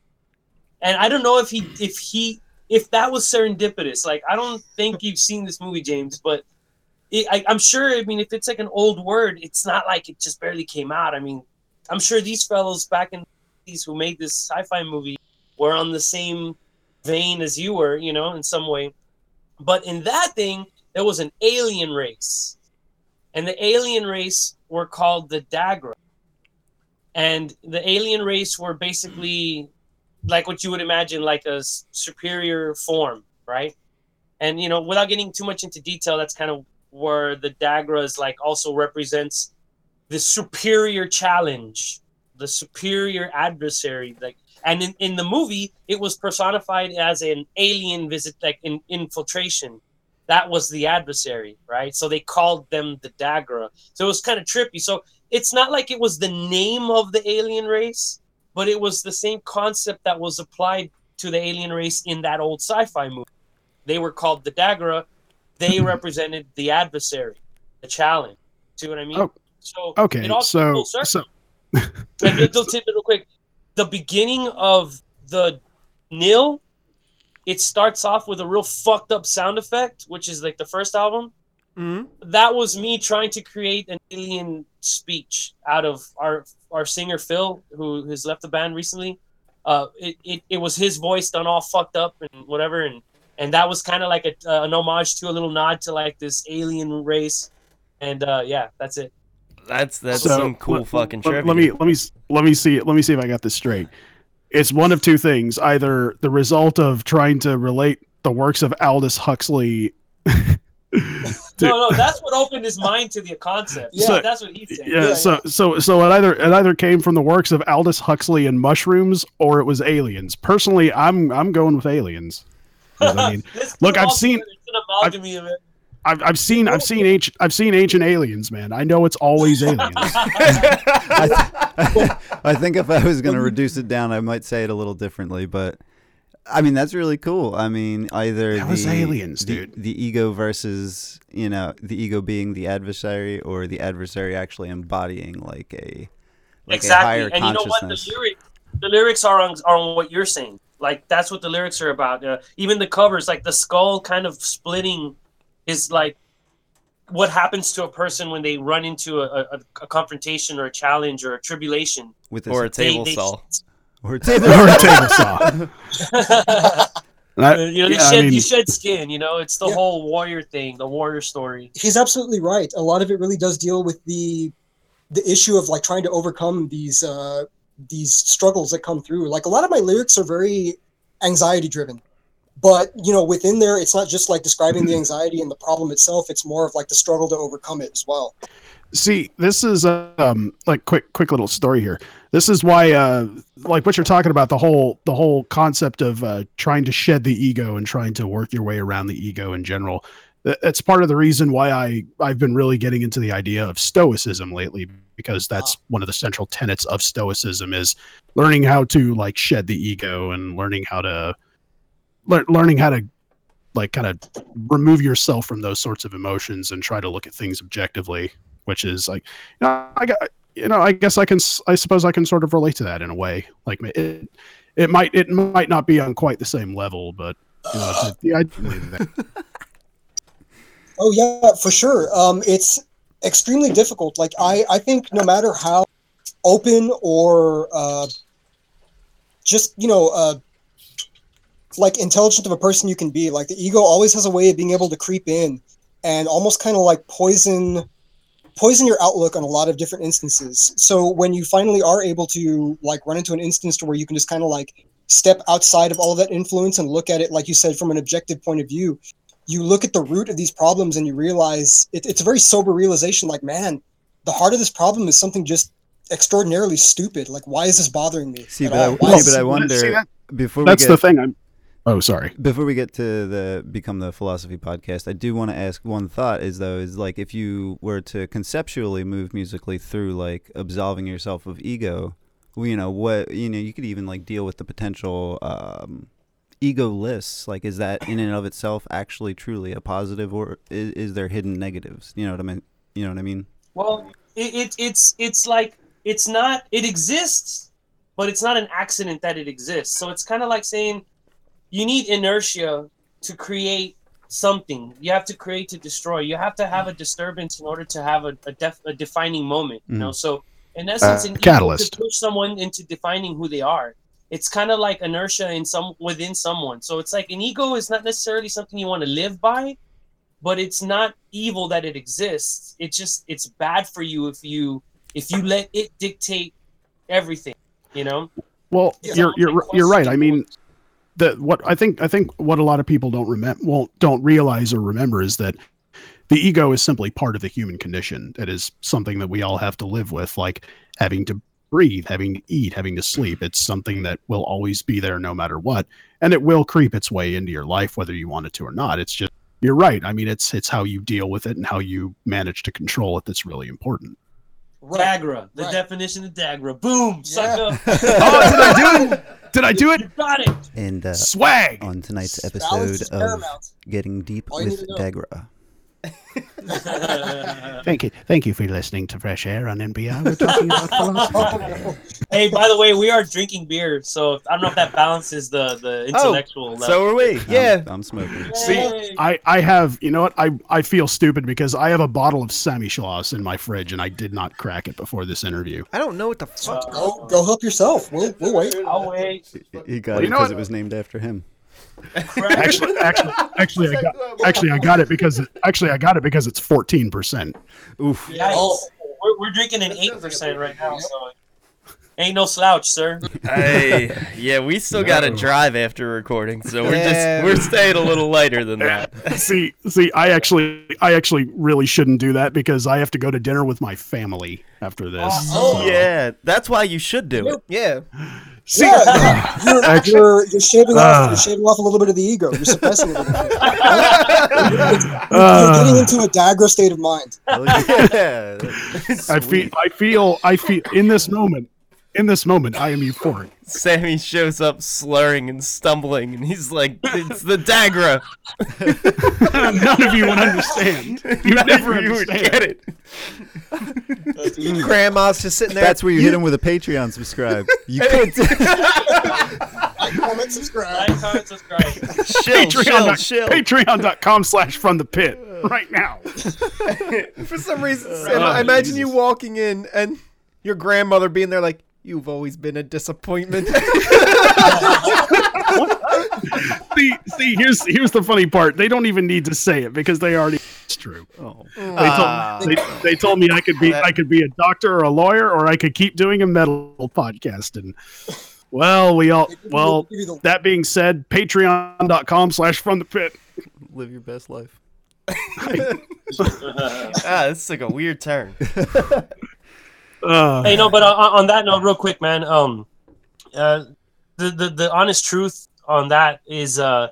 H: And I don't know if he if he if that was serendipitous. Like I don't think you've seen this movie, James, but it, I, I'm sure. I mean, if it's like an old word, it's not like it just barely came out. I mean, I'm sure these fellows back in these who made this sci-fi movie were on the same vein as you were, you know, in some way. But in that thing, there was an alien race, and the alien race were called the Dagra, and the alien race were basically like what you would imagine, like a superior form, right? And you know, without getting too much into detail, that's kind of where the Dagra is like also represents the superior challenge, the superior adversary. Like, and in, in the movie, it was personified as an alien visit, like in infiltration. That was the adversary, right? So they called them the Dagra. So it was kind of trippy. So it's not like it was the name of the alien race, but it was the same concept that was applied to the alien race in that old sci-fi movie. They were called the Dagra. They [laughs] represented the adversary, the challenge. See what I mean?
D: Oh,
H: so
D: Okay, so so
H: Like, little tidbit real quick. The beginning of the Nil, it starts off with a real fucked up sound effect, which is like the first album.
C: Mm-hmm.
H: That was me trying to create an alien speech out of our our singer Phil, who has left the band recently. Uh, it, it, it was his voice done all fucked up and whatever, and and that was kind of like a, uh, an homage to a little nod to like this alien race, and uh, yeah, that's it.
C: That's that's
D: So,
C: some cool
D: let-
C: fucking
D: let,
C: trivia.
D: let me let me let me see let me see if I got this straight. It's one of two things: either the result of trying to relate the works of Aldous Huxley. [laughs]
H: No, no, that's what opened his mind to the concept. Yeah,
D: So-
H: that's what he's saying.
D: Yeah, so so so it either it either came from the works of Aldous Huxley and mushrooms, or it was aliens. Personally, I'm I'm going with aliens. I mean, [laughs] look, I've seen
H: together. It's an amalgamy of it.
D: I've, I've seen I've seen ancient I've seen ancient aliens, man. I know it's always aliens. [laughs]
E: I think if I was going to reduce it down, I might say it a little differently, but I mean that's really cool. I mean, either
D: That was
E: the,
D: aliens,
E: the-
D: dude.
E: The ego versus you know the ego being the adversary, or the adversary actually embodying like a like a higher
H: exactly. And you know what? The
E: consciousness.
H: lyric, the lyrics are on, are on what you're saying. Like that's what the lyrics are about. Uh, even the covers, like the skull kind of splitting, is like what happens to a person when they run into a, a, a confrontation or a challenge or a tribulation.
E: With
C: or a table
H: they-
C: saw.
E: Or a
D: table, [laughs] or a table saw. And I- [laughs]
H: you know, they
D: yeah, I
H: shed
D: mean-
H: you shed skin. You know, it's the
I: Yeah.
H: whole warrior thing, the warrior story.
I: he's absolutely right. A lot of it really does deal with the the issue of like trying to overcome these uh these struggles that come through. Like a lot of my lyrics are very anxiety driven. but you know within there it's not just like describing the [clears throat] anxiety and the problem itself it's more of like the struggle to overcome it as well
D: See, this is um like quick quick little story here. This is why uh like what you're talking about the whole the whole concept of uh trying to shed the ego and trying to work your way around the ego in general. That's part of the reason why I I've been really getting into the idea of stoicism lately because that's one of the central tenets of stoicism is learning how to like shed the ego and learning how to lear- learning how to like kind of remove yourself from those sorts of emotions and try to look at things objectively which is like you know i got you know i guess i can s- i suppose i can sort of relate to that in a way like it it might it might not be on quite the same level but you know it's the idea that [laughs]
I: Oh yeah, for sure. Um, it's extremely difficult. Like I, I think no matter how open or uh, just you know, uh, like intelligent of a person you can be, like the ego always has a way of being able to creep in and almost kind of like poison poison your outlook on a lot of different instances. So when you finally are able to like run into an instance to where you can just kind of like step outside of all of that influence and look at it, like you said, from an objective point of view, you look at the root of these problems and you realize it, it's a very sober realization like man the heart of this problem is something just extraordinarily stupid like why is this bothering me
E: See, but I,
I: all? Why
E: see, but I wonder
D: see that-
E: before
D: that's
E: we
D: the thing i'm oh sorry
E: before we get to the become the philosophy podcast, I do want to ask one thought is though is like if you were to conceptually move musically through like absolving yourself of ego, you know what you know you could even like deal with the potential um, ego lists. Like, is that in and of itself actually truly a positive, or is, is there hidden negatives? You know what I mean? You know what I mean?
H: Well, it, it it's it's like it's not it exists, but it's not an accident that it exists. So it's kind of like saying you need inertia to create something. You have to create to destroy. You have to have a disturbance in order to have a a, def, a defining moment. You know,
D: Mhm.
H: so in essence,
D: Uh,
H: an
D: catalyst.
H: could push someone into defining who they are. It's kind of like inertia in some within someone. So it's like an ego is not necessarily something you want to live by, but it's not evil that it exists. It's just it's bad for you if you if you let it dictate everything. You know.
D: Well, you're you're you're right. I mean, the what I think I think what a lot of people don't remember, well, don't realize or remember is that the ego is simply part of the human condition. It is something that we all have to live with, like having to breathe, having to eat, having to sleep. It's something that will always be there no matter what, and it will creep its way into your life whether you want it to or not. It's just you're right. I mean, it's it's how you deal with it and how you manage to control it that's really important.
H: Dagra, the definition of Dagra. Boom, sucker. [laughs]
D: oh, did I do it? [laughs] Did I do it?
H: You got it.
E: And uh,
D: Swag!
E: on tonight's episode of. Getting Deep
I: All
E: with
I: need to know.
E: Dagra. [laughs]
D: Thank you, thank you for listening to Fresh Air on NPR. We're talking about [laughs] philosophy.
H: hey, by the way, we are drinking beer, so I don't know if that balances the the oh, intellectual level.
C: So are we.
J: Yeah.
E: I'm, I'm smoking.
D: See, I, I have, you know what? I, I feel stupid because I have a bottle of Samichlaus in my fridge and I did not crack it before this interview.
J: I don't know what the fuck.
I: go go help yourself we'll, we'll wait
H: I'll wait.
E: He got
D: Well,
E: it
D: you know
E: because it was named after him.
D: Actually, actually, actually, I got, actually, I got it because, it, actually, I got it because it's 14%.
E: Oof.
H: Yikes.
I: Oh.
H: We're, we're drinking an eight percent right now, so ain't no slouch, sir.
C: Hey, [laughs] yeah, we still got to drive after recording, so we're
J: Yeah.
C: just we're staying a little lighter than that. [laughs]
D: see, see, I actually, I actually really shouldn't do that because I have to go to dinner with my family after this.
H: Oh,
D: so-
C: Yeah, that's why you should do it.
J: Yeah.
D: See,
I: yeah, yeah. You're,
D: Actually-
I: you're, you're shaving
D: Uh.
I: off you're shaving off a little bit of the ego you're suppressing it a little bit you're, [laughs]
D: Uh.
I: you're getting into a Dagra state of mind
E: yeah.
D: I feel, I feel, I feel in this moment, in this moment, I am euphoric.
C: Sammy shows up slurring and stumbling, and he's like, "It's the Dagra." [laughs]
D: None of you would understand. [laughs] You
C: None
D: never
C: of you would
D: understand.
C: get it. [laughs]
J: Grandma's just sitting there.
E: That's where you hit him with a Patreon subscribe. You could.
I: like comment subscribe
H: Like, comment, subscribe.
C: Chill, chill,
D: Patreon,
C: chill.
D: Patreon.com slash from the pit right now.
J: For some reason, uh, Sam, I oh, imagine you walking in and your grandmother being there like, "You've always been a disappointment." [laughs]
D: see, see, here's here's the funny part. They don't even need to say it because they already. It's true.
E: oh.
D: They told, they, they told me I could be I could be a doctor or a lawyer or I could keep doing a metal podcast and Well, we all
I: Give you the-
D: well.
I: give you the-
D: That being said, patreon.com slash from the pit.
E: Live your best life. [laughs] [laughs]
C: ah, this is like a weird turn.
D: Uh,
H: hey, no, but uh, on that note, real quick, man. Um, uh, the the the honest truth on that is, uh,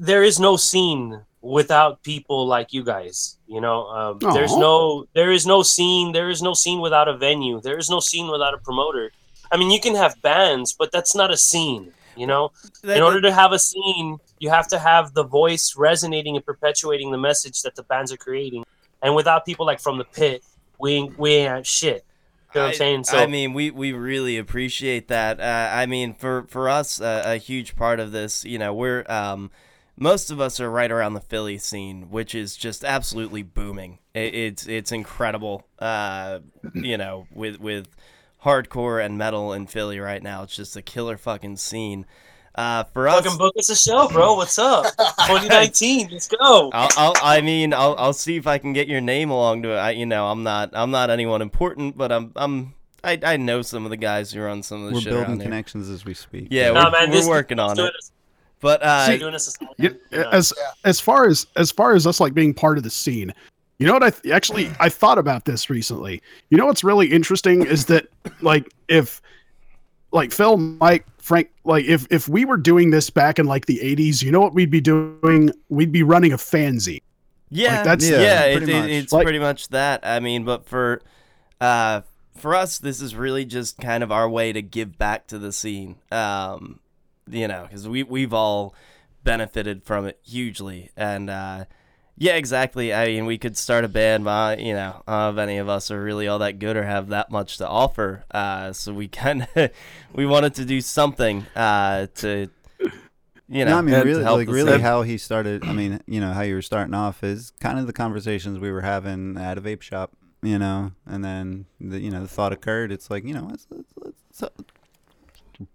H: there is no scene without people like you guys. You know, um, there's no there is no scene. There is no scene without a venue. There is no scene without a promoter. I mean, you can have bands, but that's not a scene. You know, in order to have a scene, you have to have the voice resonating and perpetuating the message that the bands are creating. And without people like from the pit, we ain't, we ain't shit. You know what I'm saying? So
C: I mean, we, we really appreciate that. Uh, I mean, for for us, uh, a huge part of this, you know, we're um, most of us are right around the Philly scene, which is just absolutely booming. It, it's it's incredible. Uh, you know, with with hardcore and metal in Philly right now, it's just a killer fucking scene. Uh, for us,
H: fucking book us a show, bro. What's up? [laughs] 2019, let's go.
C: I'll, I'll, I mean, I'll, I'll see if I can get your name along to it. I, you know, I'm not, I'm not anyone important, but I'm, I'm, I, I know some of the guys who run some of the
E: We're
C: shit
E: building
C: around here.
E: connections as we speak.
C: Yeah,
H: Nah,
C: we're,
H: man,
C: we're working on it.
H: it.
C: But uh,
H: See, doing us a solid.
D: Yeah,
H: Yeah.
D: as as far as as far as us like being part of the scene you know what i th- actually i thought about this recently you know what's really interesting is that like if like phil mike frank like if if we were doing this back in like the 80s you know what we'd be doing we'd be running a fanzine
C: yeah,
D: that's-
C: yeah,
E: Yeah, pretty
C: it-
E: much.
C: it's
D: Like-
C: pretty much that. I mean, but for, uh, for us, this is really just kind of our way to give back to the scene. Um, you know, because we we've all benefited from it hugely, and uh, yeah, exactly. I mean, we could start a band, but you know, if any of us are really all that good or have that much to offer. Uh, so we [laughs] kind of we wanted to do something uh, to. You know,
E: no, I mean,
C: to
E: really, like really, how he started. I mean, you know, how you were starting off is kind of the conversations we were having at a vape shop, you know, and then the, you know the thought occurred. It's like you know, let's, let's, let's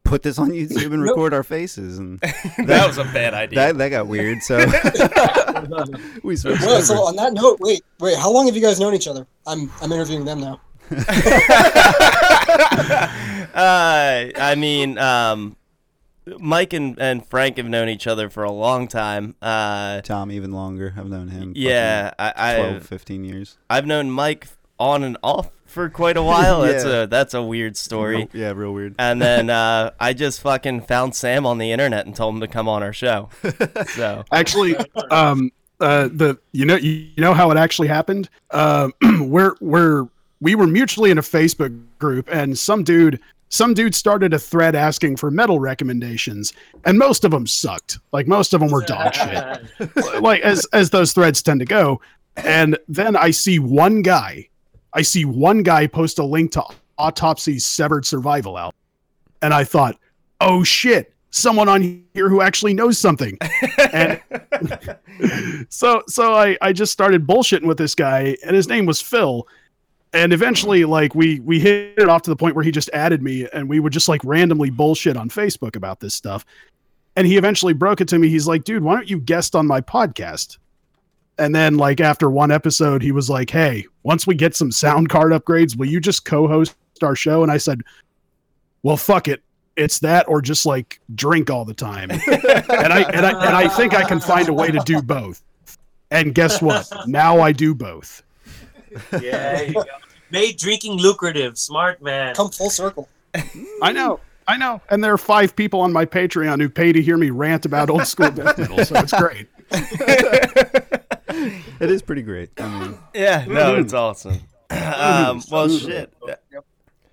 E: put this on YouTube and [laughs]
I: Nope.
E: record our faces, and [laughs]
C: that was a bad idea.
E: that that got weird. So [laughs] we switched
I: Well, so on that note, wait, wait, how long have you guys known each other? I'm I'm interviewing them now.
C: uh, I mean, um, Mike and, and Frank have known each other for a long time. Uh,
E: Tom even longer. I've known him.
C: yeah, I,
E: 12,
C: I've
E: 15 years.
C: I've known Mike on and off for quite a while. [laughs] That's a that's a weird story.
E: Yeah, real weird.
C: And then [laughs] uh, I just fucking found Sam on the internet and told him to come on our show. [laughs] So
D: actually um uh the you know you, you know how it actually happened um [clears throat] we're we're we were mutually in a facebook group and some dude some dude started a thread asking for metal recommendations and most of them sucked like most of them were dog shit like as as those threads tend to go and then i see one guy i see one guy post a link to Autopsy's Severed Survival out, and i thought oh shit someone on here who actually knows something and [laughs] [laughs] so so I I just started bullshitting with this guy, and his name was Phil. And eventually, like we we hit it off to the point where he just added me, and we would just like randomly bullshit on Facebook about this stuff. And he eventually broke it to me. He's like, "Dude, why don't you guest on my podcast?" And then, like after one episode, he was like, "Hey, once we get some sound card upgrades, will you just co-host our show?" And I said, "Well, fuck it, it's that or just like drink all the time." [laughs] and I and I and I think I can find a way to do both. And guess what? Now I do both.
H: Yeah, there you go. Made drinking lucrative. Smart man.
I: Come full circle.
D: I know. I know. And there are five people on my Patreon who pay to hear me rant about old school death metal, so it's great. [laughs]
E: It is pretty great. [laughs] I mean,
C: yeah, no, it's awesome. [clears throat] um, well, shit.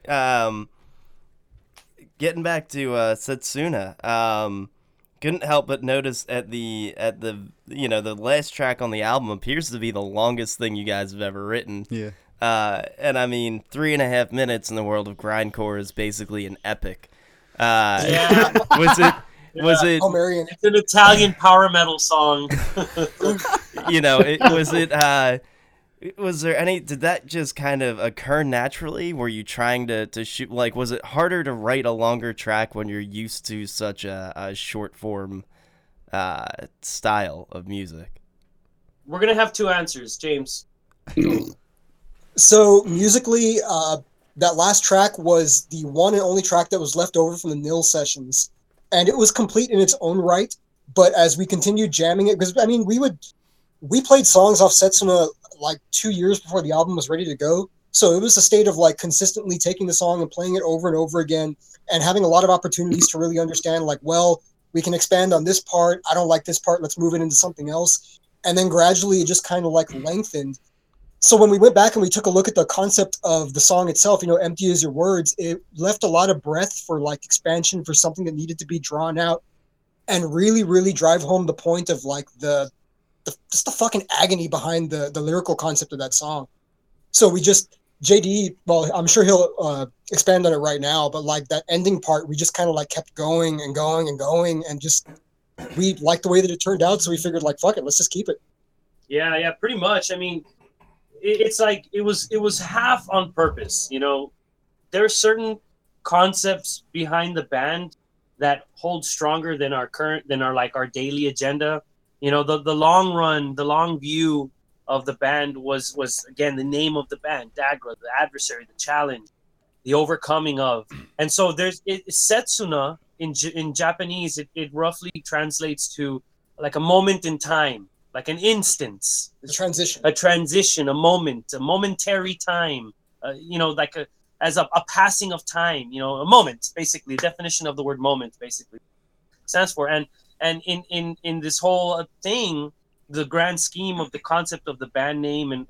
C: Um, getting back to uh, Setsuna, um, couldn't help but notice at the at the you know the last track on the album appears to be the longest thing you guys have ever written.
E: yeah.
C: Uh, and I mean, three and a half minutes in the world of grindcore is basically an epic. Uh,
H: Yeah. [laughs]
C: was it? Was it?
I: Oh, Marion.
H: It's an Italian power metal song. [laughs]
C: You know, it was it. Uh, was there any? Did that just kind of occur naturally? Were you trying to to shoot? Like, was it harder to write a longer track when you're used to such a, a short form uh, style of music?
H: We're gonna have two answers, James.
I: So musically, uh, that last track was the one and only track that was left over from the Nil sessions and it was complete in its own right but as we continued jamming it because i mean we would we played songs off setsuna like two years before the album was ready to go. So it was a state of like consistently taking the song and playing it over and over again and having a lot of opportunities to really understand like well we can expand on this part. I don't like this part. Let's move it into something else. And then gradually it just kind of like lengthened so when we went back and we took a look at the concept of the song itself you know empty as your words it left a lot of breath for like expansion for something that needed to be drawn out and really really drive home the point of like the, the just the fucking agony behind the the lyrical concept of that song so we just jd well i'm sure he'll uh, expand on it right now but like that ending part we just kind of like kept going and going and going and just we liked the way that it turned out so we figured like fuck it let's just keep it
H: Yeah, yeah, pretty much. I mean, it's like it was it was half on purpose. You know, there are certain concepts behind the band that hold stronger than our current than our like our daily agenda. You know, the the long run, the long view of the band was was again the name of the band, Dagra, the adversary, the challenge, the overcoming of. And so there's it, Setsuna in in Japanese, it, it roughly translates to like a moment in time, like an instance,
I: a transition,
H: a transition, a moment, a momentary time. Uh, you know, like a as a, a passing of time. You know, a moment, basically. definition of the word moment, basically, stands for. And and in in in this whole uh, thing, the grand scheme of the concept of the band name and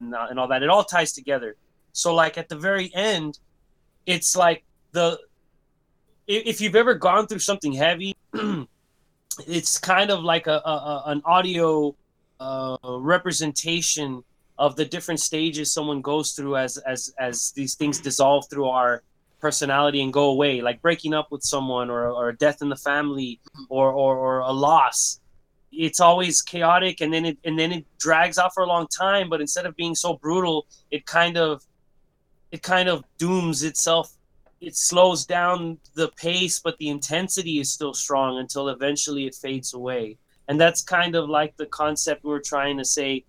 H: and, uh, and all that, it all ties together. So, like at the very end, it's like the if you've ever gone through something heavy [clears throat] it's kind of like a, a, a an audio uh, representation of the different stages someone goes through as as as these things dissolve through our personality and go away like breaking up with someone or, or a death in the family or, or or a loss. It's always chaotic and then it and then it drags out for a long time but instead of being so brutal it kind of it kind of dooms itself it slows down the pace but the intensity is still strong until eventually it fades away. And that's kind of like the concept we we're trying to say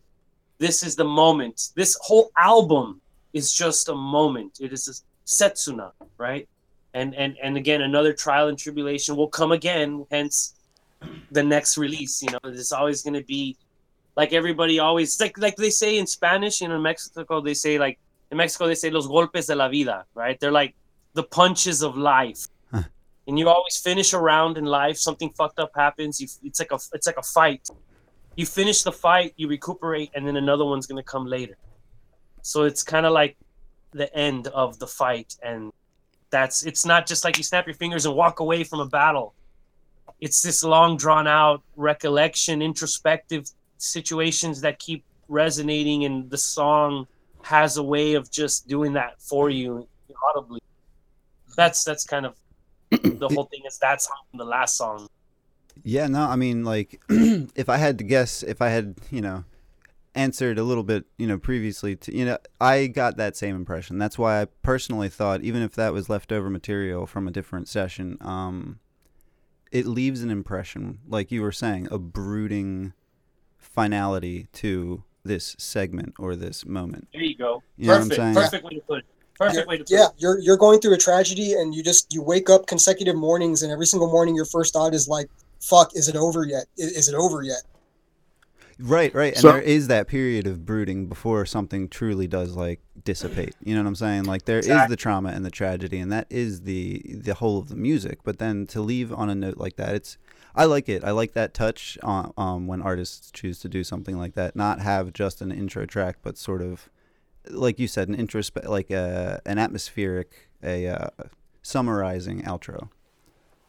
H: this is the moment. This whole album is just a moment. It is a setsuna right? And and and again another trial and tribulation will come again hence the next release you know? It's always going to be like everybody always like like they say in spanish you know in mexico they say like in mexico they say los golpes de la vida right? They're like the punches of life. And you always finish a round in life something fucked up happens you it's like a it's like a fight. You finish the fight you recuperate and then another one's going to come later. So it's kind of like the end of the fight and that's it's not just like you snap your fingers and walk away from a battle. It's this long drawn out recollection introspective situations that keep resonating and the song has a way of just doing that for you audibly that's that's kind of [clears throat] the whole thing is that song the last song
E: Yeah, no, I mean, like, [clears throat] if I had to guess, if I had, you know, answered a little bit, you know, previously, to, you know, I got that same impression. That's why I personally thought, even if that was leftover material from a different session, um, it leaves an impression, like you were saying, a brooding finality to this segment or this moment.
H: there you go
E: You know what I'm
H: perfect
E: saying?
H: perfect way to put it perfect
I: You're-
H: way to put
I: yeah
H: it
I: you're you're going through a tragedy and you just you wake up consecutive mornings and every single morning your first thought is like fuck is it over yet I- is it over yet
E: Right, right. And
D: So-
E: there is that period of brooding before something truly does like dissipate. You know what I'm saying? Like there is
H: Exactly.
E: the trauma and the tragedy and that is the the whole of the music. But then to leave on a note like that, it's I like it. I like that touch on, um when artists choose to do something like that, not have just an intro track but sort of like you said an introspe- like a an atmospheric a uh, summarizing outro.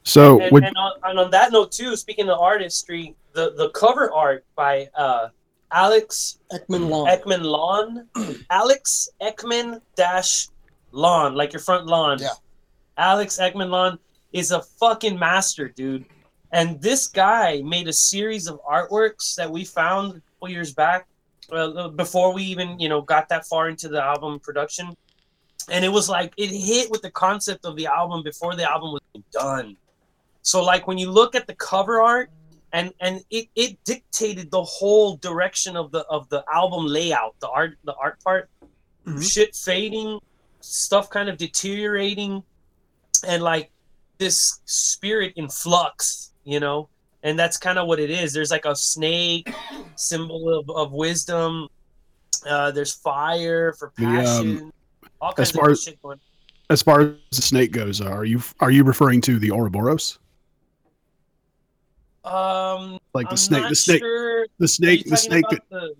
D: So
H: and,
D: would
H: and, on, and on that note too speaking of artistry the the cover art by uh alex
I: eckman lawn
H: eckman lawn [clears throat] alex eckman dash lawn like your front lawn
I: Yeah.
H: alex eckman lawn is a fucking master dude and this guy made a series of artworks that we found a couple years back uh, before we even you know got that far into the album production. And it was like it hit with the concept of the album before the album was done. So like when you look at the cover art and and it, it dictated the whole direction of the of the album layout the art the art part. Shit fading stuff kind of deteriorating and like this spirit in flux, you know? And that's kind of what it is. There's like a snake symbol of, of wisdom. Uh, there's fire for
D: The, um,
H: passion. all kinds
D: as far
H: good
D: as-
H: shit going.
D: As far as the snake goes, uh, are you are you referring to the Ouroboros?
H: Um,
D: Like the
H: I'm
D: snake, the snake,
H: sure.
D: the snake, the snake, that,
H: the-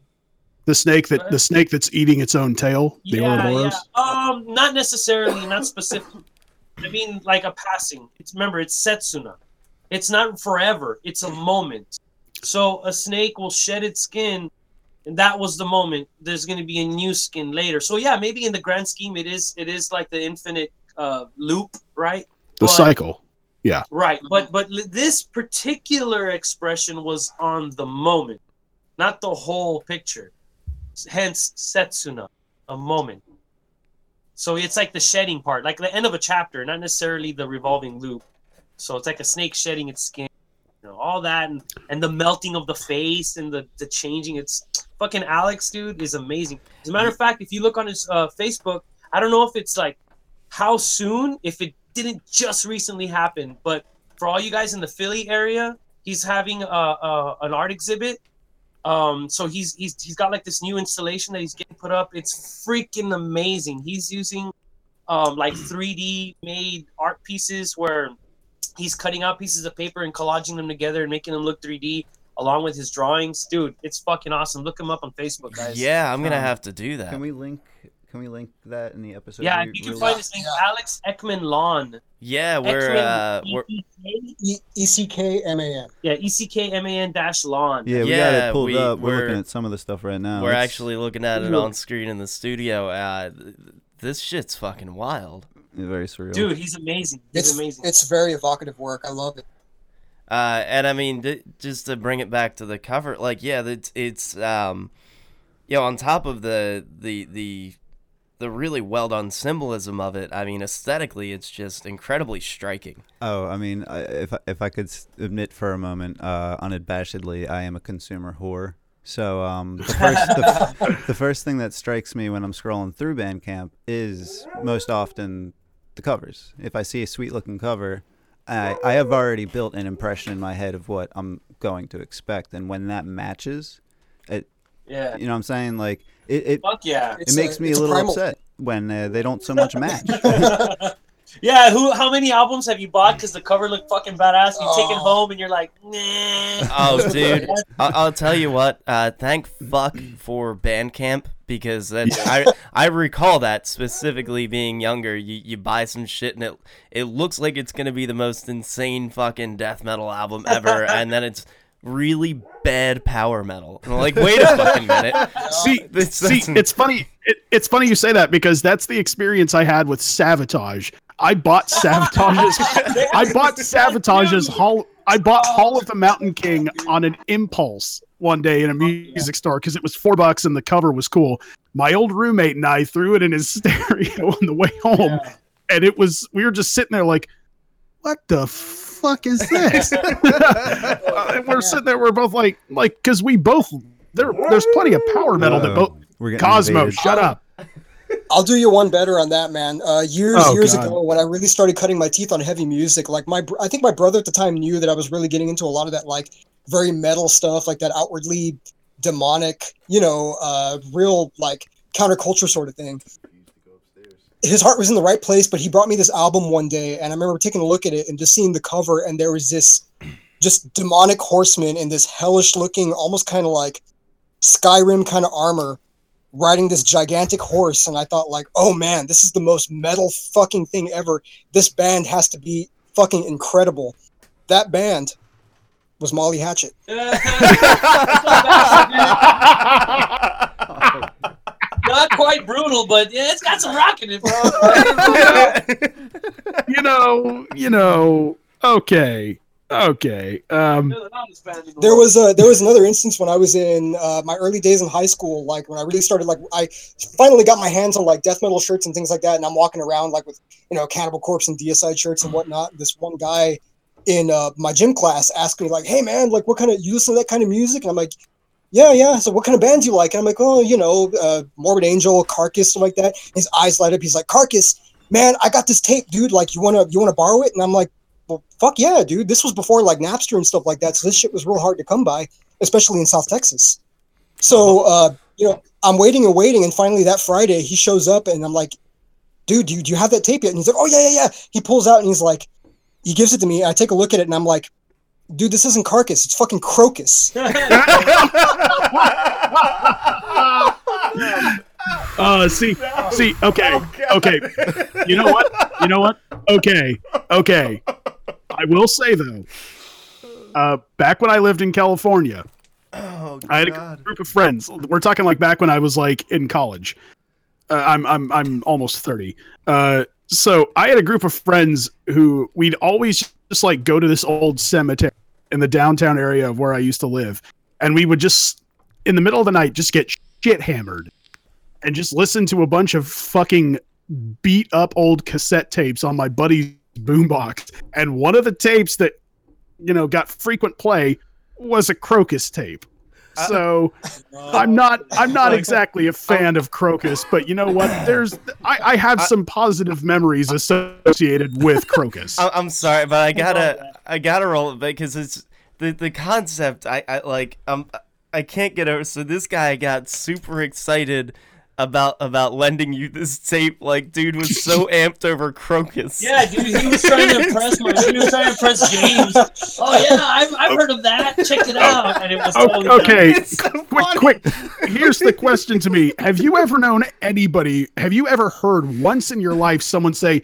D: the snake that the snake that's eating its own tail. The
H: yeah,
D: Ouroboros.
H: yeah. Um, not necessarily, not specific. I mean, like a passing. It's remember, it's Setsuna. It's not forever. It's a moment. So a snake will shed its skin, and that was the moment. There's going to be a new skin later. So yeah, maybe in the grand scheme, it is. It is like the infinite uh, loop, right?
D: The
H: But-
D: cycle. Yeah.
H: Right, but but this particular expression was on the moment, not the whole picture. Hence, setsuna, a moment. So it's like the shedding part, like the end of a chapter, not necessarily the revolving loop. So it's like a snake shedding its skin, you know, all that, and, and the melting of the face and the the changing. It's fucking Alex, dude, is amazing. As a matter of fact, if you look on his uh, Facebook, I don't know if it's like how soon, if it didn't just recently happen, but for all you guys in the Philly area, he's having a, a an art exhibit. Um, so he's he's he's got like this new installation that he's getting put up. It's freaking amazing. He's using um like 3D made art pieces where he's cutting out pieces of paper and collaging them together and making them look 3D along with his drawings. Dude, it's fucking awesome. Look him up on Facebook, guys.
C: Yeah, I'm gonna
E: Um,
C: have to do that.
E: Can we link? Can we link that in the episode?
H: Yeah,
E: we
H: you can
E: release?
H: find his name, Alex Eckman Lawn.
C: Yeah, we're
H: Eckman,
C: uh, we're
I: E E C K M A N.
H: Yeah, E C K M A N dash lawn.
E: Yeah, we got
C: Yeah,
E: it pulled
C: we-
E: up. We're,
C: we're-
E: looking at some of the stuff right now.
C: we're
E: It's-
C: actually looking at it on screen in the studio. Uh, this shit's fucking wild.
E: Very surreal.
H: Dude, he's amazing. He's
I: It's
H: amazing.
I: it's very evocative work. I love it.
C: Uh, and I mean, th- just to bring it back to the cover, like, yeah, it's it's um, you know, on top of the the the the really well done symbolism of it. I mean, aesthetically, it's just incredibly striking.
E: Oh, I mean, if I- if I could admit for a moment, uh, unabashedly, I am a consumer whore. So um, the first the, [laughs] the first thing that strikes me when I'm scrolling through Bandcamp is most often the covers. If I see a sweet looking cover, I I have already built an impression in my head of what I'm going to expect, and when that matches, it
H: Yeah.
E: you know what I'm saying like it it,
H: Fuck yeah.
E: it makes me a little upset when uh, they don't so much match. [laughs] [laughs]
H: Yeah, who? How many albums have you bought because the cover looked fucking badass? You take it
I: Oh.
H: home and you're like, nah.
C: Oh, [laughs] dude, I- I'll tell you what. Uh, thank fuck for Bandcamp because that's, I I recall that specifically being younger. You you buy some shit and it it looks like it's gonna be the most insane fucking death metal album ever, [laughs] and then it's really bad power metal. And I'm like, wait a fucking minute. [laughs]
D: See,
C: This
D: see, it's funny. It, it's funny you say that because that's the experience I had with Savatage. I bought Savage's. [laughs] I bought Savatage's Hall. I bought oh. Hall of the Mountain King on an impulse one day in a music store because it was four bucks and the cover was cool. My old roommate and I threw it in his [laughs] stereo on the way home, and it was. We were just sitting there like, "What the fuck is this?" [laughs] and we're sitting there. We're both like, like, because we both there. There's plenty of power metal that uh, both.
E: We're getting
D: Cosmo,
E: invaded.
D: shut up.
I: I'll do you one better on that, man. Uh, years,
D: Oh,
I: years
D: God.
I: ago, when I really started cutting my teeth on heavy music, like my, I think my brother at the time knew that I was really getting into a lot of that, like very metal stuff, like that outwardly demonic, you know, uh, real like counterculture sort of thing. His heart was in the right place, but he brought me this album one day, and I remember taking a look at it and just seeing the cover, and there was this just demonic horseman in this hellish looking, almost kind of like Skyrim kind of armor riding this gigantic horse and I thought like, "Oh man, this is the most metal fucking thing ever. This band has to be fucking incredible." That band was Molly Hatchet. [laughs]
H: Not quite brutal, but yeah, it's got some rock in it, bro. [laughs]
D: you know, you know. Okay, okay. Um,
I: There was a there was another instance when I was in uh, my early days in high school, like when I really started like I finally got my hands on like death metal shirts and things like that, and I'm walking around like with you know Cannibal Corpse and Deicide shirts and whatnot. This one guy in uh, my gym class asked me like, "Hey man, like what kind of you listen to that kind of music?" And I'm like, yeah, yeah. So what kind of bands you like? And I'm like, oh, you know, uh, Morbid Angel, Carcass, stuff like that. His eyes light up. He's like, Carcass, man, I got this tape, dude. Like, you wanna you wanna borrow it? And I'm like, well, fuck yeah, dude. This was before like Napster and stuff like that. So this shit was real hard to come by, especially in South Texas. So uh, you know, I'm waiting and waiting, and finally that Friday he shows up, and I'm like, dude, do you, do you have that tape yet? And he's like, oh yeah, yeah, yeah. He pulls out and he's like, he gives it to me. I take a look at it, and I'm like, dude, this isn't Carcass. It's fucking Krokus. [laughs] [laughs] [laughs]
D: Uh, see, see, okay, okay. You know what? You know what? Okay, okay. I will say though, uh, back when I lived in California,
C: Oh,
D: I had a group of friends. We're talking like back when I was like in college. Uh, I'm I'm I'm almost thirty. Uh, so I had a group of friends who we'd always just like go to this old cemetery in the downtown area of where I used to live, and we would just in the middle of the night just get shit hammered and just listen to a bunch of fucking beat up old cassette tapes on my buddy's boombox. And one of the tapes that you know got frequent play was a Krokus tape. So [laughs] I'm not I'm not exactly a fan of Krokus, but you know what? There's I, I have some positive memories associated with Krokus. [laughs]
C: I- I'm sorry, but I gotta I gotta roll it back because it's the the concept. I, I like um I can't get over. So this guy got super excited about about lending you this tape. Like, dude was so [laughs] amped over Krokus.
H: Yeah, dude, he was trying to impress my. He was trying to impress James. Oh yeah, I've, I've heard of that. Check it out, and it was
D: O-
H: totally
D: okay,
H: done.
D: quick, quick. Here's the question to me: Have you ever known anybody? Have you ever heard once in your life someone say,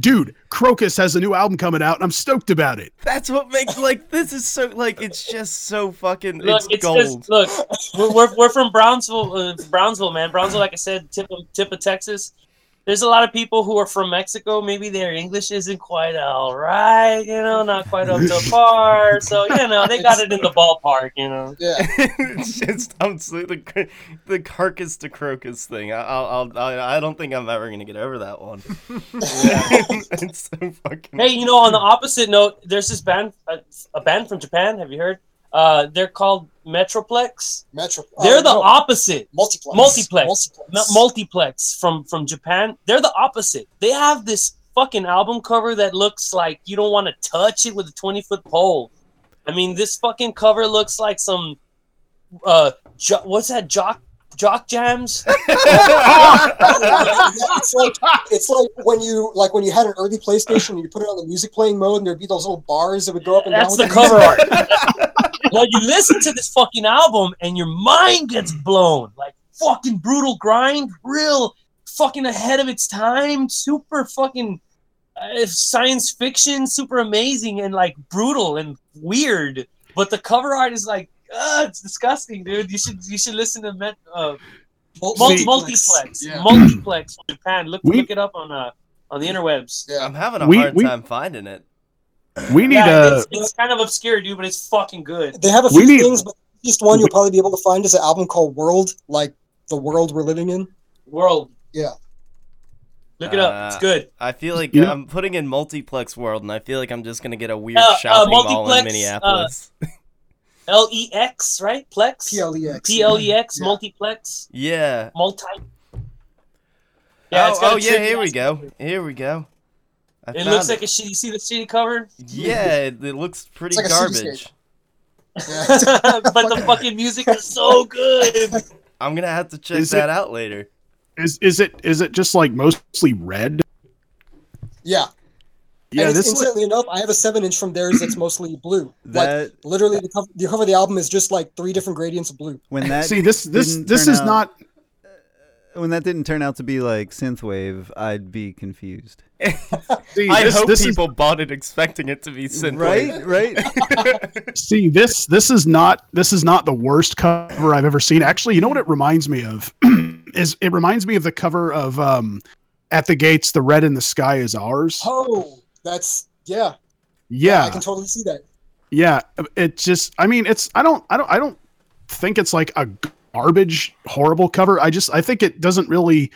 D: "Dude, Krokus has a new album coming out, and I'm stoked about it"?
C: That's what makes like this is so like it's just so fucking
H: Look,
C: it's,
H: it's
C: gold.
H: just look. We're, we're, we're from Brownsville, uh, Brownsville, man. Brownsville, like I said, tip of tip of Texas. There's a lot of people who are from Mexico. Maybe their English isn't quite all right, you know, not quite up to [laughs] par. So you know, they got it in the ballpark, you know.
I: Yeah. [laughs]
C: it's just I'm the cr- the carcass to crocus thing. I, I'll, I'll I, I don't think I'm ever gonna get over that one. [laughs] it's so fucking.
H: Hey, you know, on the opposite note, there's this band, a, a band from Japan. Have you heard? Uh, they're called Metroplex.
I: Metro.
H: They're
I: uh,
H: the
I: no,
H: opposite.
I: multiplex.
H: Multiplex.
I: Multiplex.
H: Multiplex from from Japan. They're the opposite. They have this fucking album cover that looks like you don't want to touch it with a 20 foot pole. I mean, this fucking cover looks like some uh, jo- what's that? Jock jock jams. [laughs]
I: it's like it's like when you like when you had an early PlayStation and you put it on the music playing mode and there'd be those little bars that would go up and
H: That's
I: down.
H: the cover art. [laughs] now you listen to this fucking album and your mind gets blown. Like fucking brutal grind, real fucking ahead of its time, super fucking uh, science fiction, super amazing and like brutal and weird. But the cover art is like, uh, it's disgusting, dude. You should you should listen to Met, uh, multi- multiplex,
I: Yeah.
H: multiplex from Japan. Look
D: We-
H: look it up on uh on the interwebs.
I: Yeah.
C: I'm having a
D: We-
C: hard
D: we-
C: time finding it.
D: We need
H: Yeah,
D: a
H: it's, it's kind of obscure, dude, but it's fucking good.
I: They have a few
D: need-
I: things, but just one you'll probably be able to find is an album called World, like the world we're living in.
H: World.
I: Yeah.
H: Look it up. It's
C: Uh,
H: good.
C: I feel like
D: You know-
C: I'm putting in multiplex world, and I feel like I'm just gonna get a weird
H: Uh, uh,
C: shopping mall in
H: multiplex,
C: Minneapolis. [laughs]
H: L E X, right? Plex.
I: P L E X.
H: P L E X.
I: Yeah.
H: Multiplex.
C: yeah.
H: Multi.
C: oh, oh yeah. Here we go.
H: cover.
C: Here we go. I
H: It
C: found
H: looks like a shitty. You see the shitty cover?
C: Yeah, it, it looks pretty
I: like a
C: garbage.
I: cityscape. [laughs]
H: but the [laughs] fucking music is so good.
C: I'm gonna have to check
D: Is
C: that
D: it-
C: out later.
D: is is it is it just like mostly red?
I: Yeah.
D: Yeah,
I: and
D: this look-
I: incidentally enough, I have a seven inch from theirs that's mostly blue. [clears throat]
E: That
I: like literally, the cover, the cover of the album is just like three different gradients of blue.
E: when that
D: see this this this is
E: out-
D: not
E: when that didn't turn out to be like synthwave, I'd be confused. [laughs]
D: see,
C: I
D: this,
C: hope
D: this is
C: people bought it expecting it to be synthwave.
E: Right, right. [laughs]
D: See this this is not this is not the worst cover I've ever seen. Actually, you know what it reminds me of [clears throat] is it reminds me of the cover of um at the gates the red in the sky is ours.
I: Oh, that's yeah.
D: Yeah.
I: I can totally see that.
D: Yeah, it just I mean it's I don't I don't I don't think it's like a garbage horrible cover. I just I think it doesn't really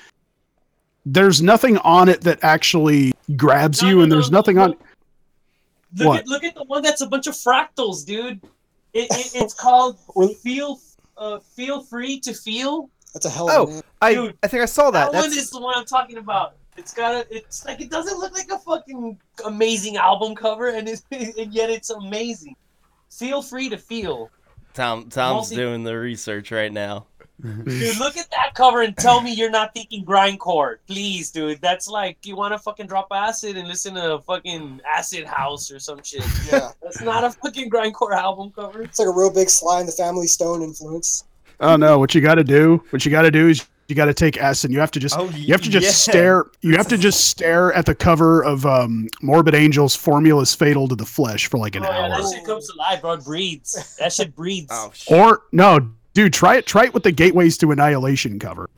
D: there's nothing on it that actually grabs
H: No,
D: you
H: no,
D: and there's
H: no,
D: nothing
H: no.
D: on
H: Look
D: What?
H: at look at the one that's a bunch of fractals, dude. It, it, it's [laughs] called Feel uh, "Feel Free to Feel."
I: That's a hell of a
J: Oh,
I: name.
J: I
H: Dude,
J: I think I saw that.
H: That one is the one I'm talking about. It's got a. It's like it doesn't look like a fucking amazing album cover, and it's [laughs] and yet it's amazing. Feel free to feel.
C: Tom Tom's
H: Multi-
C: doing the research right now.
H: Dude, look at that cover and tell me you're not thinking grindcore, please, dude. That's like you want to fucking drop acid and listen to fucking Acid House or some shit. [laughs]
I: Yeah.
H: That's not a fucking grindcore album cover.
I: It's like a real big Sly and the Family Stone influence.
D: Oh no! What you got to do? What you got to do is you got to take acid. You have to just
C: Oh,
D: you have to just
C: yeah.
D: stare. You have to just stare at the cover of um, Morbid Angel's "Formulas Fatal to the Flesh" for like an
H: Oh yeah,
D: hour.
H: that shit comes alive, bro. It breathes. That shit breathes.
C: Oh [laughs] shit.
D: Or no, dude, try it. Try it with the Gateways to Annihilation cover.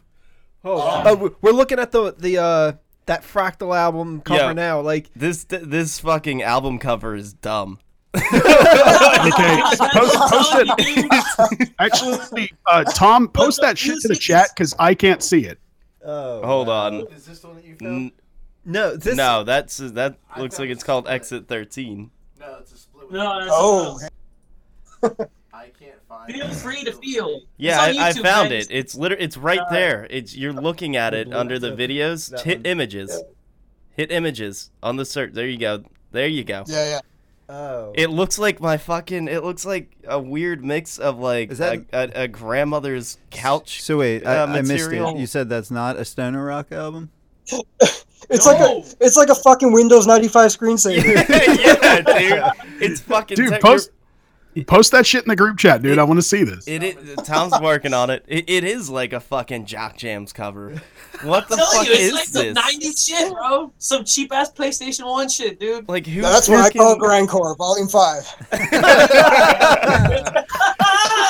J: oh, uh, we're looking at the the uh that fractal album cover
C: Yeah.
J: now. Like
C: This this fucking album cover is dumb. [laughs]
D: Okay, post, post it. [laughs] Actually, uh, Tom, post that shit to the chat because I can't see it.
J: oh
C: Hold on.
F: Is this the one that you found?
C: N-
J: no, this
C: no, that's that
F: I
C: looks like it's called
F: split.
C: Exit 13.
F: No, it's a split.
H: No, that's
I: Oh, [laughs]
F: I can't find.
H: Feel free to feel.
C: Yeah, I,
H: It's on
C: I found
H: guys.
C: it. It's literally it's right
H: Uh,
C: there. It's you're looking at it under the videos. Hit
J: one.
C: images. Hit images on the search. There you go. There you go.
I: yeah, yeah.
J: Oh
C: It looks like my fucking. It looks like a weird mix of like
E: Is that-
C: a, a, a grandmother's couch.
E: So wait, I,
C: uh,
E: I missed
C: material.
E: it. You said that's not a stoner rock album. [laughs]
I: It's
H: No.
I: like a it's like a fucking Windows 95 screensaver. [laughs]
C: yeah, dude. [laughs] It's fucking.
D: Dude,
C: tech-
D: post post that shit in the group chat, dude. I want to see this.
C: It, it Tom's working on it. it. It is like a fucking Jock Jams cover. What the
H: I'm telling
C: fuck
H: you, it's
C: is
H: like
C: this?
H: some '90s shit, bro. Some cheap ass PlayStation One shit, dude.
C: Like who?
I: That's what I call
C: can-
I: grindcore, Volume Five. [laughs]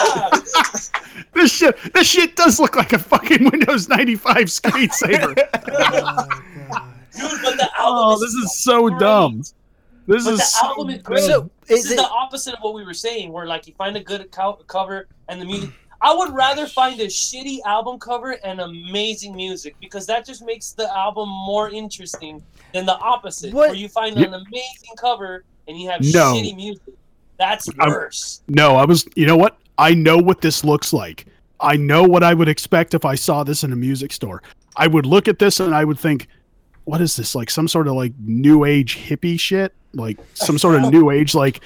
I: [laughs]
D: This shit, this shit does look like a fucking Windows 95 screensaver. [laughs]
H: Oh, dude, but the oh, album
D: oh,
H: is
D: this is so
H: great.
D: dumb. This
H: But
D: is
H: the
D: so
H: is great.
J: So,
H: this
J: is
H: is
J: it-
H: the opposite of what we were saying, where like you find a good co- cover and the music. I would rather find a shitty album cover and amazing music because that just makes the album more interesting than the opposite,
J: What-
H: where you find
D: Yeah.
H: an amazing cover and you have
D: No.
H: shitty music. That's
D: I'm-
H: worse.
D: No, I was. You know what? I know what this looks like. I know what I would expect if I saw this in a music store. I would look at this and I would think, "What is this? Like some sort of like new age hippie shit? Like some sort of new age like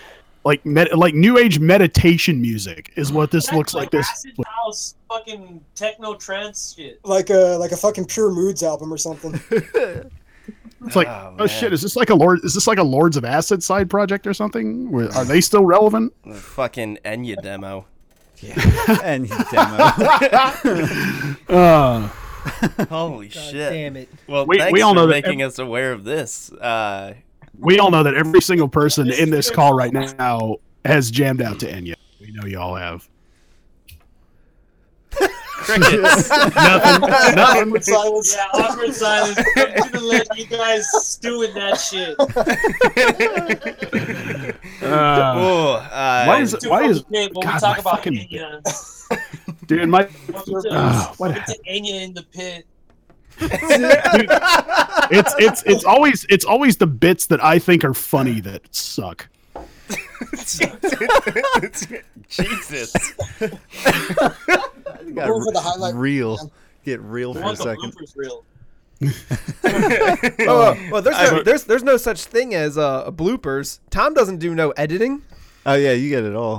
D: like med- like new age meditation music is what this
H: That's
D: looks like. This
H: acid house, fucking techno trance shit.
I: Like a like a fucking Pure Moods album or something. [laughs]
D: it's like,
C: Oh,
D: oh, shit, is this like a Lord? Is this like a Lords of Acid side project or something? Were- Are they still relevant?
C: The fucking Enya demo.
E: and [laughs] demo. [laughs]
D: Uh,
C: Holy shit!
J: damn it.
C: Well,
D: We-
C: thanks
D: we all
C: for
D: know that
C: making us aware of this. Uh,
D: we all know that every single person in this call right now has jammed out to Enya. We know you all have.
C: crickets.
D: Nothing. Nothing.
I: Awkward silence.
H: Yeah, awkward silence. I'm gonna let you guys stew in that shit.
D: Uh,
C: Ooh, uh,
D: why is why is
H: complicated when
D: God,
H: we talk
D: my
H: about
D: fucking-
H: Enya. [laughs]
D: dude my
H: Welcome to,
D: Ah, what
H: welcome to Enya in the pit. [laughs]
D: it's it's it's always it's always the bits that I think are funny that suck.
C: Jesus. [laughs]
E: Got
I: for the highlight.
E: real. Get real for a second.
H: bloopers. [laughs]
J: Oh, well, there's no, there's there's no such thing as uh, bloopers. Tom doesn't do no editing.
E: Oh yeah, you get it all.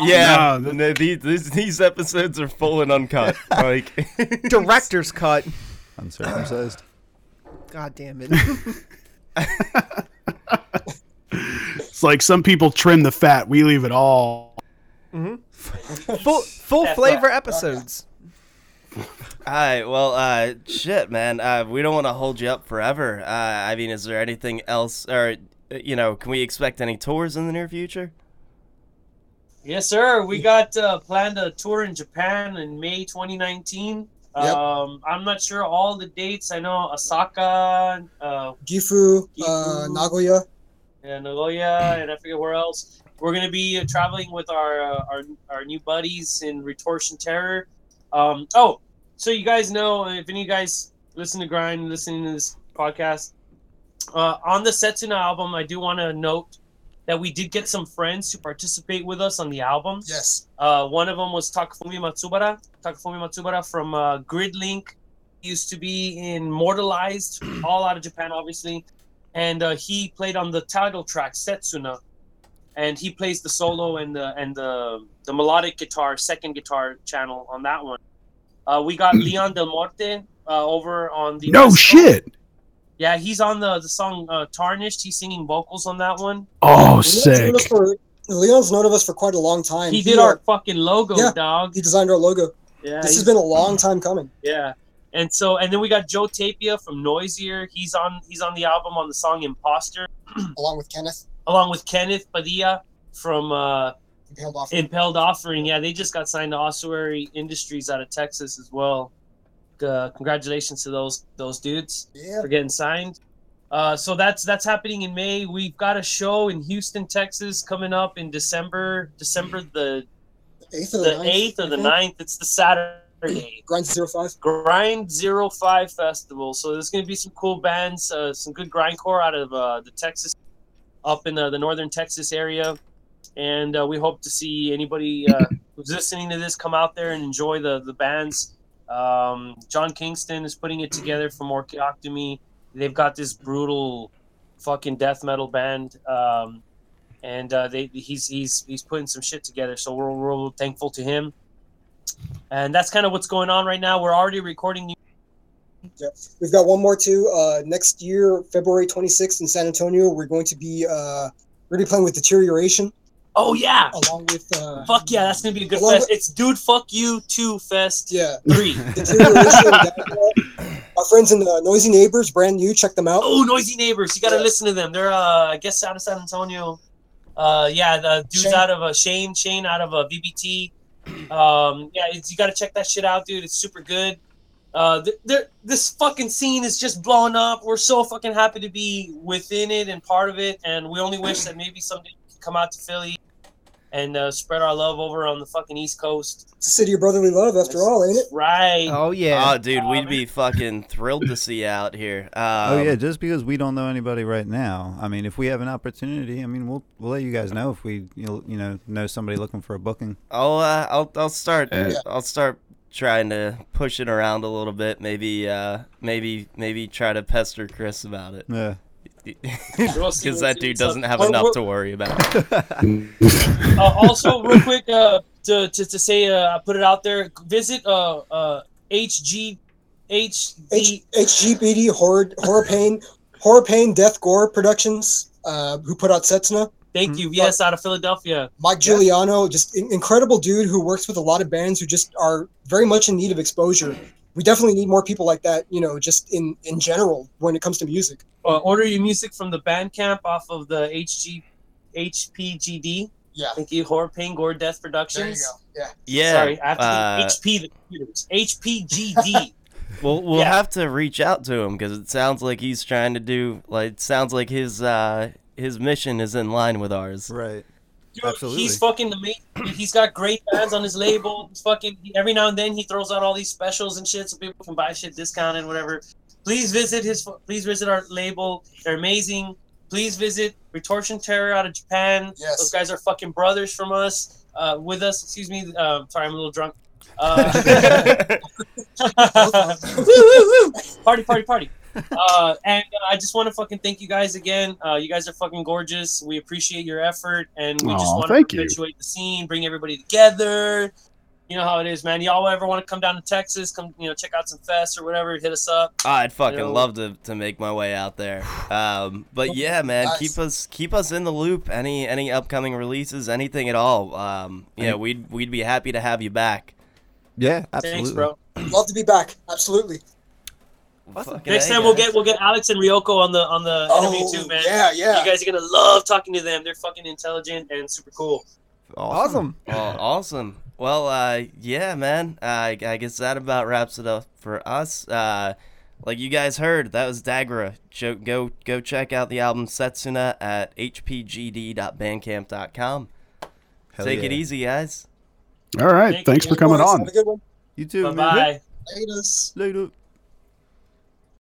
C: Yeah,
D: No,
C: no, these, these these episodes are full and uncut. Like,
J: Director's cut.
E: Uncircumcised.
J: God damn it.
D: It's like some people trim the fat, we leave it all. Mm-hmm.
J: Full full
H: That's
J: flavor
H: right.
J: episodes.
C: all right, well, uh, shit, man, uh, we don't want to hold you up forever. Uh, I mean, is there anything else, or uh, you know, can we expect any tours in the near future?
H: Yes, sir. We got uh, planned a tour in Japan in May 2019.
I: Yep.
H: Um, I'm not sure all the dates. I know Osaka, uh,
I: Gifu, uh, Nagoya.
H: and Nagoya, and I forget where else. We're gonna be uh, traveling with our, uh, our our new buddies in Retortion Terror. Um, oh, so you guys know if any of you guys listen to Grind, listening to this podcast, uh, on the Setsuna album, I do want to note that we did get some friends to participate with us on the album.
I: Yes.
H: Uh, one of them was Takafumi Matsubara. Takafumi Matsubara from uh, Gridlink. He used to be in Mortalized, [clears throat] all out of Japan, obviously. And uh, he played on the title track, Setsuna. And he plays the solo and the and the, the melodic guitar, second guitar channel on that one. Uh, we got [clears throat] Leon Del Muerte uh, over on the
D: No
H: West Coast.
D: Shit.
H: Yeah, he's on the the song uh, Tarnished. He's singing vocals on that one.
D: Oh,
I: Leon's known
D: sick.
I: us for- Leon's known of us for quite a long time.
H: He did
I: uh,
H: our fucking logo,
I: yeah,
H: dog.
I: He designed our logo.
H: Yeah,
I: this has been a long time coming.
H: Yeah. And so and then we got Joe Tapia from Noisear. He's on he's on the album on the song Imposter. [clears throat]
I: along with Kenneth.
H: Along with Kenneth Padilla from uh
I: Impaled Offering.
H: Impaled Offering. Yeah, they just got signed to Ossuary Industries out of Texas as well. Uh, congratulations to those those dudes
I: Yeah.
H: for getting signed. Uh, so that's that's happening in May. We've got a show in Houston, Texas, coming up in December. December the
I: Eighth or the
H: the
I: ninth,
H: eighth or the 9th. It's the Saturday. [clears throat]
I: Grind Zero Five.
H: Grind Zero Five Festival. So there's going to be some cool bands, uh, some good grindcore out of uh, the Texas, up in uh, the northern Texas area, and uh, we hope to see anybody uh, who's listening to this come out there and enjoy the the bands. Um, John Kingston is putting it together for Orchiectomy. They've got this brutal, fucking death metal band. Um, and uh, they he's he's he's putting some shit together. So we're we're thankful to him. And that's kind of what's going on right now. We're already recording new
I: Yeah. We've got one more too. Uh, next year, February 26th in San Antonio, we're going to be uh, be playing with Deterioration.
H: Oh yeah,
I: along with uh,
H: fuck yeah, that's gonna be a good fest.
I: with-
H: It's dude, fuck you two fest.
I: Yeah,
H: three. [laughs] [laughs]
I: Our friends in the Noisy Neighbors, brand new. Check them out.
H: Oh, noisy neighbors, you gotta listen to them. They're uh, I guess out of San Antonio. Uh, yeah, the dude's
I: Shane.
H: out of a Shane, Shane out of a VBT. Um, yeah, it's, you gotta check that shit out, dude. It's super good. Uh, th- this fucking scene is just blowing up. We're so fucking happy to be within it and part of it, and we only wish that maybe someday come out to Philly and uh, spread our love over on the fucking East Coast.
I: It's a city of brotherly love, after all, ain't it?
H: Right.
J: Oh yeah.
C: Oh, dude, we'd be fucking thrilled to see you out here. Um,
E: oh yeah, just because we don't know anybody right now. I mean, if we have an opportunity, I mean, we'll we'll let you guys know if we you know, you know know somebody looking for a booking.
C: I'll uh, I'll I'll start
E: Yeah.
C: I'll start trying to push it around a little bit. Maybe uh maybe maybe try to pester Chris about it.
E: Yeah.
H: We'll see,
C: Because that dude doesn't have enough to worry about. [laughs]
H: uh, also, real quick, uh, to, to, to say, uh, I put it out there. Visit uh, uh, HG, HD.
I: H- HGBD horror horror pain horror pain death gore productions. Uh, who put out Setsuna?
H: Thank you. Yes, out of Philadelphia.
I: Mike Giuliano, just incredible dude who works with a lot of bands who just are very much in need of exposure. We definitely need more people like that, you know, just in in general when it comes to music.
H: Uh, order your music from the Bandcamp off of the HG, HPGD.
I: Yeah.
H: Thank you. Horror Pain Gore Death Productions.
I: There you Yeah.
C: Yeah,
H: Sorry, I have to
C: uh,
H: HP the computers. HPGD. [laughs]
C: We'll we'll
H: Yeah.
C: have to reach out to him because it sounds like he's trying to do like sounds like his uh his mission is in line with ours.
E: Right.
H: Dude, He's fucking amazing. He's got great bands on his label. He's fucking every now and then he throws out all these specials and shit so people can buy shit discounted, whatever. Please visit his. Please visit our label. They're amazing. Please visit Retortion Terror out of Japan.
I: Yes.
H: Those guys are fucking brothers from us. Uh, with us. Excuse me. Uh, sorry, I'm a little drunk. Uh, woo, woo, woo. Party, party, party. Uh, and uh, I just want to fucking thank you guys again. Uh, you guys are fucking gorgeous. We appreciate your effort, and we just want to
D: thank you.
H: perpetuate the scene, bring everybody together. You know how it is, man. Y'all ever want to come down to Texas, come you know check out some fests or whatever, hit us up.
C: I'd fucking
H: You know,
C: love to, to make my way out there. Um, but yeah, man,
I: Nice.
C: keep us keep us in the loop. Any any upcoming releases, anything at all. Um, yeah, we'd we'd be happy to have you back.
E: Yeah, absolutely.
H: Thanks, bro.
I: Love to be back. Absolutely.
C: Fucking
H: Next
C: A,
H: time we'll get we'll get Alex and Ryoko on the on the interview
I: Oh,
H: too, man.
I: yeah, yeah.
H: You guys are gonna love talking to them. They're fucking intelligent and super cool.
J: Awesome.
C: Well, awesome. Well, uh, yeah, man. Uh, I, I guess that about wraps it up for us. Uh, like you guys heard, that was Dagra. Jo- Go go check out the album Setsuna at hpgd.bandcamp.com.
E: Hell
C: Take it easy, guys.
D: All right.
H: Thank
D: Thanks
H: you.
D: for coming on.
I: Have a good one.
E: You too.
H: Bye
E: man.
H: bye.
I: Laters.
E: Later.